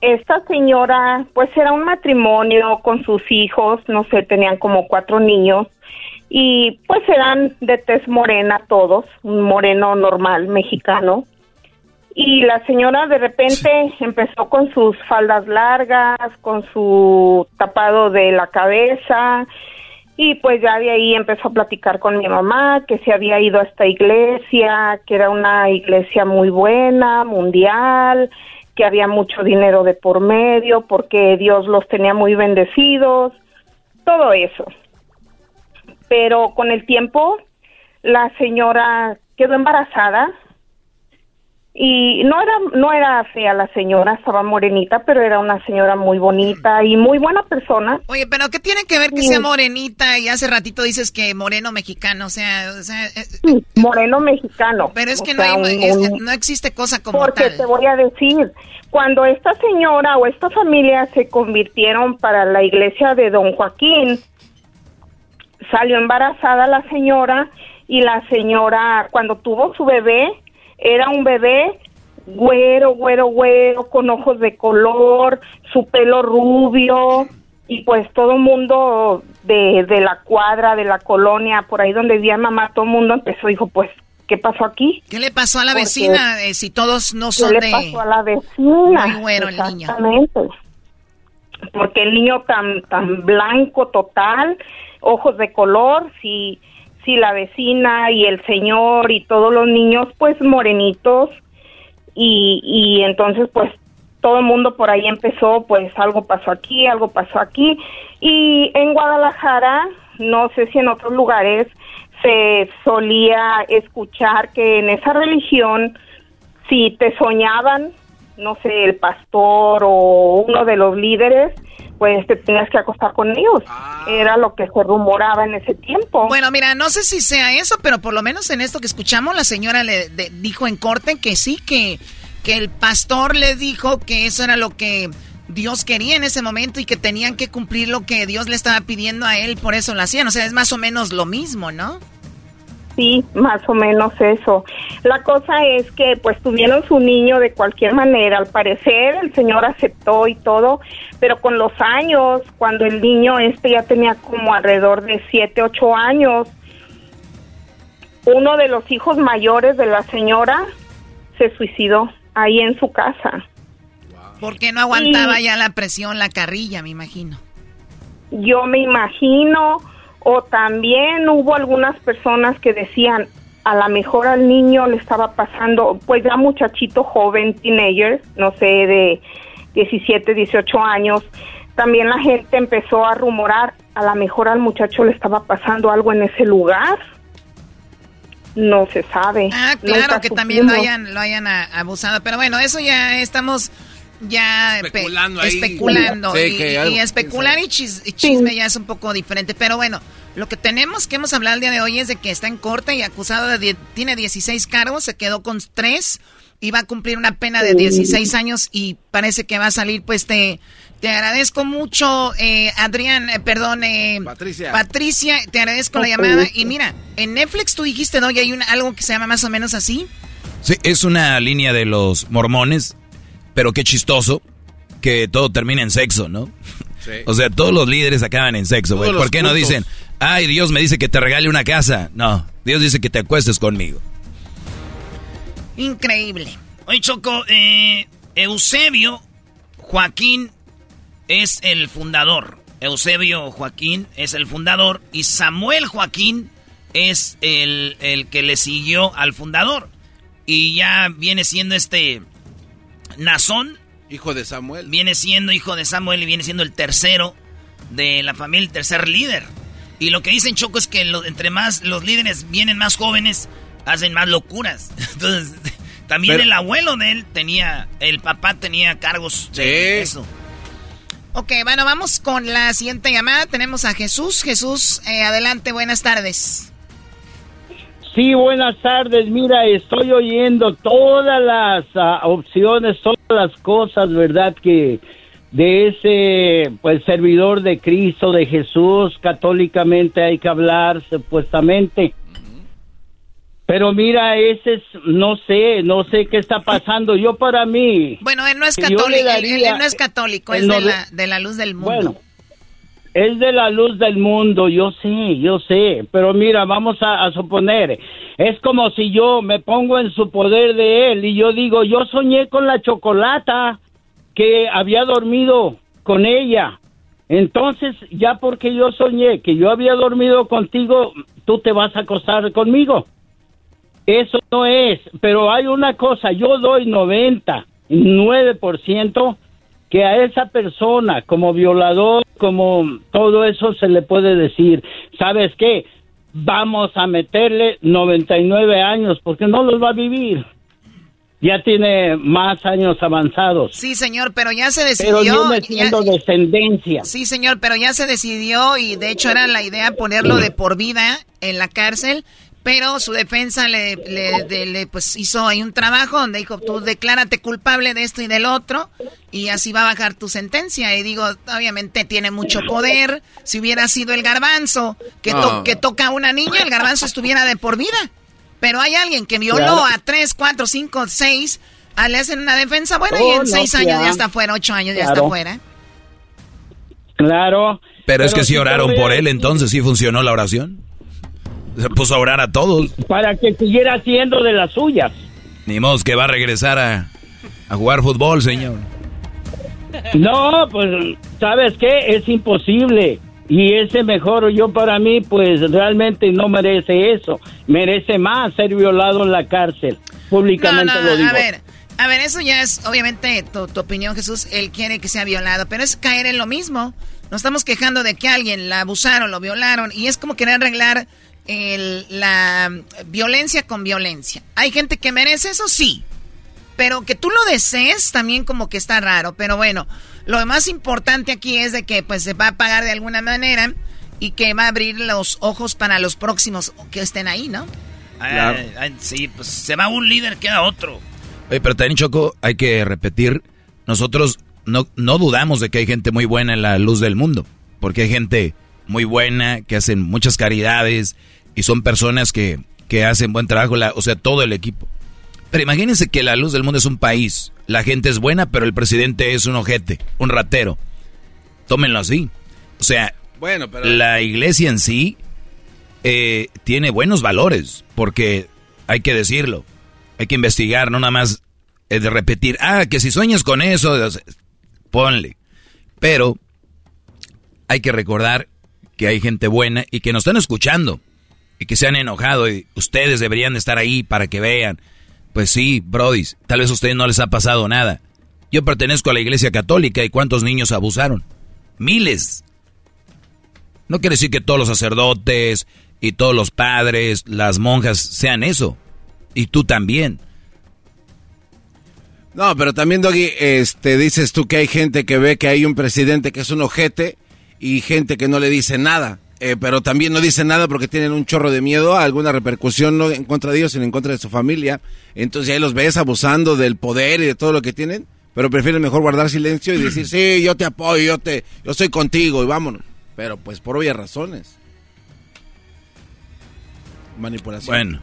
Esta señora, pues era un matrimonio con sus hijos, no sé, tenían como cuatro niños y pues eran de tez morena todos, un moreno normal mexicano. Y la señora de repente empezó con sus faldas largas, con su tapado de la cabeza y pues ya de ahí empezó a platicar con mi mamá que se había ido a esta iglesia, que era una iglesia muy buena, mundial, que había mucho dinero de por medio porque Dios los tenía muy bendecidos, todo eso. Pero con el tiempo la señora quedó embarazada y no era no era fea la señora, estaba morenita, pero era una señora muy bonita y muy buena persona. Oye, pero ¿qué tiene que ver que Sí. sea morenita y hace ratito dices que moreno mexicano? O sea, o sea eh, Sí, moreno mexicano. pero es que no, hay- un- es- un- no existe cosa como Porque tal. te voy a decir, cuando esta señora o esta familia se convirtieron para la iglesia de Don Joaquín, salió embarazada la señora y la señora cuando tuvo su bebé era un bebé güero, güero, güero, con ojos de color, su pelo rubio y pues todo el mundo de, de la cuadra, de la colonia, por ahí donde vivía mamá, todo el mundo empezó, dijo, pues, ¿qué pasó aquí? ¿Qué le pasó a la Porque- vecina eh, si todos no ¿Qué son le de... pasó a la vecina? Muy güero el niño. Exactamente. Porque el niño tan tan blanco total, ojos de color, si si la vecina y el señor y todos los niños pues morenitos. Y y entonces pues todo el mundo por ahí empezó, pues algo pasó aquí, algo pasó aquí. Y en Guadalajara, no sé si en otros lugares se solía escuchar que en esa religión si te soñaban, no sé, el pastor o uno de los líderes, pues te tenías que acostar con ellos. Era lo que se rumoraba en ese tiempo. Bueno, mira, no sé si sea eso, pero por lo menos en esto que escuchamos, la señora le de- dijo en corte que sí, que, que el pastor le dijo que eso era lo que Dios quería en ese momento y que tenían que cumplir lo que Dios le estaba pidiendo a él, por eso lo hacían. O sea, es más o menos lo mismo, ¿no? Sí, más o menos eso. La cosa es que pues tuvieron su niño de cualquier manera. Al parecer el señor aceptó y todo, pero con los años, cuando el niño este ya tenía como alrededor de siete, ocho años, uno de los hijos mayores de la señora se suicidó ahí en su casa. Porque no aguantaba ya la presión, la carrilla, me imagino. Yo me imagino, o también hubo algunas personas que decían, a lo mejor al niño le estaba pasando, pues ya muchachito joven, teenager, no sé, de 17, 18 años, también la gente empezó a rumorar, a lo mejor al muchacho le estaba pasando algo en ese lugar. No se sabe. Ah, claro, que también lo hayan, lo hayan abusado. Pero bueno, eso ya estamos ya especulando, especulando y, especular y, chisme ya es un poco diferente. Pero bueno, lo que tenemos que hemos hablado el día de hoy es de que está en corte y acusado de tiene 16 cargos, se quedó con 3 y va a cumplir una pena de 16 años y parece que va a salir pues te te agradezco mucho eh, Adrián, eh, perdón, eh, Patricia. Patricia, te agradezco la llamada y mira, en Netflix tú dijiste, ¿no? Y hay algo que se llama más o menos así. Sí, es una línea de los mormones pero qué chistoso que todo termina en sexo, ¿no? O sea, todos los líderes acaban en sexo, güey. ¿Por qué no dicen, ay, Dios me dice que te regale una casa? No, Dios dice que te acuestes conmigo. Increíble. Oye, Choco, eh, Eusebio Joaquín es el fundador. Eusebio Joaquín es el fundador y Samuel Joaquín es el, el que le siguió al fundador. Y ya viene siendo este Nazón. Hijo de Samuel. Viene siendo hijo de Samuel y viene siendo el tercero de la familia, el tercer líder. Y lo que dicen Choco es que entre más los líderes vienen más jóvenes, hacen más locuras. Entonces, también el abuelo de él tenía, el papá tenía cargos de eso. Ok, bueno, vamos con la siguiente llamada. Tenemos a Jesús. Jesús, eh, adelante, buenas tardes. Sí, buenas tardes. Mira, estoy oyendo todas las ah, opciones, todas las cosas, ¿verdad? Que de ese, pues, servidor de Cristo, de Jesús, católicamente hay que hablar, supuestamente. Pero mira, ese es, no sé, no sé qué está pasando. Yo para mí... Bueno, él no es católico, él, no es católico, es de, la, de la luz del mundo. Bueno, es de la luz del mundo, yo sé, yo sé, pero mira, vamos a, suponer, es como si yo me pongo en su poder de él y yo digo, yo soñé con la chocolata que había dormido con ella. Entonces, ya porque yo soñé que yo había dormido contigo, tú te vas a acostar conmigo. Eso no es, pero hay una cosa, yo doy 99% que a esa persona como violador, como todo eso se le puede decir, ¿sabes qué? Vamos a meterle 99 años porque no los va a vivir. Ya tiene más años avanzados. Sí, señor, pero ya se decidió. Pero descendencia. Sí, señor, pero ya se decidió y de hecho era la idea ponerlo de por vida en la cárcel pero su defensa le, le, pues hizo ahí un trabajo donde dijo, tú declárate culpable de esto y del otro, y así va a bajar tu sentencia. Y digo, obviamente tiene mucho poder. Si hubiera sido el garbanzo que, que toca a una niña, el garbanzo estuviera de por vida. Pero hay alguien que violó a tres, cuatro, cinco, seis, ah, le hacen una defensa, bueno, y oh, en seis años ya está fuera, ocho años ya está fuera. Claro. Pero, es que si oraron por él, entonces sí funcionó la oración. Se puso a orar a todos. Para que siguiera haciendo de las suyas. Ni modo que va a regresar a, a jugar fútbol, señor. No, pues, ¿sabes qué? Es imposible. Y ese mejor yo para mí, pues realmente no merece eso. Merece más ser violado en la cárcel. Públicamente lo digo. A ver, a ver, eso ya es obviamente tu, tu, opinión, Jesús. Él quiere que sea violado, pero es caer en lo mismo. Nos estamos quejando de que alguien la abusaron, lo violaron, y es como querer arreglar la violencia con violencia. ¿Hay gente que merece eso? Sí. Pero que tú lo desees también como que está raro. Pero bueno, lo más importante aquí es de que pues se va a pagar de alguna manera y que va a abrir los ojos para los próximos que estén ahí, ¿no? sí, pues se va un líder, queda otro. Oye, pero también Choco, hay que repetir, nosotros no, no dudamos de que hay gente muy buena en la luz del mundo, porque hay gente muy buena que hacen muchas caridades, y son personas que, hacen buen trabajo, o sea, todo el equipo. Pero imagínense que la luz del mundo es un país, la gente es buena, pero el presidente es un ojete, un ratero. Tómenlo así. O sea, bueno, la iglesia en sí eh, tiene buenos valores, porque hay que decirlo, hay que investigar, no nada más eh, de repetir, ah, que si sueñas con eso, ponle. Pero hay que recordar que hay gente buena y que nos están escuchando y que se han enojado y ustedes deberían estar ahí para que vean. Pues sí, Brody, tal vez a ustedes no les ha pasado nada. Yo pertenezco a la iglesia católica y ¿cuántos niños abusaron? Miles. No quiere decir que todos los sacerdotes y todos los padres, las monjas sean eso. Y tú también. No, pero también, Doggy, este, dices tú que hay gente que ve que hay un presidente que es un ojete y gente que no le dice nada. Eh, pero también no dice nada porque tienen un chorro de miedo a alguna repercusión no en contra de ellos, sino en contra de su familia. Entonces ahí los ves abusando del poder y de todo lo que tienen, pero prefieren mejor guardar silencio y decir, sí, yo te apoyo, yo, te, yo estoy contigo y vámonos. Pero pues por obvias razones. Manipulación. Bueno.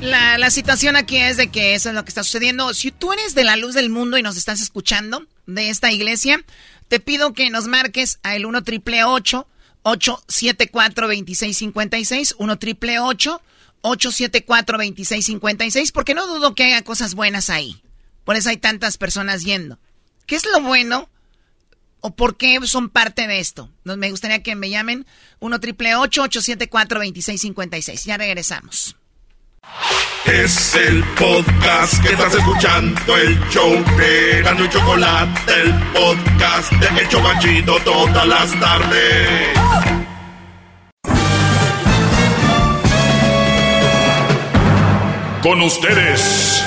La, la, situación aquí es de que eso es lo que está sucediendo. Si tú eres de la luz del mundo y nos estás escuchando de esta iglesia, te pido que nos marques a el 1 triple 874 2656 1 triple 874 2656 porque no dudo que haya cosas buenas ahí. Por eso hay tantas personas yendo. ¿Qué es lo bueno? ¿O por qué son parte de esto? Me gustaría que me llamen 1 triple 874 2656 Ya regresamos. Es el podcast que estás escuchando, el show de Gano Chocolate, el podcast de Hecho Chocachito todas las tardes. Con ustedes.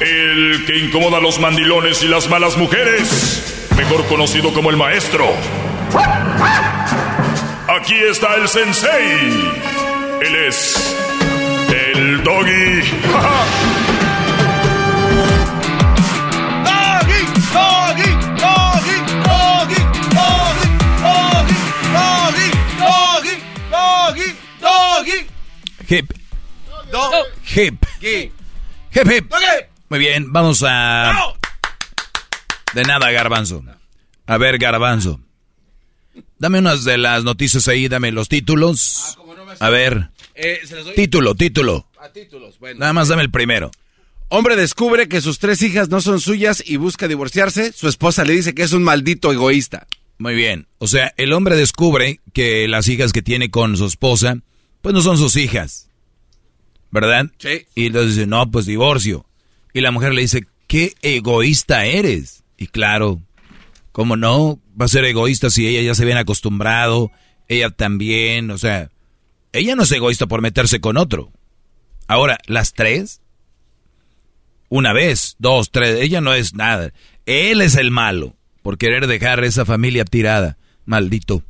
El que incomoda a los mandilones y las malas mujeres, mejor conocido como el maestro. Aquí está el sensei. Él es el doggy. doggy, doggy, doggy, doggy, doggy, doggy, doggy, doggy, doggy. Hip. Hip. Hip, hip. Muy bien, vamos a... De nada, garbanzo. A ver, garbanzo. Dame unas de las noticias ahí, dame los títulos. Ah, a ver. Eh, título, título. Nada más dame el primero. Hombre descubre que sus tres hijas no son suyas y busca divorciarse. Su esposa le dice que es un maldito egoísta. Muy bien. O sea, el hombre descubre que las hijas que tiene con su esposa, pues no son sus hijas. ¿Verdad? Sí. Y entonces dice, no, pues divorcio. Y la mujer le dice, qué egoísta eres. Y claro, ¿cómo no? Va a ser egoísta si ella ya se viene acostumbrado, ella también, o sea, ella no es egoísta por meterse con otro. Ahora, las tres, una vez, dos, tres, ella no es nada. Él es el malo por querer dejar esa familia tirada, maldito.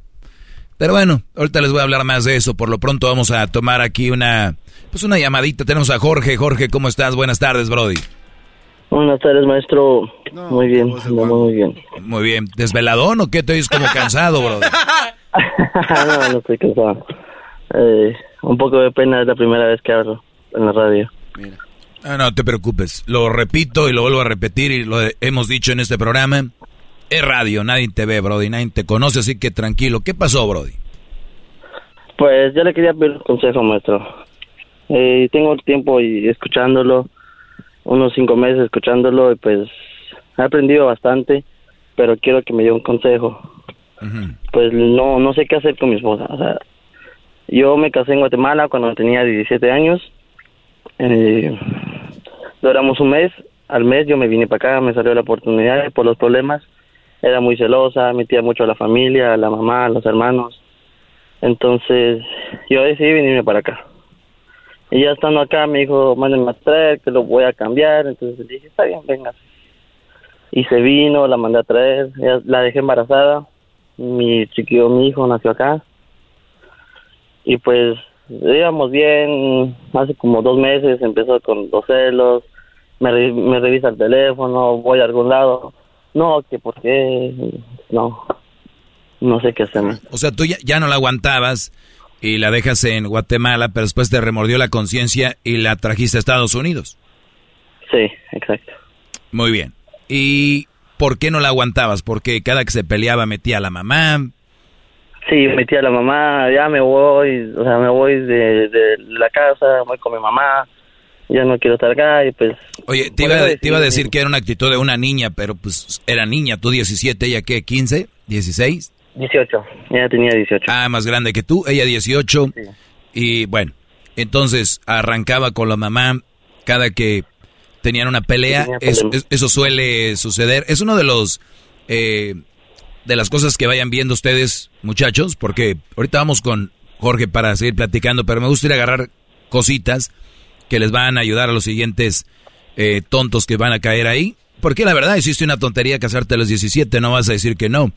Pero bueno, ahorita les voy a hablar más de eso. Por lo pronto vamos a tomar aquí una, pues una llamadita. Tenemos a Jorge. Jorge, ¿cómo estás? Buenas tardes, Brody. Buenas tardes, maestro. muy bien, muy bien. Muy bien. ¿Desveladón o qué te oyes como cansado, Brody? no, no estoy cansado. Eh, un poco de pena, es la primera vez que hablo en la radio. Mira. Ah, no te preocupes. Lo repito y lo vuelvo a repetir y lo hemos dicho en este programa. Es radio, nadie te ve, Brody, nadie te conoce, así que tranquilo. ¿Qué pasó, Brody? Pues yo le quería pedir un consejo, maestro. Eh, tengo tiempo y escuchándolo, unos cinco meses escuchándolo y pues he aprendido bastante, pero quiero que me dé un consejo. Pues no no sé qué hacer con mi esposa. O sea, yo me casé en Guatemala cuando tenía 17 años. Eh, duramos un mes. Al mes yo me vine para acá, me salió la oportunidad por los problemas. Era muy celosa, metía mucho a la familia, a la mamá, a los hermanos. Entonces yo decidí venirme para acá. Y ya estando acá me dijo, mándenme a traer, que lo voy a cambiar. Entonces le dije, está bien, venga. Y se vino, la mandé a traer, la dejé embarazada. Mi chiquillo, mi hijo nació acá. Y pues íbamos bien, hace como dos meses empezó con los celos, me, me revisa el teléfono, voy a algún lado. No, que por qué, no, no sé qué hacer. O sea, tú ya, ya no la aguantabas y la dejas en Guatemala, pero después te remordió la conciencia y la trajiste a Estados Unidos. Sí, exacto. Muy bien. ¿Y por qué no la aguantabas? Porque cada que se peleaba metía a la mamá. Sí, mi tía, la mamá, ya me voy, o sea, me voy de, de la casa, voy con mi mamá, ya no quiero estar acá y pues... Oye, te iba, te iba a decir que era una actitud de una niña, pero pues era niña, tú 17, ella qué, 15, 16? 18, ella tenía 18. Ah, más grande que tú, ella 18. Y bueno, entonces arrancaba con la mamá cada que tenían una pelea, Tenía eso, eso suele suceder. Es uno de los... eh, de las cosas que vayan viendo ustedes, muchachos, porque ahorita vamos con Jorge para seguir platicando, pero me gustaría agarrar cositas que les van a ayudar a los siguientes eh, tontos que van a caer ahí. Porque la verdad, hiciste una tontería casarte a los 17, no vas a decir que no.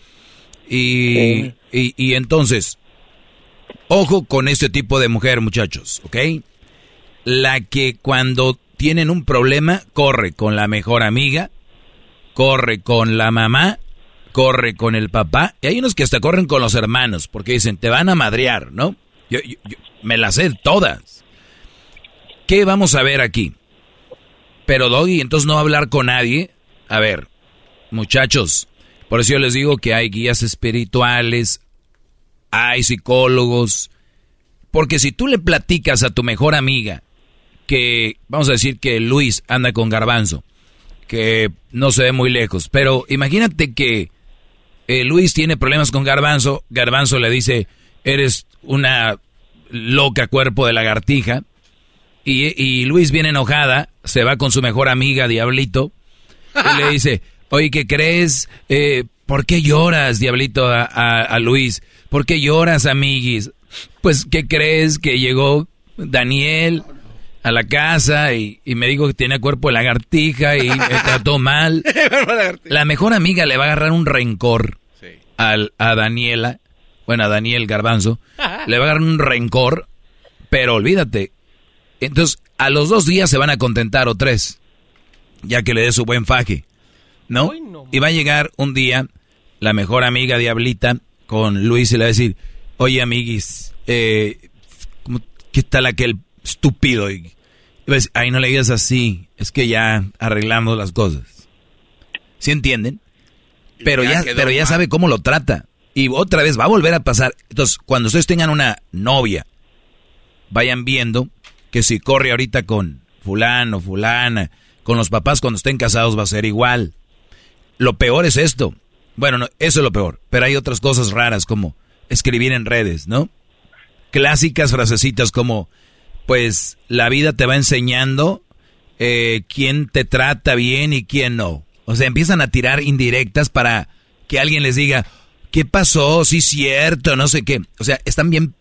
Y, y, y entonces, ojo con este tipo de mujer, muchachos, ¿ok? La que cuando tienen un problema, corre con la mejor amiga, corre con la mamá, corre con el papá, y hay unos que hasta corren con los hermanos, porque dicen, te van a madrear, ¿no? Yo, me las sé todas. ¿Qué vamos a ver aquí? Pero Doggy, entonces no va a hablar con nadie. A ver, muchachos, por eso yo les digo que hay guías espirituales, hay psicólogos, porque si tú le platicas a tu mejor amiga que, vamos a decir que Luis anda con garbanzo, que no se ve muy lejos, pero imagínate que eh, Luis tiene problemas con garbanzo, garbanzo le dice, eres una loca cuerpo de lagartija, y, y Luis viene enojada, se va con su mejor amiga, Diablito, y le dice, oye, ¿qué crees? Eh, ¿Por qué lloras, Diablito, a, a- a Luis? ¿Por qué lloras, amiguis? Pues, ¿qué crees? Que llegó Daniel a la casa y, y me dijo que tenía cuerpo de lagartija y me trató mal. La mejor amiga le va a agarrar un rencor al, a Daniela, bueno, a Daniel Garbanzo, le va a agarrar un rencor, pero olvídate. Entonces, a los dos días se van a contentar o tres, ya que le dé su buen faje, ¿no? Y va a llegar un día la mejor amiga Diablita con Luis y le va a decir, oye, amiguis, eh, ¿cómo- ¿qué tal aquel estúpido? Y, y va a decir, ay, no le digas así, es que ya arreglamos las cosas. ¿Sí entienden? Pero ya pero ya mal. sabe cómo lo trata. Y otra vez va a volver a pasar. Entonces, cuando ustedes tengan una novia, vayan viendo que si corre ahorita con fulano, fulana, con los papás cuando estén casados va a ser igual. Lo peor es esto. Bueno, no, eso es lo peor. Pero hay otras cosas raras como escribir en redes, ¿no? Clásicas frasecitas como, pues la vida te va enseñando eh, quién te trata bien y quién no. O sea, empiezan a tirar indirectas para que alguien les diga, ¿qué pasó? Sí, cierto, no sé qué. O sea, están bien,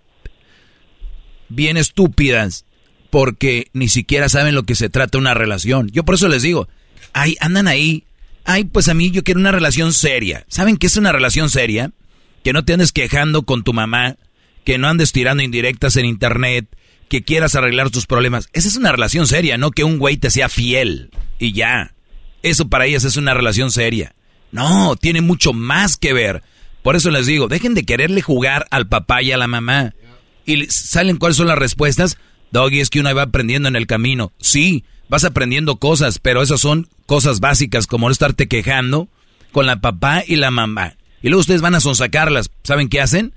bien estúpidas porque ni siquiera saben lo que se trata una relación. Yo por eso les digo, ay, andan ahí. Ay, pues a mí yo quiero una relación seria. ¿Saben qué es una relación seria? Que no te andes quejando con tu mamá, que no andes tirando indirectas en internet, que quieras arreglar tus problemas. Esa es una relación seria, no que un güey te sea fiel y ya. Eso para ellas es una relación seria. No, tiene mucho más que ver. Por eso les digo, dejen de quererle jugar al papá y a la mamá. Y salen cuáles son las respuestas. Doggy, es que uno va aprendiendo en el camino. Sí, vas aprendiendo cosas, pero esas son cosas básicas como no estarte quejando con la papá y la mamá. Y luego ustedes van a sonsacarlas. ¿Saben qué hacen?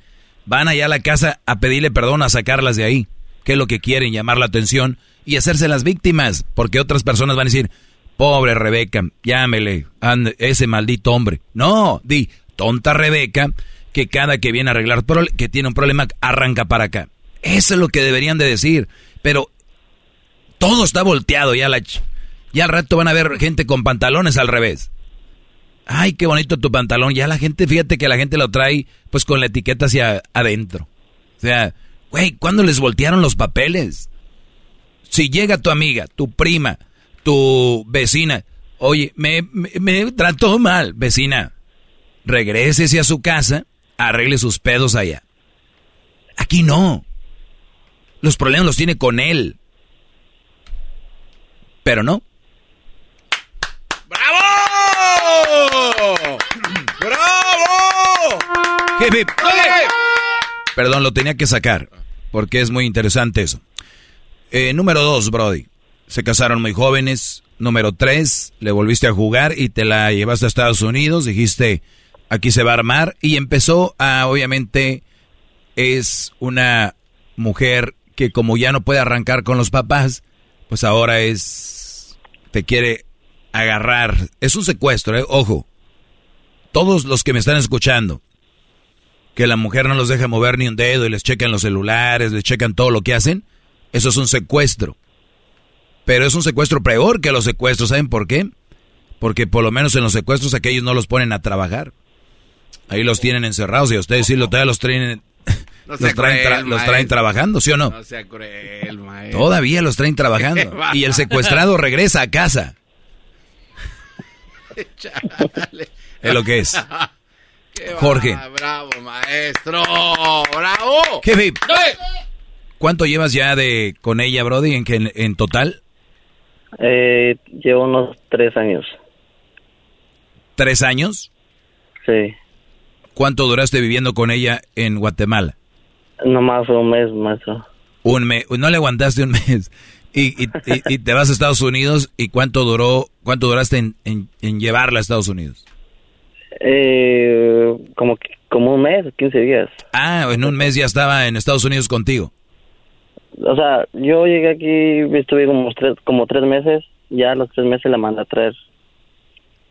Van allá a la casa a pedirle perdón, a sacarlas de ahí. ¿Qué es lo que quieren? Llamar la atención y hacerse las víctimas. Porque otras personas van a decir, pobre Rebeca, llámele, ande, ese maldito hombre. No, di, tonta Rebeca, que cada que viene a arreglar, que tiene un problema, arranca para acá. Eso es lo que deberían de decir. Pero todo está volteado ya la... Ya al rato van a ver gente con pantalones al revés. Ay, qué bonito tu pantalón. Ya la gente, fíjate que la gente lo trae pues con la etiqueta hacia adentro. O sea, güey, ¿cuándo les voltearon los papeles? Si llega tu amiga, tu prima, tu vecina, oye, me, me, me trató mal, vecina, regrésese a su casa, arregle sus pedos allá. Aquí no. Los problemas los tiene con él. Pero no. ¡Bravo! ¡Bravo! Hip, hip. Perdón, lo tenía que sacar, porque es muy interesante eso. Eh, número dos, Brody. Se casaron muy jóvenes. Número tres, le volviste a jugar y te la llevaste a Estados Unidos. Dijiste, aquí se va a armar. Y empezó a, obviamente, es una mujer que como ya no puede arrancar con los papás, pues ahora es, te quiere agarrar. Es un secuestro, ¿eh? ojo. Todos los que me están escuchando, que la mujer no los deja mover ni un dedo y les checan los celulares, les checan todo lo que hacen, eso es un secuestro. Pero es un secuestro peor que los secuestros, ¿saben por qué? Porque por lo menos en los secuestros aquellos no los ponen a trabajar. Ahí los tienen encerrados y a ustedes sí lo, los los, traen los traen trabajando, ¿sí o no? No sea cruel, maestro. Todavía los traen trabajando. y el secuestrado regresa a casa. es lo que es. Jorge. bravo, maestro. Bravo. Jefe. ¿Cuánto llevas ya de con ella, Brody, en, que, en total? Eh, llevo unos tres años. ¿Tres años? Sí. ¿Cuánto duraste viviendo con ella en Guatemala? Nomás un mes, maestro. Un mes, no le aguantaste un mes. Y, y, te vas a Estados Unidos y cuánto duró, cuánto duraste en, en, llevarla a Estados Unidos? Eh, como, como un mes, 15 días. Ah, en un mes ya estaba en Estados Unidos contigo. O sea, yo llegué aquí, estuve como tres, como tres meses, ya a los tres meses la mandé a traer.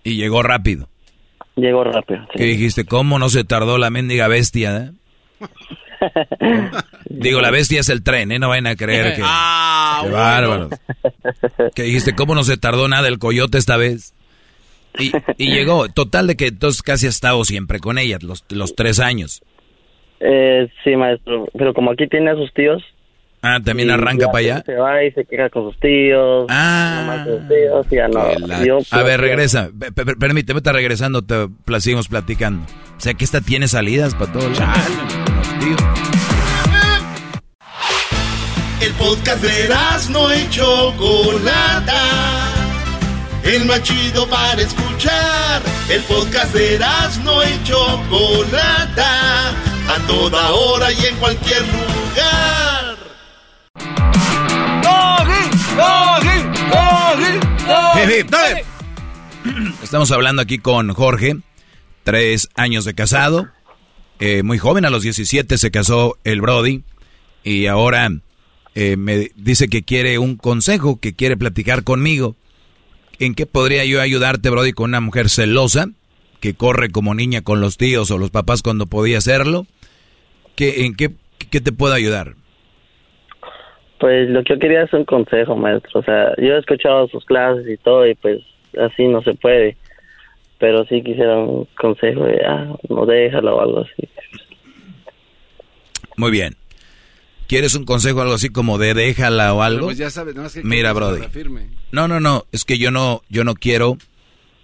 ¿Y llegó rápido? Llegó rápido. Sí. ¿Qué dijiste? ¿Cómo no se tardó la mendiga bestia? Eh? Digo, la bestia es el tren, ¿eh? No vayan a creer que... ¡Ah, qué bárbaro. ¿Qué dijiste? ¿Cómo no se tardó nada el coyote esta vez? Y, y llegó, total de que entonces casi has estado siempre con ella, los, los tres años. Eh, sí, maestro, pero como aquí tiene a sus tíos, Ah, también arranca para allá. Se va y se queja con sus tíos. Ah. Sus tíos, ya no. Yo, a ver, regresa. Permíteme, está regresando, te seguimos platicando. O sea que esta tiene salidas para todos los tíos. Podcast de no hecho Chocolata. El más chido para escuchar. El podcast de no hecho Chocolata. A toda hora y en cualquier lugar. Estamos hablando aquí con Jorge, tres años de casado, eh, muy joven, a los 17 se casó el Brody y ahora eh, me dice que quiere un consejo, que quiere platicar conmigo. ¿En qué podría yo ayudarte, Brody, con una mujer celosa que corre como niña con los tíos o los papás cuando podía hacerlo? ¿Qué, ¿En qué, qué te puedo ayudar? Pues lo que yo quería es un consejo, maestro. O sea, yo he escuchado sus clases y todo y pues así no se puede. Pero sí quisiera un consejo de, ah, no déjalo o algo así. Muy bien. ¿Quieres un consejo algo así como de déjala o algo? Pues ya sabes, no, es que Mira, Brody. No, no, no, es que yo no yo no quiero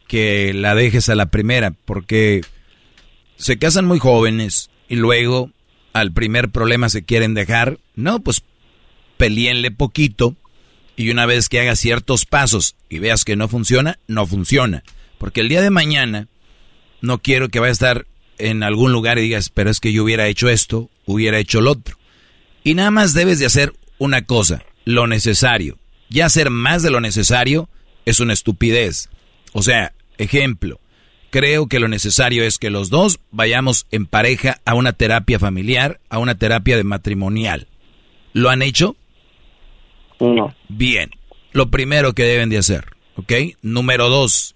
que la dejes a la primera porque se casan muy jóvenes y luego al primer problema se quieren dejar. No, pues peleenle poquito y una vez que hagas ciertos pasos y veas que no funciona, no funciona. Porque el día de mañana no quiero que vaya a estar en algún lugar y digas, pero es que yo hubiera hecho esto, hubiera hecho lo otro. Y nada más debes de hacer una cosa, lo necesario. Ya hacer más de lo necesario es una estupidez. O sea, ejemplo, creo que lo necesario es que los dos vayamos en pareja a una terapia familiar, a una terapia de matrimonial. ¿Lo han hecho? No. Bien. Lo primero que deben de hacer, ¿ok? Número dos,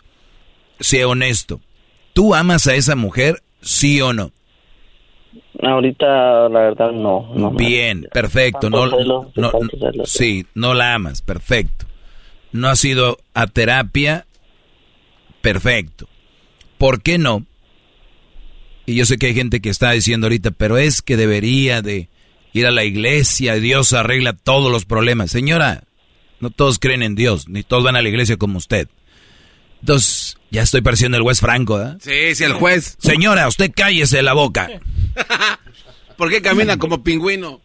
sea honesto. ¿Tú amas a esa mujer, sí o no? Ahorita, la verdad, no. no Bien, perfecto. No, no, sí, no la amas, perfecto. No has ido a terapia, perfecto. ¿Por qué no? Y yo sé que hay gente que está diciendo ahorita, pero es que debería de ir a la iglesia, Dios arregla todos los problemas. Señora, no todos creen en Dios, ni todos van a la iglesia como usted. Entonces, ya estoy pareciendo el juez Franco, ¿eh? Sí, sí, el juez. Señora, usted cállese la boca. ¿Por qué camina como pingüino?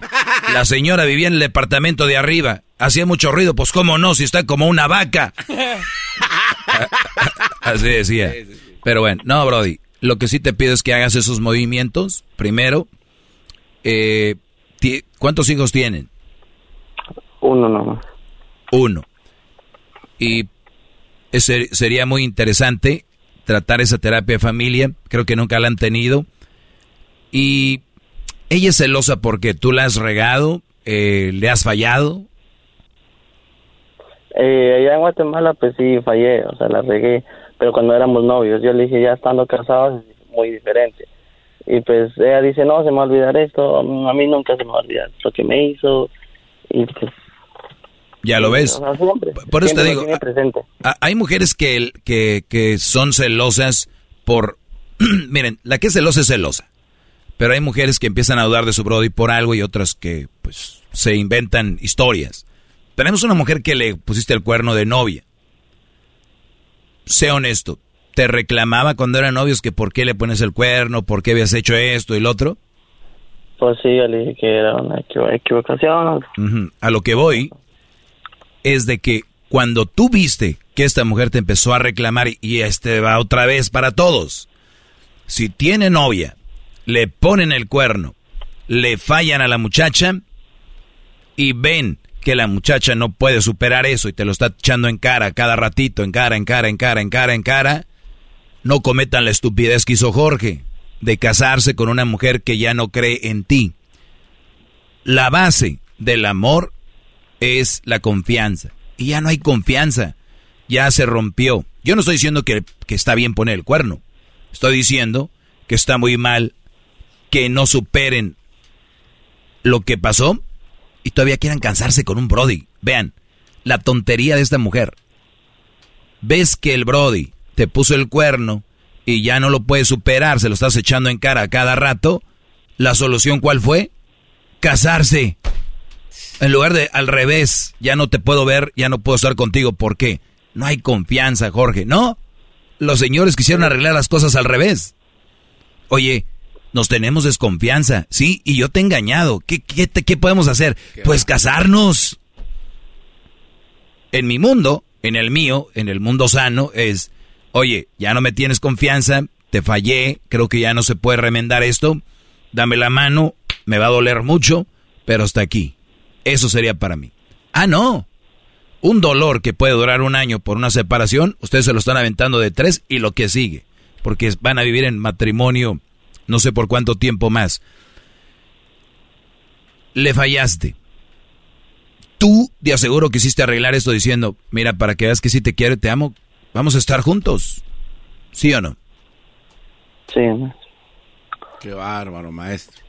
La señora vivía en el departamento de arriba. Hacía mucho ruido, pues cómo no, si está como una vaca. Así decía. Pero bueno, no, Brody. Lo que sí te pido es que hagas esos movimientos. Primero, eh, ¿Cuántos hijos tienen? Uno nomás. Uno. Y ese sería muy interesante tratar esa terapia de familia. Creo que nunca la han tenido. Y ella es celosa porque tú la has regado, eh, le has fallado. Eh, allá en Guatemala, pues sí, fallé, o sea, la regué, pero cuando éramos novios, yo le dije, ya estando casados, es muy diferente. Y pues ella dice, no, se me va a olvidar esto, a mí nunca se me va a olvidar lo que me hizo, y pues... Ya lo ves. o sea, siempre, Por eso te digo, tiene presente. a- hay mujeres que, que, que son celosas por... Miren, la que es celosa es celosa. Pero hay mujeres que empiezan a dudar de su brody por algo y otras que pues se inventan historias. Tenemos una mujer que le pusiste el cuerno de novia. Sé honesto. ¿Te reclamaba cuando eran novios que por qué le pones el cuerno, por qué habías hecho esto y lo otro? Pues sí, yo le dije que era una equivo- equivocación. A lo que voy es de que cuando tú viste que esta mujer te empezó a reclamar y este va otra vez para todos. Si tiene novia, le ponen el cuerno, le fallan a la muchacha y ven que la muchacha no puede superar eso y te lo está echando en cara cada ratito, en cara, en cara, en cara, en cara, en cara, no cometan la estupidez que hizo Jorge de casarse con una mujer que ya no cree en ti. La base del amor es la confianza. Y ya no hay confianza. Ya se rompió. Yo no estoy diciendo que, que está bien poner el cuerno. Estoy diciendo que está muy mal que no superen lo que pasó y todavía quieran cansarse con un Brody. Vean, la tontería de esta mujer. Ves que el Brody te puso el cuerno y ya no lo puedes superar, se lo estás echando en cara a cada rato. ¿La solución cuál fue? Casarse. En lugar de al revés, ya no te puedo ver, ya no puedo estar contigo. ¿Por qué? No hay confianza, Jorge. No, los señores quisieron arreglar las cosas al revés. Oye, nos tenemos desconfianza, sí, y yo te he engañado. ¿Qué, qué, te- qué podemos hacer? Pues casarnos. En mi mundo, en el mío, en el mundo sano, es, oye, ya no me tienes confianza, te fallé, creo que ya no se puede remendar esto, dame la mano, me va a doler mucho, pero hasta aquí. Eso sería para mí. Ah, no. Un dolor que puede durar un año por una separación, ustedes se lo están aventando de tres y lo que sigue. Porque van a vivir en matrimonio no sé por cuánto tiempo más. Le fallaste. Tú de aseguro quisiste arreglar esto diciendo, mira, para que veas que sí te quiero y te amo, vamos a estar juntos. ¿Sí o no? Sí. Qué bárbaro, maestro.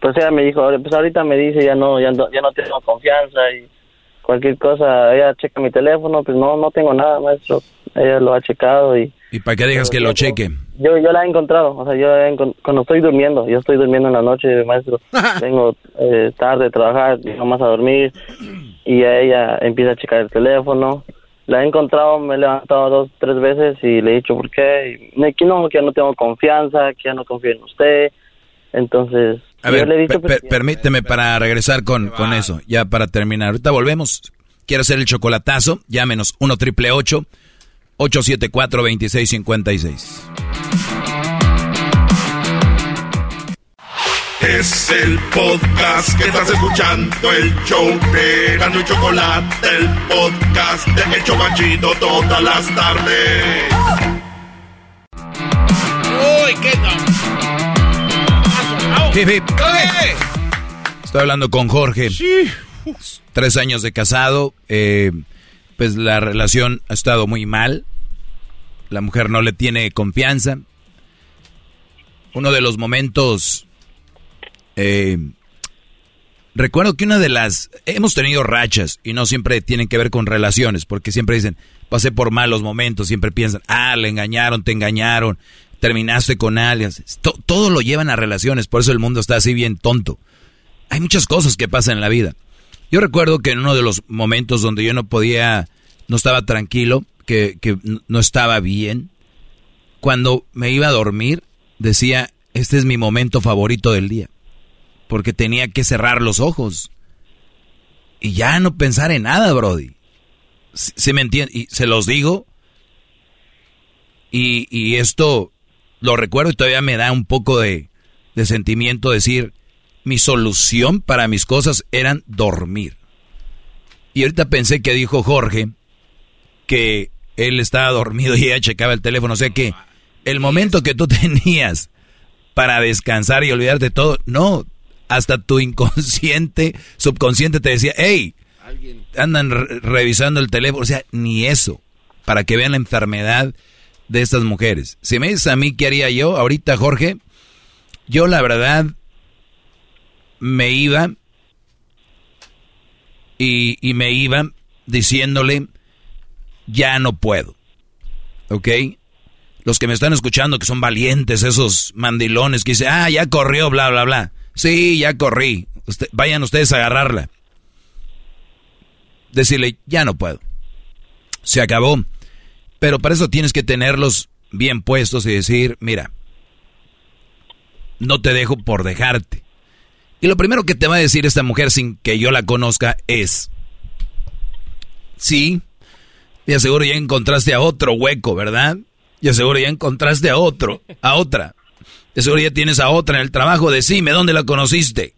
Pues ella me dijo, "Ahora- pues ahorita me dice, ya no, ya no, ya no tengo confianza y cualquier cosa, ella checa mi teléfono, pues no, no tengo nada, maestro. Ella lo ha checado y ¿Y para qué dejas que lo cheque? yo, yo la he encontrado, o sea, yo he cuando estoy durmiendo, yo estoy durmiendo en la noche, maestro, vengo eh, tarde de trabajar, llego más a dormir y ella empieza a checar el teléfono. La he encontrado, me he levantado dos, tres veces y le he dicho por qué. Y que no, que ya no tengo confianza, que ya no confío en usted. Entonces, A ver, le he dicho, per- per- permíteme para regresar con, con eso, ya para terminar. Ahorita volvemos. Quiero hacer el chocolatazo, llámenos 1 triple 874 2656. Es el podcast que estás escuchando, el show de Gano y Chocolate, el podcast de El Chocachito todas las tardes. Uy, qué Hip, hip. Estoy hablando con Jorge. Tres años de casado. eh, pues la relación ha estado muy mal. La mujer no le tiene confianza. Uno de los momentos. eh, recuerdo que una de las. Hemos tenido rachas y no siempre tienen que ver con relaciones, porque siempre dicen, pasé por malos momentos, siempre piensan, ah, le engañaron, te engañaron, terminaste con alias. To- todo lo llevan a relaciones, por eso el mundo está así bien tonto. Hay muchas cosas que pasan en la vida. Yo recuerdo que en uno de los momentos donde yo no podía, no estaba tranquilo, que, no estaba bien, cuando me iba a dormir, decía, este es mi momento favorito del día, porque tenía que cerrar los ojos y ya no pensar en nada, Brody. ¿Se me entiende? Y se los digo, y esto lo recuerdo y todavía me da un poco de, de sentimiento decir, mi solución para mis cosas eran dormir. Y ahorita pensé que dijo Jorge que él estaba dormido y ella checaba el teléfono. O sea que el momento que tú tenías para descansar y olvidarte de todo. No, hasta tu inconsciente, subconsciente te decía, hey, andan revisando el teléfono, o sea, ni eso, para que vean la enfermedad de estas mujeres. Si me dices a mí qué haría yo, ahorita Jorge, yo la verdad me iba y, me iba diciéndole, ya no puedo, ¿ok? Los que me están escuchando, que son valientes, esos mandilones que dicen, ah, ya corrió, bla, bla, bla. Sí, ya corrí. vayan ustedes a agarrarla. Decirle, ya no puedo. Se acabó. Pero para eso tienes que tenerlos bien puestos y decir, mira, no te dejo por dejarte. Y lo primero que te va a decir esta mujer sin que yo la conozca es, sí, y aseguro ya encontraste a otro hueco, ¿verdad? Y aseguro ya encontraste a otro, a otra. De seguro ya tienes a otra en el trabajo, decime, ¿dónde la conociste?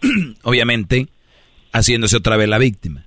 Obviamente, haciéndose otra vez la víctima.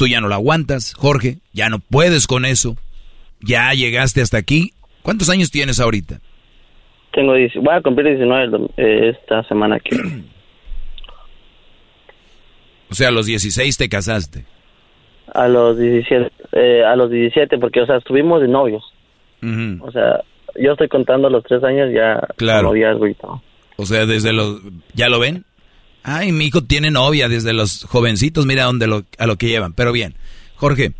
Tú ya no lo aguantas, Jorge, ya no puedes con eso. Ya llegaste hasta aquí. ¿Cuántos años tienes ahorita? Tengo, voy a cumplir 19 eh, esta semana que... O sea, a los 16 te casaste. A los 17, eh, a los 17, porque, o sea, estuvimos de novios. O sea, yo estoy contando los tres años ya claro. O sea, desde los... ¿Ya lo ven? Ay, mi hijo tiene novia desde los jovencitos, mira dónde lo, a lo que llevan. Pero bien, Jorge,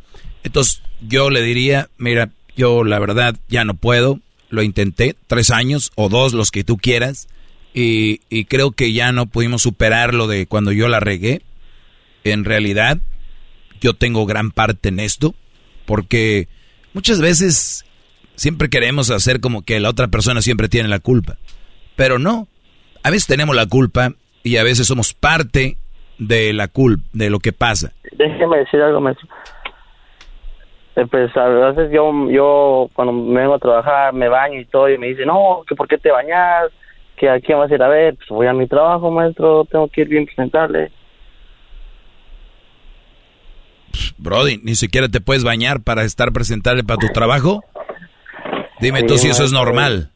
entonces yo le diría, mira, yo la verdad ya no puedo, lo intenté, tres años o dos, los que tú quieras, y, y creo que ya no pudimos superar lo de cuando yo la regué. En realidad, yo tengo gran parte en esto, porque muchas veces siempre queremos hacer como que la otra persona siempre tiene la culpa. Pero no. A veces tenemos la culpa y a veces somos parte de la culpa, de lo que pasa. Déjeme decir algo, maestro. Eh, pues a veces yo, yo cuando me vengo a trabajar me baño y todo y me dice, no, que por qué te bañas, que aquí vas a ir a ver, pues voy a mi trabajo, maestro, tengo que ir bien presentable. Brody, ni siquiera te puedes bañar para estar presentable para tu trabajo. Dime tú si eso es normal.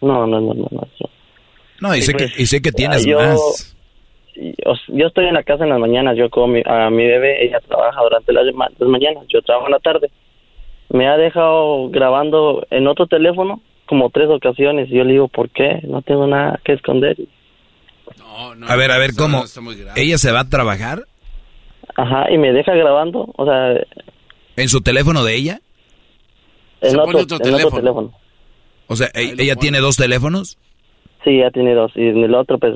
No, no, no, no. No, no y, sé que, y sé que tienes más. Yo, estoy en la casa en las mañanas, yo como a mi bebé, ella trabaja durante las, mañanas, yo trabajo en la tarde. Me ha dejado grabando en otro teléfono como tres ocasiones y yo le digo, ¿por qué? No tengo nada que esconder. No, no, a ver, a ver, ¿cómo? ¿Ella se va a trabajar? Ajá, y me deja grabando, o sea... ¿En su teléfono de ella? En, otro, teléfono. O sea, ¿ella tiene dos teléfonos? Sí, ya tiene dos. Y en el otro, pues,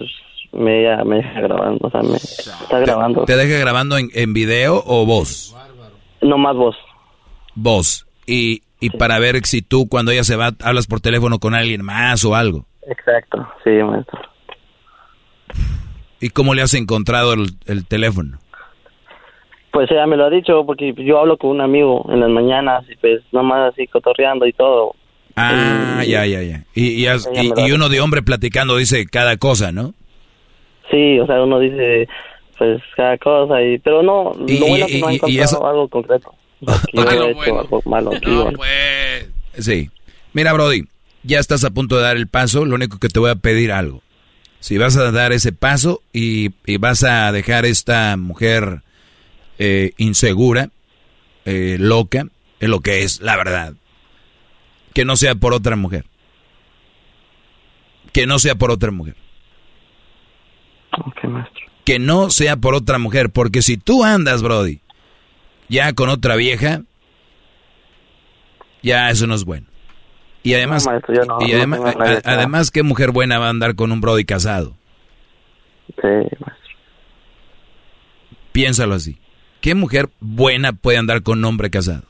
me, me deja grabando. O sea, me está grabando. ¿Te, deja grabando en, en, video o voz? No, más voz. Voz. Y, y para ver si tú, cuando ella se va, hablas por teléfono con alguien más o algo. Exacto, sí, maestro. ¿Y cómo le has encontrado el, el teléfono? Pues ella me lo ha dicho porque yo hablo con un amigo en las mañanas y pues nomás así cotorreando y todo. Ah, ya, ya, ya. Y, y, uno de hombre platicando dice cada cosa, ¿no? Sí, o sea, uno dice pues cada cosa, y pero no, lo bueno que no ha encontrado algo concreto. algo malo. pues. Sí. Mira, Brody, ya estás a punto de dar el paso, lo único que te voy a pedir algo. Si vas a dar ese paso y, y vas a dejar esta mujer eh, insegura, eh, loca, es lo que es, la verdad. Que no sea por otra mujer. Que no sea por otra mujer. Que no sea por otra mujer, porque si tú andas, Brody, ya con otra vieja, ya eso no es bueno. Y además, y además, además, ¿qué mujer buena va a andar con un Brody casado? Sí, maestro. Piénsalo así. ¿Qué mujer buena puede andar con un hombre casado?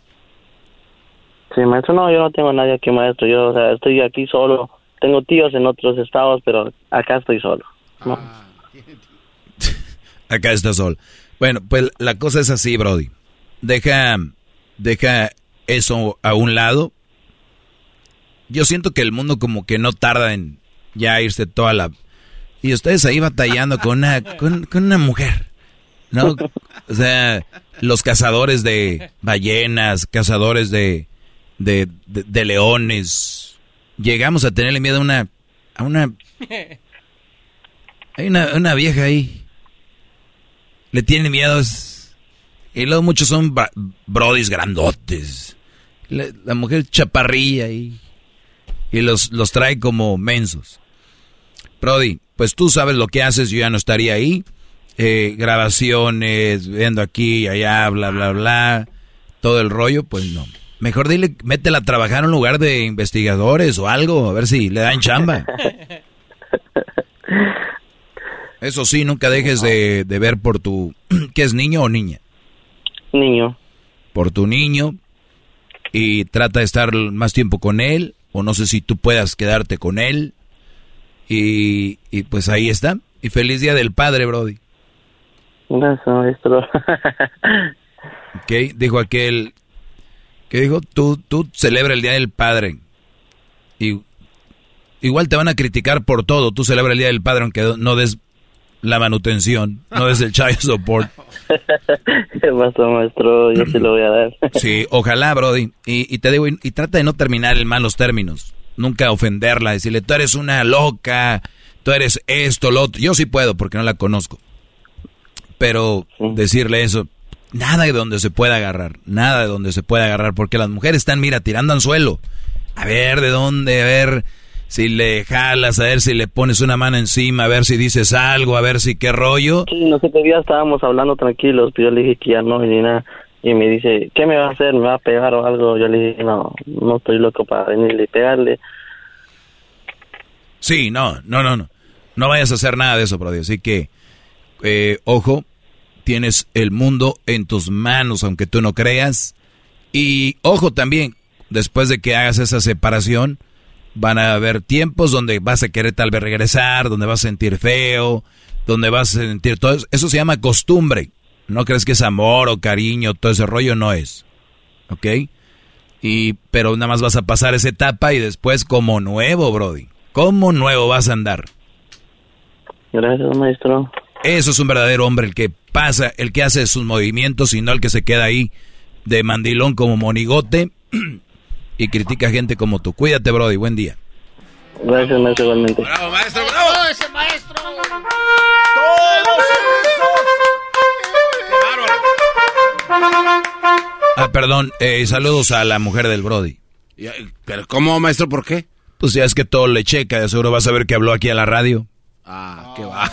Sí, maestro, no, yo no tengo nadie aquí, maestro. Yo, o sea, estoy aquí solo. Tengo tíos en otros estados, pero acá estoy solo. Acá está Sol. Bueno, pues la cosa es así, Brody. Deja, deja eso a un lado. Yo siento que el mundo como que no tarda en ya irse toda la... Y ustedes ahí batallando con una, con, una mujer, ¿no? O sea, los cazadores de ballenas, cazadores de, de, de, leones. Llegamos a tenerle miedo a una... A una hay una, una vieja ahí. Le tiene miedo. Y luego muchos son brodis grandotes. La, mujer chaparrilla y, y los, los trae como mensos. Brody, pues tú sabes lo que haces, yo ya no estaría ahí. Eh, grabaciones, viendo aquí y allá, bla, bla, bla. Todo el rollo, pues no. Mejor dile, métela a trabajar en un lugar de investigadores o algo, a ver si le dan chamba. Eso sí, nunca dejes de, de ver por tu... ¿Qué es niño o niña? Niño. Por tu niño y trata de estar más tiempo con él o no sé si tú puedas quedarte con él y, y pues ahí está. Y feliz día del padre, Brody. Gracias, maestro. ok, dijo aquel que dijo, tú, tú celebra el día del padre. Y igual te van a criticar por todo. Tú celebra el día del padre aunque no des la manutención, no des el child support. ¿Qué maestro? Yo sí lo voy a dar. sí, ojalá, Brody. Y, y te digo, y, trata de no terminar en malos términos. Nunca ofenderla, decirle, tú eres una loca, tú eres esto, lo otro. Yo sí puedo porque no la conozco. Pero decirle eso, nada de donde se pueda agarrar, nada de donde se pueda agarrar, porque las mujeres están, mira, tirando al suelo. A ver, ¿de dónde? A ver si le jalas, a ver si le pones una mano encima, a ver si dices algo, a ver si qué rollo. Sí, nosotros ya estábamos hablando tranquilos, pero yo le dije que ya no, ni nada. Y me dice, ¿qué me va a hacer? ¿Me va a pegar o algo? Yo le dije, no, no estoy loco para venirle y pegarle. Sí, no, no, no, no. No vayas a hacer nada de eso, Brody. Así que, eh, ojo, tienes el mundo en tus manos, aunque tú no creas. Y ojo también, después de que hagas esa separación, van a haber tiempos donde vas a querer tal vez regresar, donde vas a sentir feo, donde vas a sentir todo eso. Eso se llama costumbre. No crees que es amor o cariño, todo ese rollo no es. ¿Ok? Y, pero nada más vas a pasar esa etapa y después como nuevo, Brody. Como nuevo vas a andar. Gracias, maestro. Eso es un verdadero hombre, el que pasa, el que hace sus movimientos y no el que se queda ahí de mandilón como monigote y critica gente como tú. Cuídate, Brody. Buen día. Gracias, maestro, igualmente. Bravo, maestro, bravo. ¡Todo ese maestro! ¡Todos Ah, perdón. Eh, saludos a la mujer del Brody. ¿Pero cómo, maestro? ¿Por qué? Pues ya es que todo le checa. De seguro vas a ver que habló aquí a la radio. Ah, qué va.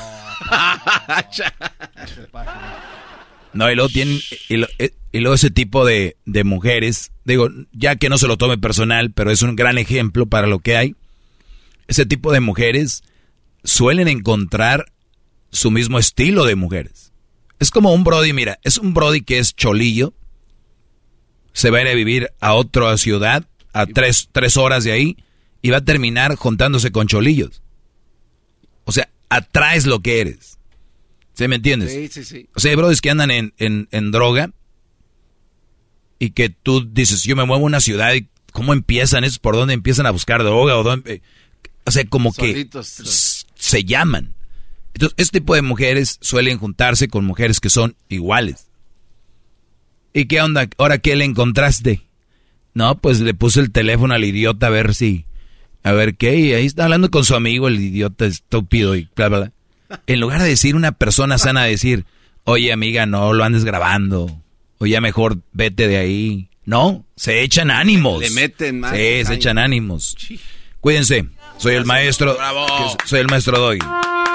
no, y luego tienen... Y, eh, luego ese tipo de, de mujeres digo, ya que no se lo tome personal, pero es un gran ejemplo para lo que hay. Ese tipo de mujeres suelen encontrar su mismo estilo de mujeres. Es como un Brody, mira, es un Brody que es cholillo, se va a ir a vivir a otra ciudad, a tres, tres horas de ahí, y va a terminar juntándose con cholillos. O sea, atraes lo que eres. ¿Se me entiendes? Sí, sí, sí. O sea, hay brodis que andan en, en, en droga y que tú dices, yo me muevo a una ciudad y cómo empiezan es por dónde empiezan a buscar droga o dónde, o sea, como que se llaman. Entonces, este tipo de mujeres suelen juntarse con mujeres que son iguales. ¿Y qué onda? ¿Ahora qué le encontraste? No, pues le puse el teléfono al idiota a ver si, a ver qué, y ahí está hablando con su amigo, el idiota estúpido y bla, bla, bla. En lugar de decir una persona sana, decir, oye amiga, no lo andes grabando o ya mejor vete de ahí. No, se echan ánimos. Le meten más. Sí, se echan ánimos. Cuídense. Soy el maestro. Bravo. Soy el maestro Doggy.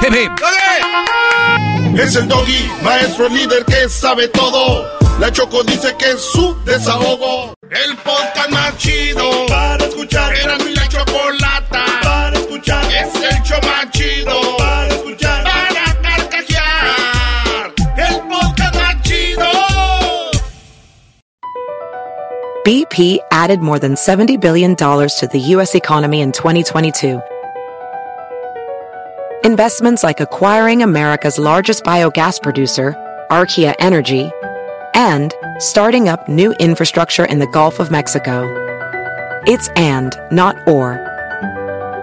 Hip, hip. Es el Doggy, maestro líder que sabe todo. La Choco dice que es su desahogo. El podcast más chido para escuchar. Era mi la chocolata para escuchar. Es el show más chido para escuchar. BP added more than $70 billion to the U.S. economy in 2022 Investments like acquiring America's largest biogas producer, Archaea Energy, and starting up new infrastructure in the Gulf of Mexico. It's and, not or.